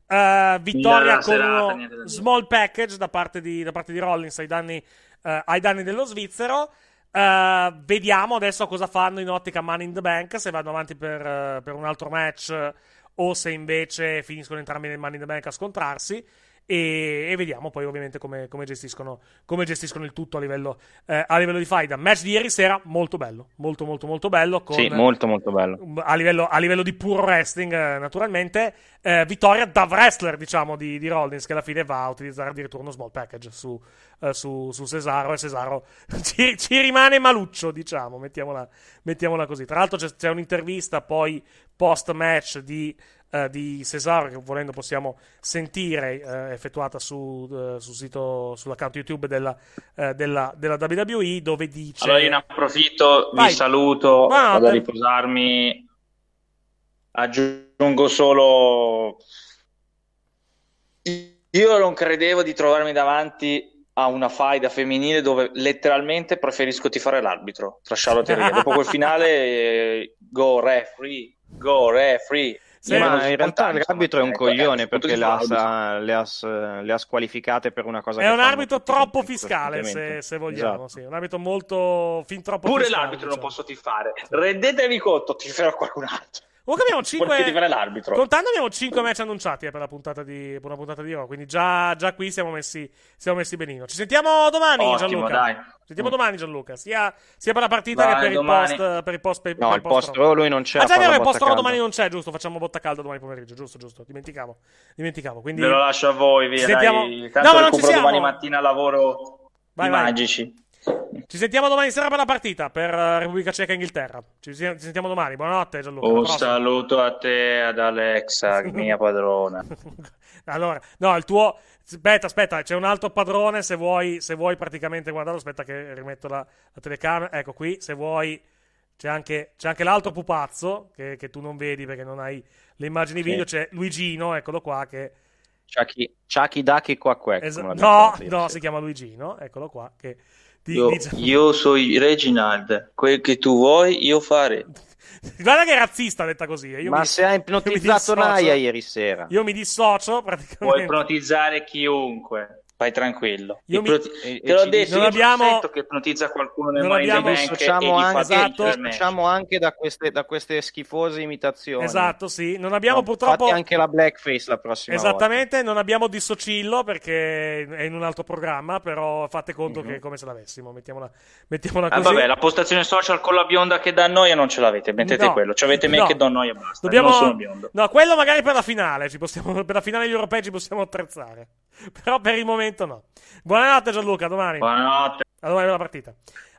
Speaker 2: Eh, vittoria con uno small package da parte di, da parte di Rollins ai danni, eh, ai danni dello svizzero. Vediamo adesso cosa fanno in ottica Money in the Bank, se vanno avanti per, per un altro match o se invece finiscono entrambi nel Money in the Bank a scontrarsi. E, e vediamo poi ovviamente come, come gestiscono, come gestiscono il tutto a livello, eh, a livello di faida. Match di ieri sera molto bello, molto molto molto bello. Con,
Speaker 7: Sì, molto molto bello.
Speaker 2: a livello, a livello di puro wrestling, eh, naturalmente. Eh, vittoria da wrestler, diciamo, di, di Rollins, che alla fine va a utilizzare addirittura uno small package su, eh, su, su Cesaro. E Cesaro ci, ci rimane maluccio, diciamo, mettiamola, mettiamola così. Tra l'altro, c'è, c'è un'intervista poi post match di. Eh, di Cesaro che volendo possiamo sentire eh, effettuata su, eh, sul sito sull'account YouTube della, eh, della, della WWE dove dice
Speaker 6: Allora io ne approfitto,
Speaker 2: Vai.
Speaker 6: vi saluto,
Speaker 2: no,
Speaker 6: vado a riposarmi. Aggiungo solo... Io non credevo di trovarmi davanti a una faida femminile dove letteralmente preferisco tifare l'arbitro tra Charlotte e Rhea. Dopo quel finale, eh, go referee, go referee.
Speaker 2: Sì,
Speaker 7: ma
Speaker 6: non
Speaker 7: in realtà l'arbitro è un coglione
Speaker 6: punto
Speaker 7: perché
Speaker 6: di
Speaker 7: le ha, sa- le ha le ha squalificate per una cosa
Speaker 2: È
Speaker 7: che
Speaker 2: un arbitro troppo fiscale, se, se vogliamo.
Speaker 7: Esatto.
Speaker 2: Sì. Un arbitro molto fin troppo
Speaker 6: Pure
Speaker 2: fiscale.
Speaker 6: l'arbitro non
Speaker 2: diciamo.
Speaker 6: posso tifare. Rendetevi conto, tiferò qualcun altro.
Speaker 2: Comunque abbiamo
Speaker 6: Puoi
Speaker 2: 5
Speaker 6: fare l'arbitro.
Speaker 2: Contando abbiamo 5 match annunciati eh, per la puntata di per una puntata di Raw, quindi già, già qui siamo messi, siamo messi benino. Ci sentiamo domani
Speaker 6: Ottimo,
Speaker 2: Gianluca.
Speaker 6: dai.
Speaker 2: Ci sentiamo domani Gianluca, sia, sia per la partita
Speaker 6: Dai,
Speaker 2: che per il
Speaker 6: domani.
Speaker 2: post per il post per,
Speaker 7: No,
Speaker 2: per
Speaker 7: il post Raw lui non c'è.
Speaker 2: Ah, già vero, il post Raw domani non c'è, giusto? Facciamo botta calda domani pomeriggio, giusto, giusto. Dimenticavo. Dimenticavo. Quindi
Speaker 6: Ve lo lascio a voi, via.
Speaker 2: Ci sentiamo-
Speaker 6: Dai.
Speaker 2: No,
Speaker 6: Tanto
Speaker 2: ma non ci siamo.
Speaker 6: domani mattina lavoro
Speaker 2: Vai,
Speaker 6: i
Speaker 2: vai.
Speaker 6: magici.
Speaker 2: Ci sentiamo domani sera per la partita per eh, Repubblica Ceca e Inghilterra. Ci, sentiamo domani. Buonanotte Gianluca.
Speaker 6: Un
Speaker 2: prossima.
Speaker 6: saluto a te, ad Alexa, mia padrona.
Speaker 2: Allora, no, il tuo. Aspetta, aspetta, c'è un altro padrone. Se vuoi, se vuoi praticamente guardarlo, aspetta che rimetto la, la telecamera. Ecco qui, se vuoi, c'è anche, c'è anche l'altro pupazzo che, che tu non vedi perché non hai le immagini
Speaker 7: Sì.
Speaker 2: video. C'è Luigino, eccolo qua. Che,
Speaker 7: Chucky, Chucky Ducky qua qua. come
Speaker 2: no, no, si chiama Luigino, eccolo qua. Che ti
Speaker 6: Io, io sono Reginald, quel che tu vuoi io fare.
Speaker 2: Guarda che è razzista detta così. eh. Io
Speaker 7: Ma
Speaker 2: mi-
Speaker 7: se ha ipnotizzato Naya ieri sera.
Speaker 2: Io mi dissocio
Speaker 6: Puoi
Speaker 2: praticamente.
Speaker 6: ipnotizzare chiunque. Vai tranquillo.
Speaker 2: Io mi-
Speaker 6: Ipnoti-
Speaker 7: e-
Speaker 6: Te l'ho detto,
Speaker 2: non abbiamo-
Speaker 6: sento che ipnotizza qualcuno nel
Speaker 2: non abbiamo-
Speaker 6: Bank e
Speaker 7: Dissociamo anche,
Speaker 2: esatto.
Speaker 7: dissociamo anche da queste, da queste schifose imitazioni.
Speaker 2: Esatto, sì. Non abbiamo
Speaker 7: No,
Speaker 2: purtroppo.
Speaker 7: Fatti anche la blackface la prossima
Speaker 2: Esattamente, non abbiamo Dissocillo perché è in un altro programma, però fate conto
Speaker 7: Mhm.
Speaker 2: che è come se l'avessimo, mettiamola, mettiamola
Speaker 6: Ah,
Speaker 2: così.
Speaker 6: vabbè, la postazione social con la bionda che dà noia non ce l'avete, mettete
Speaker 2: No,
Speaker 6: quello. Ci avete me
Speaker 2: no.
Speaker 6: che do noia e basta.
Speaker 2: Dobbiamo...
Speaker 6: Non sono biondo.
Speaker 2: No, quello magari per la finale, ci possiamo... per la finale degli europei ci possiamo attrezzare. Però per il momento no. Buonanotte Gianluca, domani.
Speaker 6: Buonanotte.
Speaker 2: A domani la partita.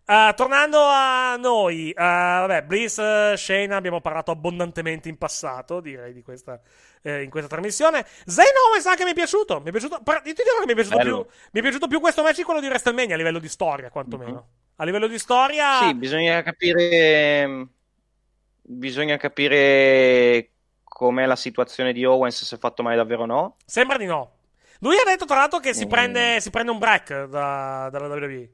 Speaker 2: Eh, tornando a noi, eh, vabbè, Bliss, eh, Shayna, abbiamo parlato abbondantemente in passato, direi, di questa, eh, in questa trasmissione. Zayn Owens anche mi è piaciuto. Mi è piaciuto, par- ti dirò che mi è piaciuto, più, mi è piaciuto più questo match di quello di WrestleMania a livello di storia, quantomeno.
Speaker 7: Mhm.
Speaker 2: A livello di storia,
Speaker 7: Sì, bisogna capire. Bisogna capire com'è la situazione di Owens, se è fatto male davvero o no.
Speaker 2: sembra di no. Lui ha detto, tra l'altro, che si,
Speaker 7: Mm.
Speaker 2: prende, si prende un break da- dalla WWE.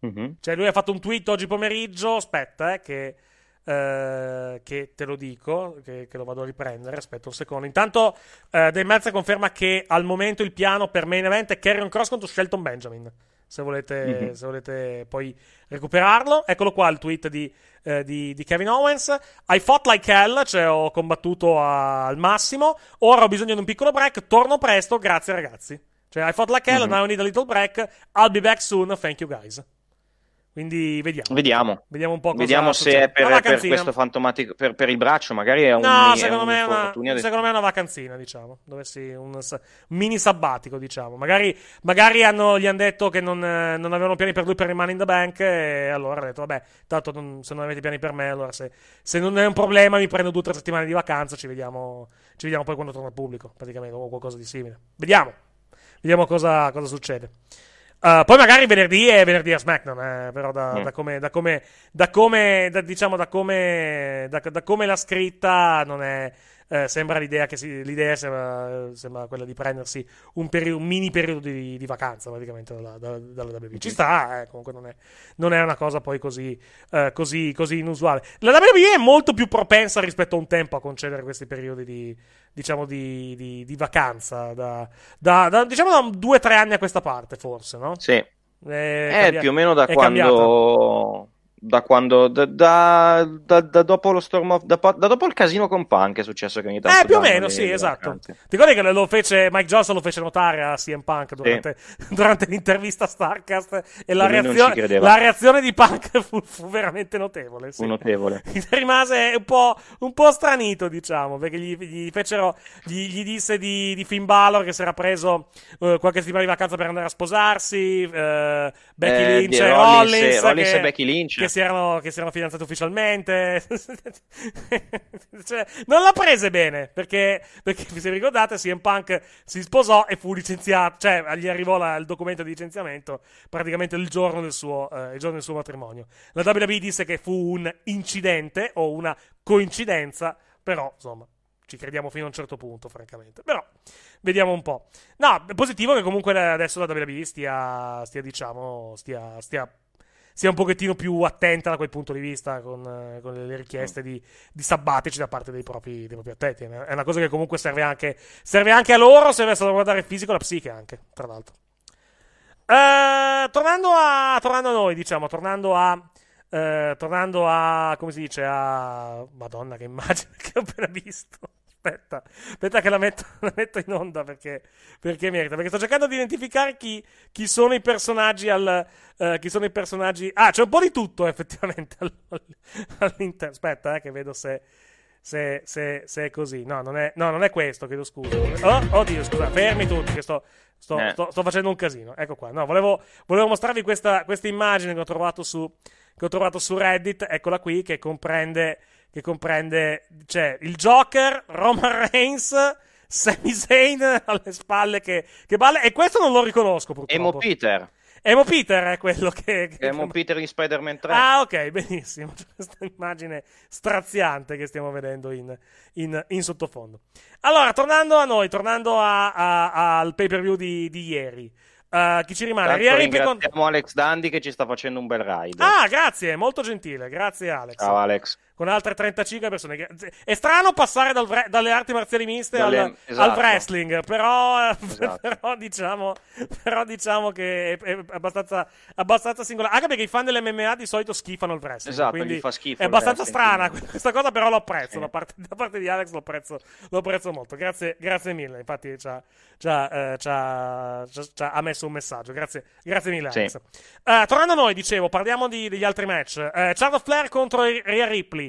Speaker 7: Mhm.
Speaker 2: Cioè, lui ha fatto un tweet oggi pomeriggio. Aspetta, eh, che, eh, che te lo dico, che, che lo vado a riprendere. Aspetta un secondo. Intanto, eh, Dave Meltzer conferma che al momento il piano per main event è Carrion Cross contro Shelton Benjamin. Se volete,
Speaker 7: Mhm.
Speaker 2: se volete poi recuperarlo, eccolo qua il tweet di, eh, di- di Kevin Owens. I fought like hell, cioè ho combattuto a- al massimo. Ora ho bisogno di un piccolo break. Torno presto, grazie ragazzi. Cioè, I fought like hell,
Speaker 7: Mhm.
Speaker 2: now I need a little break. I'll be back soon, thank you guys. Quindi vediamo.
Speaker 7: Vediamo.
Speaker 2: Vediamo un po' cosa
Speaker 7: Vediamo se
Speaker 2: succede.
Speaker 7: è per, per questo fantomatico. Per, per il braccio, magari è un.
Speaker 2: No,
Speaker 7: è
Speaker 2: secondo,
Speaker 7: un
Speaker 2: me è una, secondo me è una vacanzina, diciamo. Dovessi un, mini sabbatico, diciamo. Magari, magari hanno- gli hanno detto che non, non avevano piani per lui per rimanere in the bank. E allora ha detto: Vabbè, tanto non- se non avete piani per me, allora se, se non è un problema, mi prendo due o tre settimane di vacanza. Ci vediamo, ci vediamo poi quando torna al pubblico, praticamente, o qualcosa di simile. Vediamo. Vediamo cosa, cosa succede. Uh, poi magari venerdì è venerdì a SmackDown, eh, però da,
Speaker 7: Mm.
Speaker 2: da come, da come, da come, da- diciamo, da come, da, come l'ha scritta, non è, eh, sembra l'idea che si, l'idea sembra, sembra quella di prendersi un, peri- un mini periodo di, di vacanza praticamente dalla, dalla, dalla WWE. Ci sta, eh, comunque non è, non è una cosa poi così, eh, così, così inusuale. La WWE è molto più propensa rispetto a un tempo a concedere questi periodi di, diciamo, di, di, di vacanza, da, da, da- diciamo da due o tre anni a questa parte, forse, no?
Speaker 7: Sì.
Speaker 2: È,
Speaker 7: Eh,
Speaker 2: cambia-
Speaker 7: più o meno da
Speaker 2: è cambiata.
Speaker 7: Da quando. Da, da- da- da dopo lo Storm of. Da, da dopo il casino con Punk è successo che ogni tanto.
Speaker 2: Eh, più o meno,
Speaker 7: le-
Speaker 2: sì,
Speaker 7: le
Speaker 2: esatto. Ti ricordi che lo fece, Mike Johnson lo fece notare a CM Punk durante, durante l'intervista a Starcast e la reazione, la reazione di Punk fu, fu veramente notevole. sì.
Speaker 7: Fu notevole.
Speaker 2: Rimase un po', un po' stranito, diciamo, perché gli, gli fecero, gli, gli disse di, di Finn Balor che si era preso eh, qualche settimana di vacanza per andare a sposarsi, eh, Becky
Speaker 7: Eh,
Speaker 2: Lynch e
Speaker 7: Rollins
Speaker 2: Rollins,
Speaker 7: Rollins
Speaker 2: che,
Speaker 7: e Becky Lynch.
Speaker 2: Si erano, che si erano fidanzati ufficialmente. Cioè, non l'ha prese bene, perché, perché se ricordate CM Punk si sposò e fu licenziato, cioè gli arrivò la- il documento di licenziamento praticamente il giorno del suo, eh, giorno del suo matrimonio. La WWE disse che fu un incidente o una coincidenza, però insomma ci crediamo fino a un certo punto, francamente. Però vediamo un po'. No, è positivo che comunque adesso la WWE stia, stia diciamo, stia, stia sia un pochettino più attenta da quel punto di vista con, eh, con le richieste di, di sabbatici da parte dei propri, dei propri atleti. È una cosa che comunque serve anche, serve anche a loro, serve a salvaguardare il fisico e la psiche anche, tra l'altro. Eh, tornando, a, tornando a noi, diciamo, tornando a, eh, tornando a, come si dice, a... Madonna che immagine che ho appena visto. Aspetta, aspetta che la metto, la metto in onda perché, perché, merita. Perché sto cercando di identificare chi, chi sono i personaggi al, uh, chi sono i personaggi... Ah, c'è un po' di tutto effettivamente all'interno. Aspetta, eh, che vedo se, se, se, se, è così. No non è, no, non è questo, chiedo scusa. Oh, oddio, scusa, fermi tutti, che sto, sto, eh. sto, sto facendo un casino. Ecco qua. No, volevo, volevo mostrarvi questa, questa immagine che ho trovato su, che ho trovato su Reddit. Eccola qui, che comprende che comprende cioè, il Joker, Roman Reigns, Sami Zayn alle spalle che, che balla, e questo non lo riconosco purtroppo.
Speaker 7: Emo Peter.
Speaker 2: Emo Peter è quello che. che
Speaker 7: Emo che... Peter in Spider-Man 3.
Speaker 2: Ah, ok, benissimo. C'è questa immagine straziante che stiamo vedendo in, in, in sottofondo. Allora, tornando a noi, tornando a, a, al pay per view di, di ieri. Uh, chi ci rimane?
Speaker 7: Ria ringraziamo con... Alex Dandy che ci sta facendo un bel ride.
Speaker 2: Ah, grazie, molto gentile. Grazie, Alex.
Speaker 7: Ciao, Alex
Speaker 2: con altre 35 persone. È strano passare dal, dalle arti marziali miste dalle, al, esatto. al, wrestling, però, esatto. però, diciamo, però, diciamo, che è, abbastanza, abbastanza, singolare. Anche perché i fan dell'MMA di solito schifano il wrestling.
Speaker 7: Esatto,
Speaker 2: quindi
Speaker 7: fa schifo.
Speaker 2: È abbastanza strana quindi... questa cosa, però lo apprezzo. Sì. Da, parte, da, parte, di Alex lo apprezzo, lo apprezzo molto. Grazie, grazie mille. Infatti, ci ha, ci ha, ci ha, messo un messaggio. Grazie, grazie mille, Alex. Sì. Uh, tornando a noi, dicevo, parliamo di, degli altri match. Uh, Charlotte Flair contro Rhea Ripley.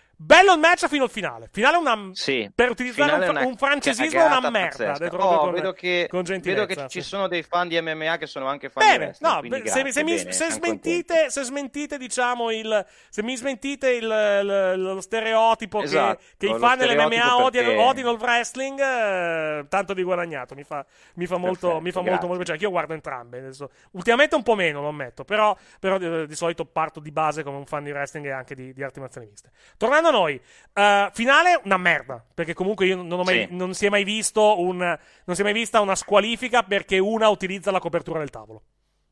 Speaker 2: Bello il match fino al finale. Finale una. Sì, per utilizzare un, un, francesismo è una merda.
Speaker 7: Oh,
Speaker 2: con,
Speaker 7: vedo, che,
Speaker 2: con
Speaker 7: vedo che
Speaker 2: sì.
Speaker 7: ci sono dei fan di MMA che sono anche fan
Speaker 2: bene,
Speaker 7: di wrestling.
Speaker 2: No, se, se, mi, se, smentite, se, smentite, diciamo, il. Se mi smentite il, il, lo stereotipo
Speaker 7: esatto,
Speaker 2: che, che i fan dell'MMA odiano, odiano, il wrestling, eh, tanto di guadagnato. Mi fa, mi fa molto, Perfetto, mi fa molto, molto piacere. Io guardo entrambe. Adesso. Ultimamente un po' meno, lo ammetto. Però, però di, di, solito parto di base come un fan di wrestling e anche di, di arti marziali miste. Tornando noi. Uh, finale, una merda. Perché comunque io non, mai, sì. non si è mai visto un, non si è mai vista una squalifica perché una utilizza la copertura del tavolo.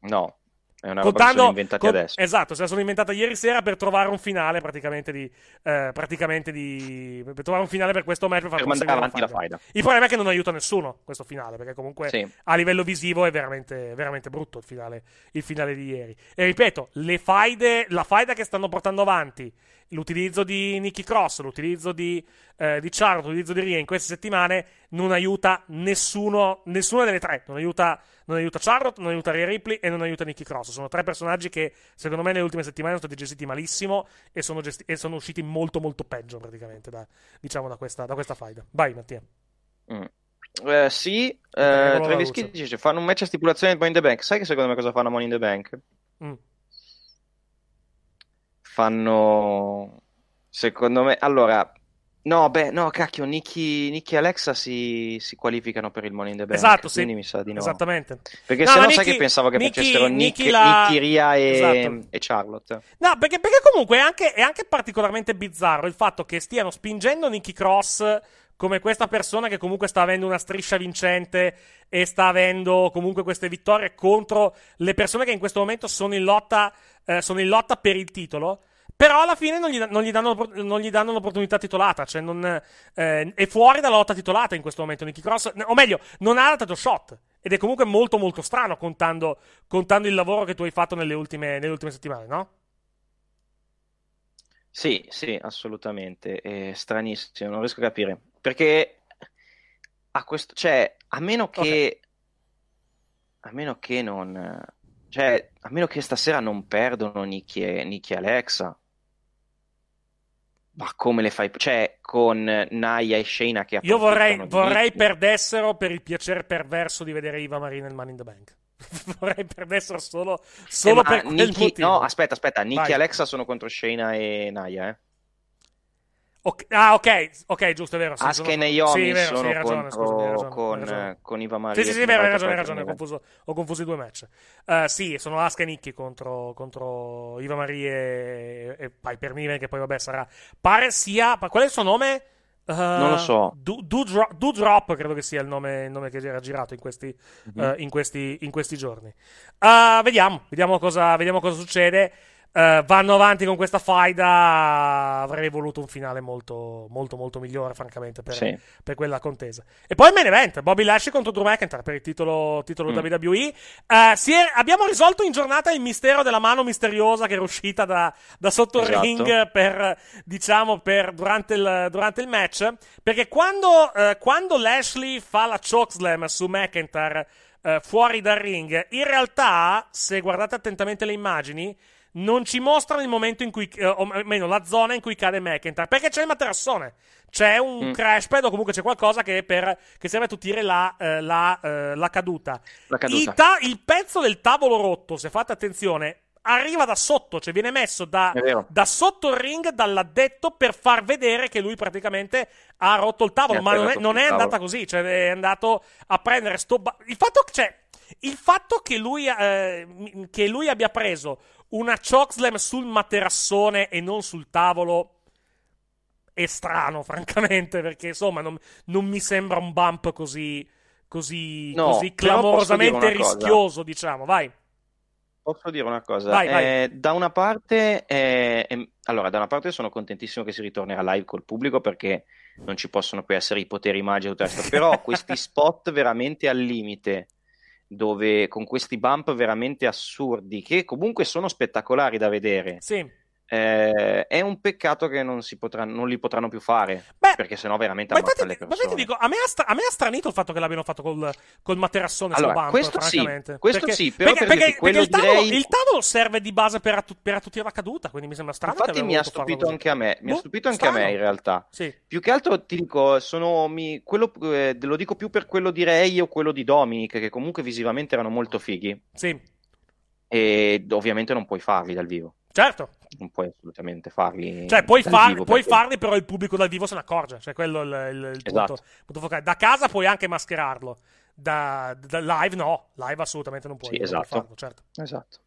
Speaker 7: No. È una Contando, roba inventati con, adesso.
Speaker 2: Esatto, se la sono inventata ieri sera per trovare un finale praticamente di... Eh, praticamente di per trovare un finale per questo match per,
Speaker 7: per mandare avanti la faida.
Speaker 2: Il problema è che non aiuta nessuno questo finale, perché comunque sì. a livello visivo è veramente, veramente brutto il finale, il finale di ieri. E ripeto, le faide, la faida che stanno portando avanti l'utilizzo di Nicky Cross, l'utilizzo di, eh, di Charlotte, l'utilizzo di Ria in queste settimane non aiuta nessuno, nessuna delle tre. Non aiuta, non aiuta Charlotte, non aiuta Ria Ripley e non aiuta Nicky Cross. Sono tre personaggi che secondo me nelle ultime settimane sono stati gestiti malissimo e sono, gesti- e sono usciti molto molto peggio praticamente da, diciamo, da questa, da questa faida. Vai Mattia.
Speaker 7: Mm. Eh, sì, eh, Travis Kid dice fanno un match a stipulazione di Money in the Bank. Sai che secondo me cosa fanno a Money in the Bank? Mm fanno secondo me allora no beh no cacchio Nicky, Nicky e Alexa si, si, qualificano per il Money in the Bank
Speaker 2: esatto
Speaker 7: sì
Speaker 2: mi sa di no esattamente
Speaker 7: perché no, se no Nicky, sai che pensavo che Nicky, facessero Nicky, la... Nicky Ria e, esatto. e, Charlotte
Speaker 2: no perché, perché comunque è anche, è anche particolarmente bizzarro il fatto che stiano spingendo Nicky Cross come questa persona che comunque sta avendo una striscia vincente e sta avendo comunque queste vittorie contro le persone che in questo momento sono in lotta, eh, sono in lotta per il titolo. Però alla fine non gli, non gli, danno, non gli danno, l'opportunità titolata. Cioè, non, eh, è fuori dalla lotta titolata in questo momento. Nicky Cross, o meglio, non ha la title shot. Ed è comunque molto, molto strano contando, contando il lavoro che tu hai fatto nelle ultime, nelle ultime settimane, no?
Speaker 7: Sì, sì, assolutamente. È stranissimo, non riesco a capire. Perché a questo, cioè, a meno che, okay. a meno che non, cioè, a meno che stasera non perdono Nicky e, Nicky e Alexa, ma come le fai? Cioè, con Naya e Shayna che
Speaker 2: Io vorrei, vorrei perdessero per il piacere perverso di vedere Iva Marina e il Man in the Bank. vorrei perdessero solo, solo eh, per motivo.
Speaker 7: No, aspetta, aspetta. Nicky e Alexa sono contro Shayna e Naya, eh?
Speaker 2: Okay. Ah, ok, ok, giusto, è vero. Sì,
Speaker 7: Asuka e Naomi sì, vero, sono sì, ragione, contro scusa, ragione, con, con Iva Maria.
Speaker 2: Sì, sì, sì, vero, hai ragione, hai ragione, ho confuso, ho confuso, i due match. Uh, sì, sono Asuka e Nikki contro, contro Iva Maria e, e Piper Niven, che poi vabbè sarà... Pare sia... Qual è il suo nome?
Speaker 7: Uh, non lo so.
Speaker 2: Do, do, drop, do, Drop, credo che sia il nome, il nome che era girato in questi, mm-hmm. uh, in questi, in questi giorni. Uh, vediamo, vediamo cosa, vediamo cosa succede. Uh, vanno avanti con questa faida. Avrei voluto un finale molto, molto, molto migliore, francamente, per,
Speaker 7: Sì.
Speaker 2: per quella contesa. E poi il main event: Bobby Lashley contro Drew McIntyre per il titolo, titolo
Speaker 7: Mm.
Speaker 2: WWE. Uh, si è- abbiamo risolto in giornata il mistero della mano misteriosa che era uscita da, da sotto il
Speaker 7: Esatto.
Speaker 2: ring per, diciamo, per durante, il, durante il match. Perché quando, eh, quando Lashley fa la chokeslam su McIntyre eh, fuori dal ring, in realtà, se guardate attentamente le immagini, non ci mostrano il momento in cui, eh, o meno la zona in cui cade McIntyre, perché c'è il materassone. C'è un
Speaker 7: Mm.
Speaker 2: crash pad o comunque c'è qualcosa che, per, che serve a tutire la, eh, la, eh, la caduta.
Speaker 7: La caduta.
Speaker 2: Il, ta- il pezzo del tavolo rotto, se fate attenzione, arriva da sotto, cioè viene messo da, da sotto il ring dall'addetto per far vedere che lui praticamente ha rotto il tavolo,
Speaker 7: Ha
Speaker 2: ma non è, non è andata così, cioè è andato a prendere sto ba- il fatto che cioè, il fatto che lui, eh, che lui abbia preso una chokeslam sul materassone e non sul tavolo è strano, francamente, perché insomma non, non mi sembra un bump così così,
Speaker 7: No,
Speaker 2: così clamorosamente
Speaker 7: cosa.
Speaker 2: rischioso, diciamo, vai.
Speaker 7: Posso dire una cosa?
Speaker 2: Vai, vai.
Speaker 7: Eh, da una parte, eh, ehm, allora, da una parte sono contentissimo che si ritornerà live col pubblico perché non ci possono più essere i poteri magici e tutto il resto, però questi spot veramente al limite, dove con questi bump veramente assurdi, che comunque sono spettacolari da vedere,
Speaker 2: Sì.
Speaker 7: Eh, è un peccato che non, si potranno, non li potranno più fare,
Speaker 2: Beh,
Speaker 7: perché sennò veramente
Speaker 2: Ma infatti,
Speaker 7: le
Speaker 2: ma infatti
Speaker 7: persone.
Speaker 2: dico, a me, ha stra- a me ha stranito il fatto che l'abbiano fatto col, col materassone
Speaker 7: Allora,
Speaker 2: sul bump,
Speaker 7: questo sì, questo
Speaker 2: perché,
Speaker 7: sì, però
Speaker 2: perché,
Speaker 7: per
Speaker 2: perché- perché il, tavolo,
Speaker 7: direi-
Speaker 2: il tavolo serve di base per, attu- per attutire la caduta, quindi mi sembra strano
Speaker 7: Infatti mi ha stupito anche a me, mi ha
Speaker 2: Boh,
Speaker 7: stupito anche a
Speaker 2: strano.
Speaker 7: me in realtà.
Speaker 2: Sì.
Speaker 7: Più che altro ti dico, sono, mi- quello, eh, lo dico più per quello di Ray o quello di Dominic, che comunque visivamente erano molto fighi.
Speaker 2: Sì,
Speaker 7: E ovviamente non puoi farli dal vivo.
Speaker 2: certo.
Speaker 7: Non puoi assolutamente farli.
Speaker 2: Cioè, puoi, far- puoi
Speaker 7: perché-
Speaker 2: farli, però il pubblico dal vivo se ne accorge. Cioè, quello è il, il- il
Speaker 7: Esatto.
Speaker 2: punto, punto focale. Da casa puoi anche mascherarlo. Da, da live no, live assolutamente non puoi,
Speaker 7: Sì,
Speaker 2: non puoi
Speaker 7: esatto.
Speaker 2: farlo, certo.
Speaker 7: Esatto.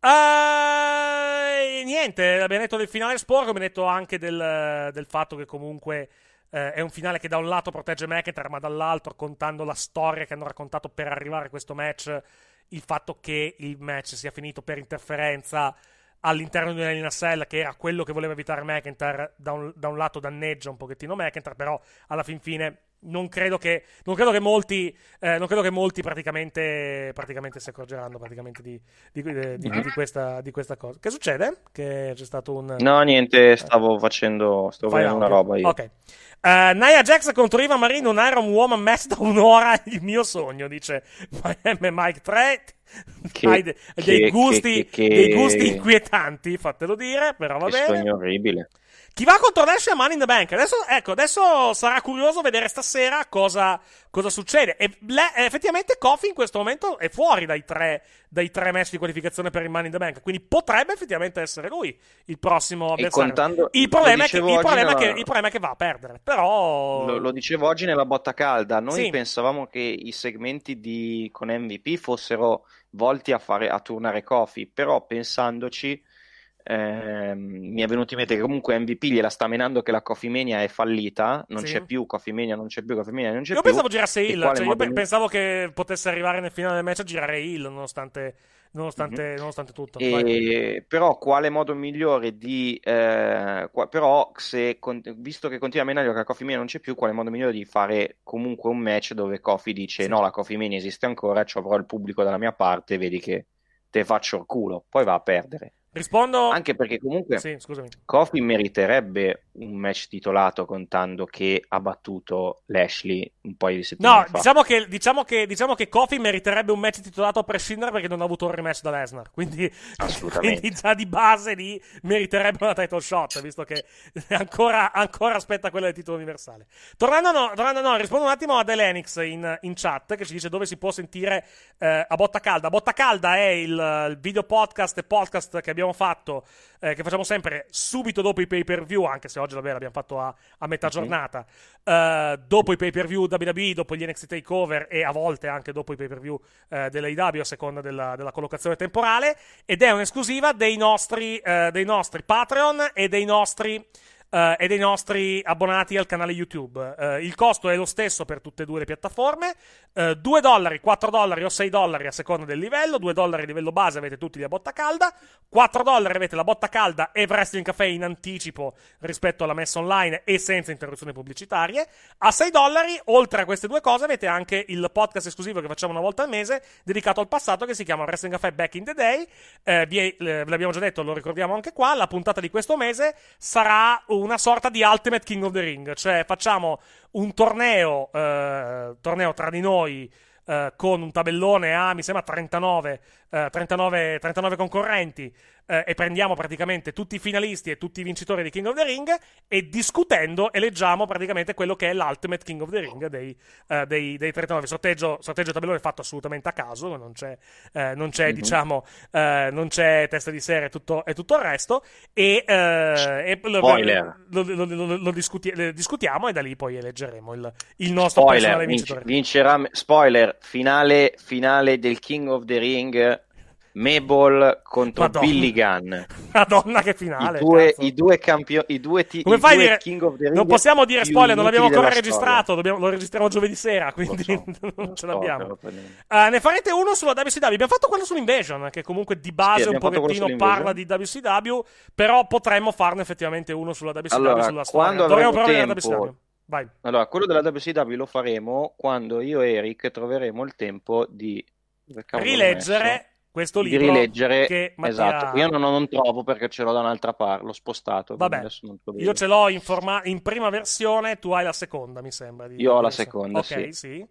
Speaker 2: Eh, niente, abbiamo detto del finale sporco, abbiamo detto anche del, del fatto che comunque eh, è un finale che da un lato protegge McIntyre, ma dall'altro, contando la storia che hanno raccontato per arrivare a questo match, il fatto che il match sia finito per interferenza all'interno di una Hell in a Cell, che era quello che voleva evitare McIntyre, da un, da un lato danneggia un pochettino McIntyre, però alla fin fine non credo che, non credo che molti, eh, non credo che molti praticamente, praticamente si accorgeranno praticamente di, di, di- di- di questa, di questa cosa. Che succede? Che c'è stato un...
Speaker 7: No, niente, stavo facendo, stavo
Speaker 2: Fai
Speaker 7: vedendo una roba io.
Speaker 2: Ok. Eh, Nia Jax contro Iva Marie un Iron Woman match da un'ora, il mio sogno, dice Mike 3.
Speaker 7: Che-
Speaker 2: Hai de-
Speaker 7: che-
Speaker 2: dei, gusti,
Speaker 7: che-
Speaker 2: dei gusti inquietanti, fatelo dire, però va bene.
Speaker 7: sogno orribile.
Speaker 2: Chi va contro Nash a Money in the Bank? Adesso, ecco, adesso sarà curioso vedere stasera cosa, cosa succede. E le- effettivamente Kofi in questo momento è fuori dai tre, dai tre match di qualificazione per il Money in the Bank. Quindi potrebbe effettivamente essere lui il prossimo avversario.
Speaker 7: contando,
Speaker 2: il, problema è che, è che, il problema è che va a perdere. Però.
Speaker 7: Lo, lo dicevo oggi nella botta calda, noi
Speaker 2: Sì.
Speaker 7: pensavamo che i segmenti di, con MVP fossero volti a, fare, a turnare Kofi, però pensandoci ehm, mi è venuto in mente che comunque MVP gliela sta menando che la Coffee Mania è fallita, non
Speaker 2: Sì.
Speaker 7: c'è più Coffee Mania, non c'è più Coffee Mania, non c'è
Speaker 2: Io
Speaker 7: più.
Speaker 2: pensavo girasse Hill. Cioè, io pe- pensavo che potesse arrivare nel finale del match a girare Hill, nonostante, nonostante, nonostante tutto.
Speaker 7: E, però quale modo migliore di eh, qua- però se con- visto che continua a menare che la Coffee Mania non c'è più quale modo migliore di fare comunque un match dove Kofi dice
Speaker 2: Sì.
Speaker 7: no la Coffee Mania esiste ancora ci avrò il pubblico dalla mia parte vedi che te faccio il culo poi va a perdere
Speaker 2: Rispondo.
Speaker 7: anche perché comunque
Speaker 2: Sì.
Speaker 7: Kofi meriterebbe un match titolato contando che ha battuto Lashley un paio di settimane
Speaker 2: No,
Speaker 7: fa
Speaker 2: diciamo che, diciamo, che, diciamo che Kofi meriterebbe un match titolato a prescindere perché non ha avuto un rematch da Lesnar. Quindi, quindi già di base lì meriterebbe una title shot, visto che ancora, ancora aspetta quella del titolo universale. Tornando, no, tornando no, rispondo un attimo ad Elenix in, in chat che ci dice dove si può sentire eh, a Botta Calda. Botta Calda è il, il video podcast e podcast che abbiamo fatto, eh, che facciamo sempre subito dopo i pay per view, anche se oggi davvero l'abbiamo fatto a, a metà
Speaker 7: Mhm.
Speaker 2: giornata. Eh, dopo i pay per view WWE, dopo gli NXT Takeover e a volte anche dopo i pay per view eh, dell'AEW a seconda della, della collocazione temporale. Ed è un'esclusiva dei nostri, eh, dei nostri Patreon e dei nostri. Eh, e dei nostri abbonati al canale YouTube. Eh, il costo è lo stesso per tutte e due le piattaforme. Eh, 2 dollari, 4 dollari o 6 dollari a seconda del livello. 2 dollari a livello base avete tutti la botta calda. 4 dollari avete la botta calda e Wrestling Café in anticipo rispetto alla messa online e senza interruzioni pubblicitarie. A 6 dollari, oltre a queste due cose, avete anche il podcast esclusivo che facciamo una volta al mese dedicato al passato che si chiama Wrestling Café Back in the Day. Ve l'abbiamo già detto, lo ricordiamo anche qua. La puntata di questo mese sarà una sorta di Ultimate King of the Ring, cioè facciamo un torneo, eh, torneo tra di noi eh, con un tabellone a, mi sembra, 39, eh, 39, 39 concorrenti eh, e prendiamo praticamente tutti i finalisti e tutti i vincitori di King of the Ring e discutendo eleggiamo praticamente quello che è l'Ultimate King of the Ring dei, eh, dei, dei 39. Sorteggio, sorteggio tabellone fatto assolutamente a caso, non c'è, eh, non c'è mm-hmm. diciamo, eh, non c'è testa di serie e tutto, e tutto il resto e, e lo, lo, lo, lo discuti- discutiamo e da lì poi eleggeremo il, il nostro
Speaker 7: spoiler,
Speaker 2: personale vincitore.
Speaker 7: Vincerà, spoiler, finale, finale del King of the Ring Mabel contro
Speaker 2: Madonna.
Speaker 7: Billy Gunn.
Speaker 2: Madonna, che finale!
Speaker 7: I due, i due campioni, i due, ti-
Speaker 2: Come
Speaker 7: i
Speaker 2: fai
Speaker 7: due
Speaker 2: dire?
Speaker 7: King of the Ring
Speaker 2: Non possiamo dire spoiler, non l'abbiamo ancora registrato. Dobbiamo, lo registriamo giovedì sera, quindi
Speaker 7: so.
Speaker 2: non ce
Speaker 7: so,
Speaker 2: l'abbiamo. Uh, ne farete uno sulla WCW. Abbiamo fatto quello sull'Invasion, che comunque di base
Speaker 7: Sì,
Speaker 2: un pochettino parla di. WCW. Però potremmo farne effettivamente uno sulla WCW.
Speaker 7: Allora,
Speaker 2: sulla storia. Dovremmo provare la WCW. Vai.
Speaker 7: Allora, quello della WCW lo faremo quando io e Eric troveremo il tempo di?
Speaker 2: Rileggere questo
Speaker 7: di
Speaker 2: libro.
Speaker 7: rileggere
Speaker 2: che Mattia-
Speaker 7: esatto io non, non trovo perché ce l'ho da un'altra parte l'ho spostato
Speaker 2: Vabbè, io ce l'ho in, forma- in prima versione, tu hai la seconda, mi sembra. di-
Speaker 7: Io ho la
Speaker 2: di-
Speaker 7: seconda,
Speaker 2: Ok,
Speaker 7: sì.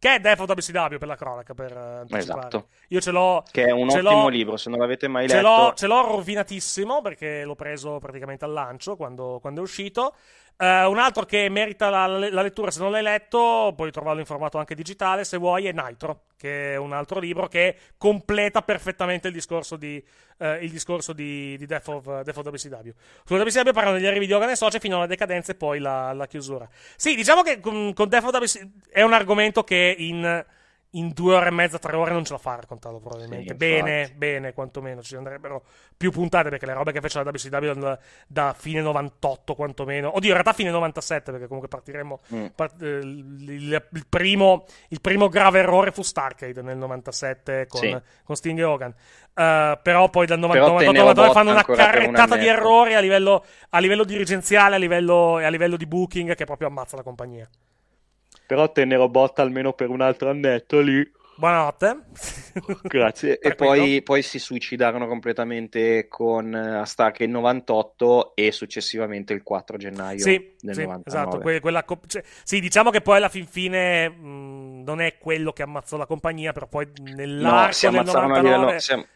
Speaker 2: Che è Death of WCW per la cronaca, per eh, anticipare.
Speaker 7: Esatto.
Speaker 2: Io ce l'ho...
Speaker 7: che è un
Speaker 2: ce
Speaker 7: ottimo libro se non l'avete mai
Speaker 2: Ce
Speaker 7: letto
Speaker 2: l'ho, ce l'ho rovinatissimo perché l'ho preso praticamente al lancio quando, quando è uscito. Eh, un altro che merita la, la lettura se non l'hai letto, puoi trovarlo in formato anche digitale se vuoi, è Nitro, che è un altro libro che completa perfettamente il discorso di, eh, il discorso di, di Death, of, Death of WCW. Sulla WCW parlano degli arrivi di Hogan e Soce fino alla decadenza e poi la, la chiusura. Sì, diciamo che con, con Death of WCW è un argomento che in in due ore e mezza, tre ore non ce la fa a raccontarlo probabilmente.
Speaker 7: Sì,
Speaker 2: bene, bene, quantomeno. Ci andrebbero più puntate perché le robe che fece la WCW da, da fine 98 quantomeno. Oddio, in realtà fine 97 perché comunque partiremmo...
Speaker 7: Mm.
Speaker 2: part- eh, il, il primo, il primo grave errore fu Starcade nel 97 con,
Speaker 7: Sì.
Speaker 2: con Sting e Hogan. Eh, però poi dal 90
Speaker 7: Però
Speaker 2: 98
Speaker 7: teneva
Speaker 2: 99 fanno una
Speaker 7: per un
Speaker 2: carrettata di errori a livello, a livello dirigenziale a livello, e a livello di booking che proprio ammazza la compagnia.
Speaker 7: Però tenero botta almeno per un altro annetto lì
Speaker 2: Buonanotte.
Speaker 7: grazie e poi, poi si suicidarono completamente con eh, Stark il 98 e successivamente il 4 gennaio
Speaker 2: Sì,
Speaker 7: del
Speaker 2: sì,
Speaker 7: 99
Speaker 2: esatto. que- quella co- cioè, sì, diciamo che poi alla fin fine mh, non è quello che ammazzò la compagnia, però poi
Speaker 7: no,
Speaker 2: nell'arco
Speaker 7: si
Speaker 2: del
Speaker 7: ammazzarono a
Speaker 2: 99
Speaker 7: livello si-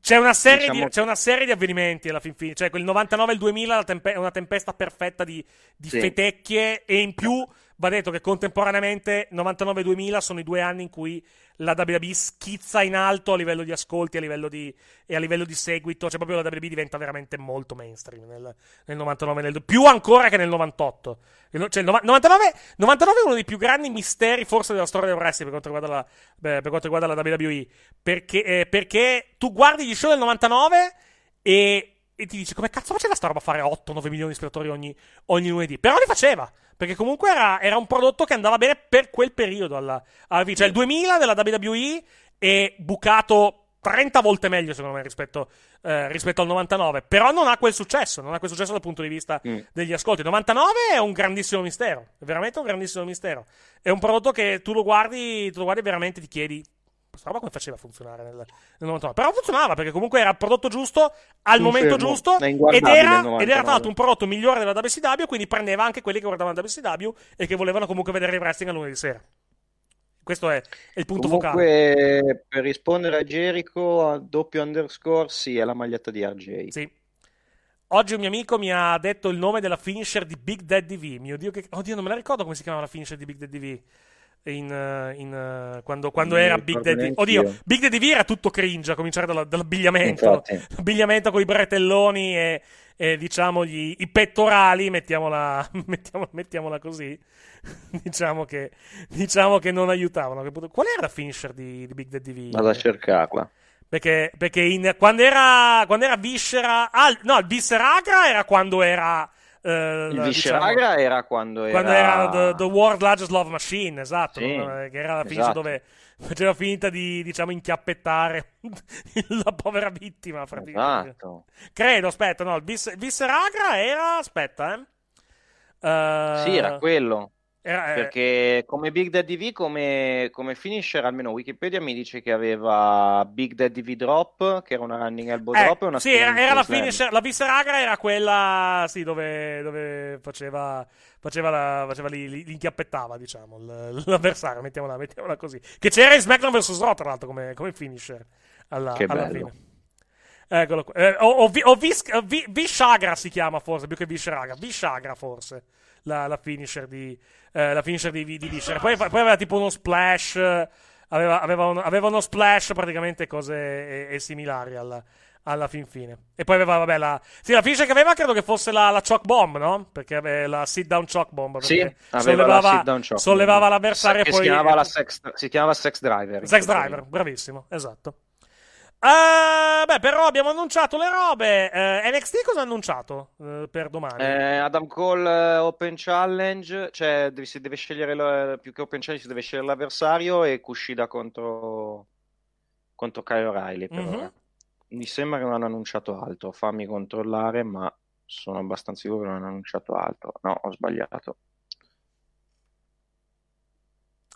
Speaker 2: c'è, una serie
Speaker 7: diciamo-
Speaker 2: di, c'è una serie di avvenimenti alla fin fine. Cioè, quel 99 e il 2000 la tempe- è una tempesta perfetta di, di
Speaker 7: Sì.
Speaker 2: fetecchie e in più va detto che contemporaneamente 99 e 2000 sono i due anni in cui la WWE schizza in alto a livello di ascolti a livello di, e a livello di seguito. Cioè, proprio la WWE diventa veramente molto mainstream nel, nel 99 nel, più ancora che nel 98. Cioè, il nova- 99, 99 è uno dei più grandi misteri, forse, della storia del wrestling per quanto riguarda la, per quanto riguarda la WWE. Perché, eh, perché tu guardi gli show del 99 e, e ti dici come cazzo faceva sta roba a fare 8-9 milioni di spettatori ogni, ogni lunedì? Però li faceva. Perché comunque era, era un prodotto che andava bene per quel periodo. Alla, alla. Cioè, il 2000 della WWE è bucato 30 volte meglio, secondo me, rispetto, eh, rispetto al 99. Però non ha quel successo. Non ha quel successo dal punto di vista
Speaker 7: Mm.
Speaker 2: degli ascolti. Il 99 è un grandissimo mistero. È veramente un grandissimo mistero. È un prodotto che tu lo guardi, tu lo guardi e veramente ti chiedi. Questa roba come faceva a funzionare nel, nel 99? Però funzionava perché comunque era il prodotto giusto al
Speaker 7: Confermo,
Speaker 2: momento giusto ed era, ed era
Speaker 7: 99.
Speaker 2: tra l'altro un prodotto migliore della WCW, quindi prendeva anche quelli che guardavano la WCW e che volevano comunque vedere il wrestling a lunedì sera. Questo è, è il punto focale.
Speaker 7: comunque per rispondere a Jericho a doppio underscore sì è la maglietta di RJ
Speaker 2: Sì. Oggi un mio amico mi ha detto il nome della finisher di Big Daddy V. Mio Dio, che... Oddio, non me la ricordo come si chiamava la finisher di Big Daddy V. In, eh, in, eh, quando, quando era Big Daddy Oddio,
Speaker 7: io.
Speaker 2: Big Daddy V era tutto cringe, a cominciare dalla- dall'abbigliamento.
Speaker 7: Infatti.
Speaker 2: L'abbigliamento con i bretelloni e, e, diciamo gli, i pettorali, mettiamola, mettiamo- mettiamola così. diciamo, che, diciamo che non aiutavano. Qual era la finisher di, di Big Daddy V?
Speaker 7: vado a cercarla
Speaker 2: Perché, perché in- quando, era, quando era Viscera. Ah, no, il Visceragra era quando era eh,
Speaker 7: Il Visceragra
Speaker 2: diciamo,
Speaker 7: era quando era...
Speaker 2: quando era the, the World Largest Love Machine, esatto,
Speaker 7: Sì?
Speaker 2: Eh, che era la finish
Speaker 7: esatto.
Speaker 2: dove faceva finta di, diciamo, inchiappettare la povera vittima. praticamente.
Speaker 7: Esatto.
Speaker 2: Credo, aspetta, no, il Vis- Visseragra era, aspetta, eh. Eh,
Speaker 7: Sì, era quello.
Speaker 2: Era, eh,
Speaker 7: Perché come Big Daddy V, come, come finisher, almeno Wikipedia mi dice che aveva Big Daddy V drop, che era una running elbow
Speaker 2: eh,
Speaker 7: drop e una
Speaker 2: sì, era, era la finisher, la Visseragra era quella, sì, dove, dove faceva, faceva, la, faceva li- l'inchiappettava, diciamo, l'avversario, mettiamola, mettiamola così. Che c'era in SmackDown vs. Raw, tra l'altro, come, come finisher alla,
Speaker 7: Che
Speaker 2: alla
Speaker 7: bello.
Speaker 2: fine. Eccolo qua. Eh, o, o, Vi- o Vis- o Vi- Vishagra si chiama forse, più che Vishraga. Vishagra forse, la, la finisher di, eh, la finisher di, di Viscera. Poi, poi aveva tipo uno splash, aveva, aveva, uno, aveva uno splash praticamente cose e, e similari alla, alla fin fine. E poi aveva, vabbè, la, sì, la finisher che aveva credo che fosse la, la choke bomb, no? Perché aveva la sit down choke bomb.
Speaker 7: Sì,
Speaker 2: sollevava,
Speaker 7: la sit down choke.
Speaker 2: sollevava l'avversario e poi...
Speaker 7: si chiamava, sex, si chiamava Sex Driver.
Speaker 2: Sex Driver, bravissimo, esatto. Eh, beh, però abbiamo annunciato le robe. Eh, NXT cosa ha annunciato eh, per domani?
Speaker 7: Eh, Adam Cole Open Challenge, cioè devi- si deve scegliere la- più che Open Challenge si deve scegliere l'avversario e Kushida contro, contro Kyle O'Reilly
Speaker 2: Mhm.
Speaker 7: ora. Mi sembra che non hanno annunciato altro, fammi controllare, ma sono abbastanza sicuro che non hanno annunciato altro. No, ho sbagliato.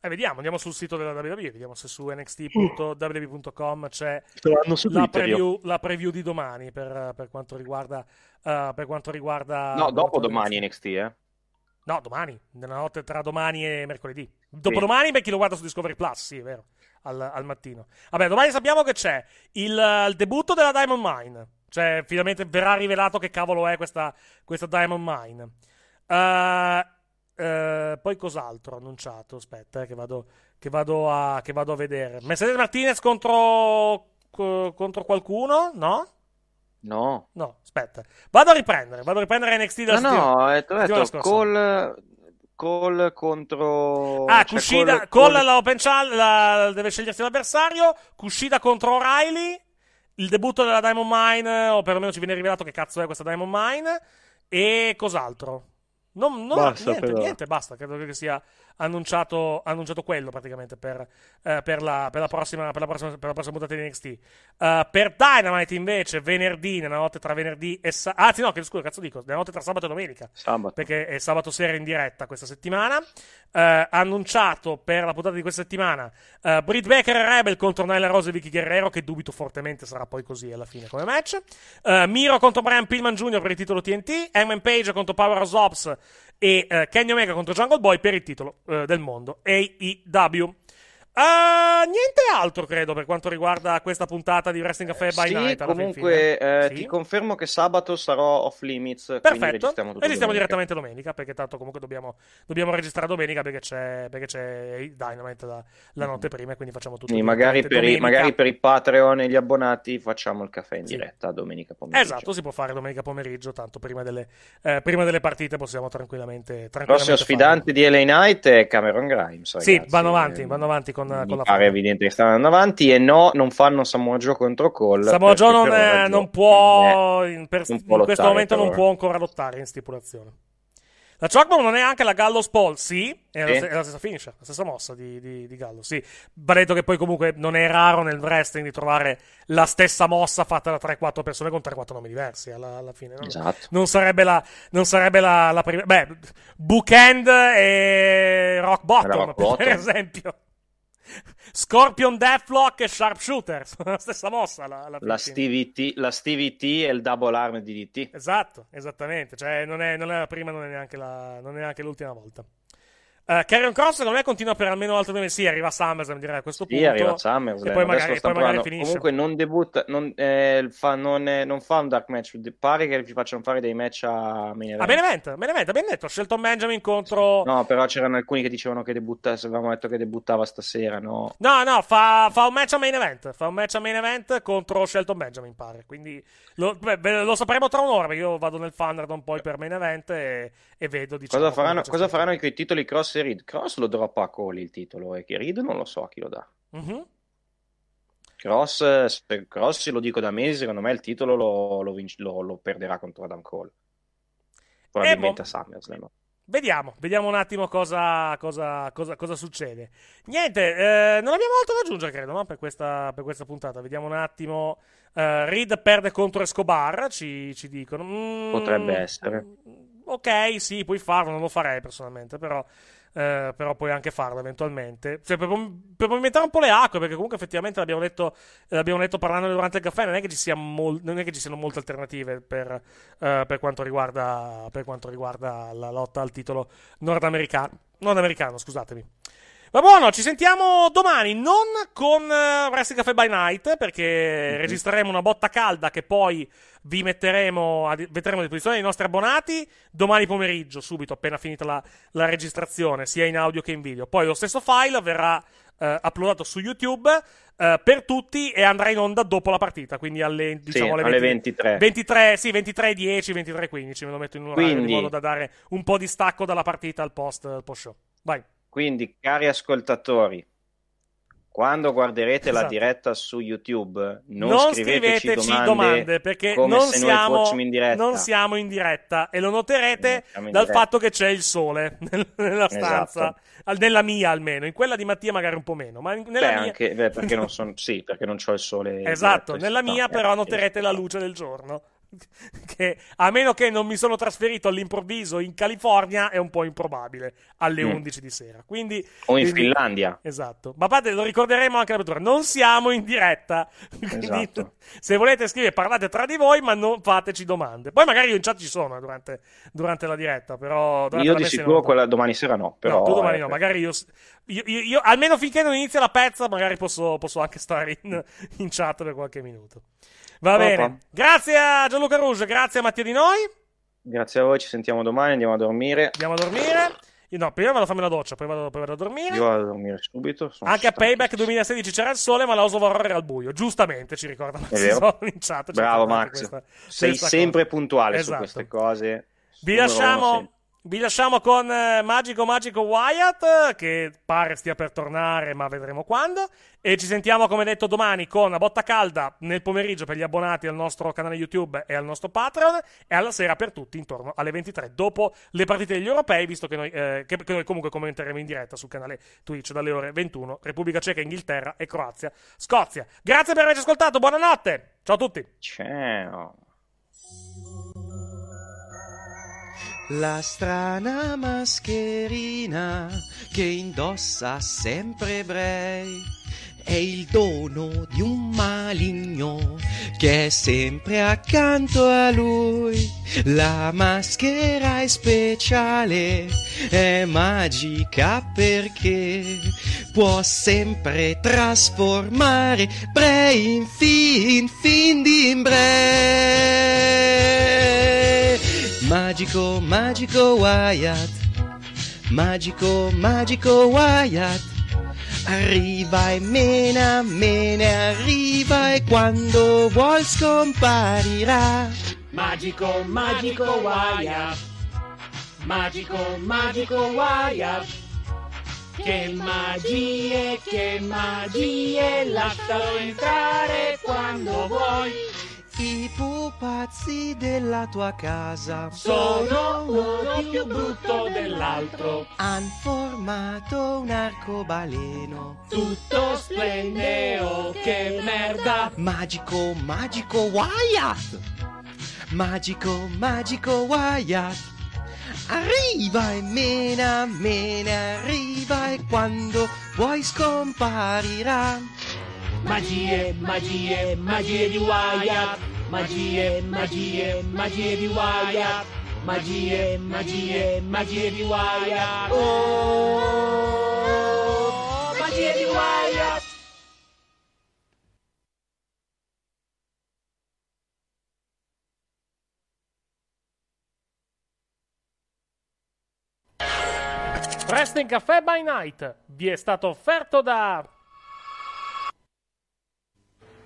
Speaker 2: Eh, vediamo, andiamo sul sito della WWE, vediamo se su nxt.ww.com c'è la preview, la preview di domani per, per quanto riguarda... eh, per quanto riguarda
Speaker 7: No, dopo domani
Speaker 2: NXT.
Speaker 7: NXT, eh.
Speaker 2: No, domani, nella notte tra domani e mercoledì. Dopodomani per chi lo guarda su Discovery Plus, sì, è vero, al, al mattino. Vabbè, domani sappiamo che c'è il, il debutto della Diamond Mine. Cioè, finalmente verrà rivelato che cavolo è questa, questa Diamond Mine. Eh, eh, poi cos'altro annunciato? Aspetta, eh, che, vado, che, vado a, che vado a vedere. Mercedes Martinez contro, co- contro qualcuno? No?
Speaker 7: No.
Speaker 2: No, aspetta. Vado a riprendere, vado a riprendere NXT
Speaker 7: No,
Speaker 2: della settimana-
Speaker 7: no, eh, ho detto. Cole, Cole contro...
Speaker 2: Ah,
Speaker 7: cioè,
Speaker 2: Kushida,
Speaker 7: Cole-
Speaker 2: con
Speaker 7: Cole-
Speaker 2: la Open Challenge la- deve scegliersi l'avversario. Kushida contro O'Reilly. Il debutto della Diamond Mine, o perlomeno ci viene rivelato che cazzo è questa Diamond Mine. E cos'altro? Non, non-
Speaker 7: Basta
Speaker 2: niente,
Speaker 7: per ora.
Speaker 2: niente, basta. Credo che sia annunciato, annunciato quello praticamente per, eh, per, la, per la prossima, per la prossima, per la prossima puntata di NXT. Eh, per Dynamite invece, venerdì, nella notte tra venerdì e sabato. Anzi, no, che scusa, cazzo dico, nella notte tra sabato e domenica
Speaker 7: Sabato.
Speaker 2: perché è sabato sera in diretta questa settimana. Eh, annunciato per la puntata di questa settimana eh, Britt Baker e Rebel contro Nyla Rose e Vicky Guerrero, che dubito fortemente sarà poi così alla fine come match. Eh, Miro contro Brian Pillman Jr. per il titolo TNT. Hangman Page contro Power of Ops e eh, Kenny Omega contro Jungle Boy per il titolo eh, del mondo AEW. Eh, niente altro credo per quanto riguarda questa puntata di Wrestling Cafe by
Speaker 7: Sì,
Speaker 2: Night.
Speaker 7: comunque eh,
Speaker 2: Sì.
Speaker 7: ti confermo che sabato sarò off limits,
Speaker 2: Perfetto,
Speaker 7: registriamo tutto
Speaker 2: registriamo direttamente domenica perché tanto comunque dobbiamo, dobbiamo registrare domenica perché c'è, perché c'è il Dynamite la, la notte prima e quindi facciamo tutto
Speaker 7: Quindi magari per, i, magari per i Patreon e gli abbonati facciamo il caffè in
Speaker 2: Sì.
Speaker 7: diretta domenica pomeriggio.
Speaker 2: Esatto, si può fare domenica pomeriggio, tanto prima delle, eh, prima delle partite possiamo tranquillamente,
Speaker 7: Il
Speaker 2: tranquillamente
Speaker 7: prossimo sfidante di LA Knight è Cameron Grimes.
Speaker 2: Sì,
Speaker 7: ragazzi.
Speaker 2: vanno avanti,
Speaker 7: Eh,
Speaker 2: vanno avanti con,
Speaker 7: Mi
Speaker 2: con la
Speaker 7: pare evidente che stanno andando avanti e no, non fanno Samoa Joe contro Cole.
Speaker 2: Samoa Joe non,
Speaker 7: Joe
Speaker 2: non può,
Speaker 7: è-
Speaker 2: in, per-
Speaker 7: non
Speaker 2: in
Speaker 7: può
Speaker 2: questo
Speaker 7: lottare
Speaker 2: momento non
Speaker 7: ora.
Speaker 2: può ancora lottare in stipulazione. La Chalkbomb non è anche la Gallows Paul, sì, è,
Speaker 7: Sì.
Speaker 2: La, è la stessa finisher, la stessa mossa di, di, di Gallows, sì. Va detto che poi comunque non è raro nel wrestling di trovare la stessa mossa fatta da 3-4 persone con 3-4 nomi diversi alla, alla fine. no?
Speaker 7: Esatto.
Speaker 2: Non sarebbe la, non sarebbe la, la prima... Beh, Bookend e Rock Bottom,
Speaker 7: Rock
Speaker 2: per
Speaker 7: Bottom.
Speaker 2: esempio. Scorpion Deathlock e Sharpshooter, sono la stessa mossa alla
Speaker 7: La
Speaker 2: fine.
Speaker 7: Stevie, T, la Stevie T e il double arm di DT.
Speaker 2: Esatto, esattamente. Cioè, non è, non è la prima, non è neanche, la, non è neanche l'ultima volta. Uh, Carrion Cross, secondo me, continua per almeno altre due mesi. Sì, arriva a SummerSlam, direi a questo
Speaker 7: Sì,
Speaker 2: punto.
Speaker 7: arriva a SummerSlam.
Speaker 2: E poi magari, e poi magari finisce.
Speaker 7: Comunque non debutta, non, eh, fa, non, eh, non fa un dark match. Pare che gli facciano fare dei match a main event.
Speaker 2: A Benevento, abbiamo detto. Shelton Benjamin contro.
Speaker 7: No, però c'erano alcuni che dicevano che debutta, avevamo detto che debuttava stasera, no?
Speaker 2: No, no, fa, fa un match a main event. Fa un match a main event contro Shelton Benjamin, pare. Quindi lo, beh, lo sapremo tra un'ora. Perché io vado nel Thunderdome poi per main event e, e vedo. Diciamo,
Speaker 7: Cosa faranno, cosa faranno con i titoli Cross Reed? Cross lo droppa a Cole il titolo e che Reed non lo so a chi lo dà.
Speaker 2: Mhm.
Speaker 7: Cross, eh, se Cross, lo dico da mesi, secondo me il titolo lo, lo vinc- lo- lo perderà contro Adam Cole. probabilmente
Speaker 2: Eh,
Speaker 7: a SummerSlam.
Speaker 2: Vediamo, vediamo un attimo cosa, cosa, cosa, cosa succede. Niente, eh, non abbiamo altro da aggiungere, credo, no? per, questa, per questa puntata. Vediamo un attimo. Eh, Reed perde contro Escobar, ci, ci dicono. Mm,
Speaker 7: Potrebbe essere.
Speaker 2: Ok, sì, puoi farlo, non lo farei personalmente, però, eh, però puoi anche farlo eventualmente. Cioè, per, per movimentare un po' le acque, perché comunque effettivamente l'abbiamo detto, l'abbiamo detto parlando durante il caffè, non è che ci, sia mol- non è che ci siano molte alternative per, eh, per, quanto riguarda, per quanto riguarda la lotta al titolo nordamericano. Nordamericano, scusatemi. Va buono, ci sentiamo domani, non con uh, Wrestling Cafe by Night, perché mm-hmm. registreremo una botta calda che poi vi metteremo a, metteremo a disposizione dei nostri abbonati domani pomeriggio, subito, appena finita la, la registrazione, sia in audio che in video. Poi lo stesso file verrà uh, uploadato su YouTube uh, per tutti e andrà in onda dopo la partita, quindi alle, diciamo,
Speaker 7: sì,
Speaker 2: alle,
Speaker 7: alle
Speaker 2: 20,
Speaker 7: 23.
Speaker 2: 23. Sì, 23, 10, 23, 15, me lo metto in un orario
Speaker 7: Quindi...
Speaker 2: in modo da dare un po' di stacco dalla partita al post, post show. Vai.
Speaker 7: Quindi, cari ascoltatori, quando guarderete
Speaker 2: Esatto.
Speaker 7: la diretta su YouTube, non,
Speaker 2: non
Speaker 7: scriveteci,
Speaker 2: scriveteci
Speaker 7: domande,
Speaker 2: perché non siamo,
Speaker 7: in diretta.
Speaker 2: non siamo in diretta e lo noterete dal fatto che c'è il sole nel- nella stanza,
Speaker 7: Esatto.
Speaker 2: nella mia almeno, in quella di Mattia magari un po' meno, ma nella
Speaker 7: Beh,
Speaker 2: mia...
Speaker 7: anche, beh, perché non sono, sì, perché non c'ho il sole.
Speaker 2: Esatto, nella mia
Speaker 7: eh,
Speaker 2: però noterete la luce del giorno. Che a meno che non mi sono trasferito all'improvviso in California, è un po' improbabile alle
Speaker 7: Mm.
Speaker 2: 11 di sera. Quindi,
Speaker 7: O in
Speaker 2: quindi-
Speaker 7: Finlandia.
Speaker 2: Esatto. Ma parte, lo ricorderemo anche l'apertura. Non siamo in diretta. Quindi,
Speaker 7: Esatto.
Speaker 2: se volete scrivere, parlate tra di voi, ma non fateci domande. Poi magari io in chat ci sono eh, durante, durante la diretta. Però
Speaker 7: Io di sicuro
Speaker 2: onda.
Speaker 7: quella domani sera no, però...
Speaker 2: no, domani
Speaker 7: eh,
Speaker 2: no, magari io, io, io- io- almeno finché non inizia la pezza, magari posso, posso anche stare in, in chat per qualche minuto. Va
Speaker 7: Opa.
Speaker 2: bene, grazie a Gianluca Rouge, grazie a Mattia Di Noi.
Speaker 7: Grazie a voi, ci sentiamo domani, andiamo a dormire.
Speaker 2: Andiamo a dormire. Io no, prima vado a farmi la doccia, poi vado, poi vado a dormire.
Speaker 7: Io vado a dormire subito.
Speaker 2: Anche a. Payback 2016 c'era il sole, ma la of Horror era al buio. Giustamente ci ricorda Max chat.
Speaker 7: Bravo Max,
Speaker 2: questa-
Speaker 7: sei
Speaker 2: questa
Speaker 7: sempre
Speaker 2: cosa.
Speaker 7: puntuale
Speaker 2: Esatto.
Speaker 7: su queste cose.
Speaker 2: Vi lasciamo. Vi lasciamo con eh, Magico Magico Wyatt, che pare stia per tornare, ma vedremo quando. E ci sentiamo, come detto, domani con la botta calda nel pomeriggio per gli abbonati al nostro canale YouTube e al nostro Patreon. E alla sera per tutti intorno alle 23, dopo le partite degli europei, visto che noi, eh, che, che noi comunque commenteremo in diretta sul canale Twitch dalle ore 21. Repubblica Ceca, Inghilterra e Croazia, Scozia. Grazie per averci ascoltato, buonanotte. Ciao a tutti.
Speaker 7: Ciao.
Speaker 8: La strana mascherina che indossa sempre Bray è il dono di un maligno che è sempre accanto a lui. La maschera è speciale, è magica perché può sempre trasformare Bray in fin, fin di Bray. Magico, magico Wyatt. Magico, magico Wyatt. Arriva e mena, mena, arriva e quando vuol scomparirà.
Speaker 9: Magico, magico Wyatt. Magico, magico Wyatt. Che magie, che magie, lascialo entrare quando vuoi.
Speaker 8: I pupazzi della tua casa
Speaker 9: Sono uno più brutto dell'altro.
Speaker 8: han formato un arcobaleno.
Speaker 9: Tutto splendeo, che merda.
Speaker 8: Magico, magico Wyatt! Magico, magico Wyatt! Arriva e mena, mena, arriva e quando vuoi scomparirà.
Speaker 9: Magie, magie, magie di Wyatt. Magie, magie, magie di Wyatt. Magie, magie, magie di Wyatt. Oh, magie di Wyatt.
Speaker 2: Wrestling Caffè by Night vi è stato offerto da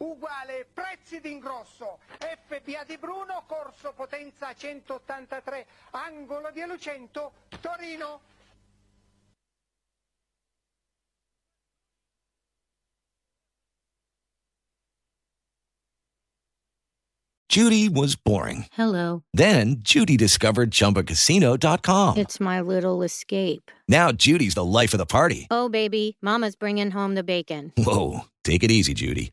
Speaker 3: uguale prezzi d'ingrosso. FBA di Bruno, corso potenza 183, angolo di Lucento, Torino.
Speaker 10: Judy was boring.
Speaker 11: Hello.
Speaker 10: Then Judy discovered ChumbaCasino.com.
Speaker 11: It's my little escape.
Speaker 10: Now Judy's the life of the party.
Speaker 11: Oh, baby, Mama's bringing home the bacon.
Speaker 10: Whoa, take it easy, Judy.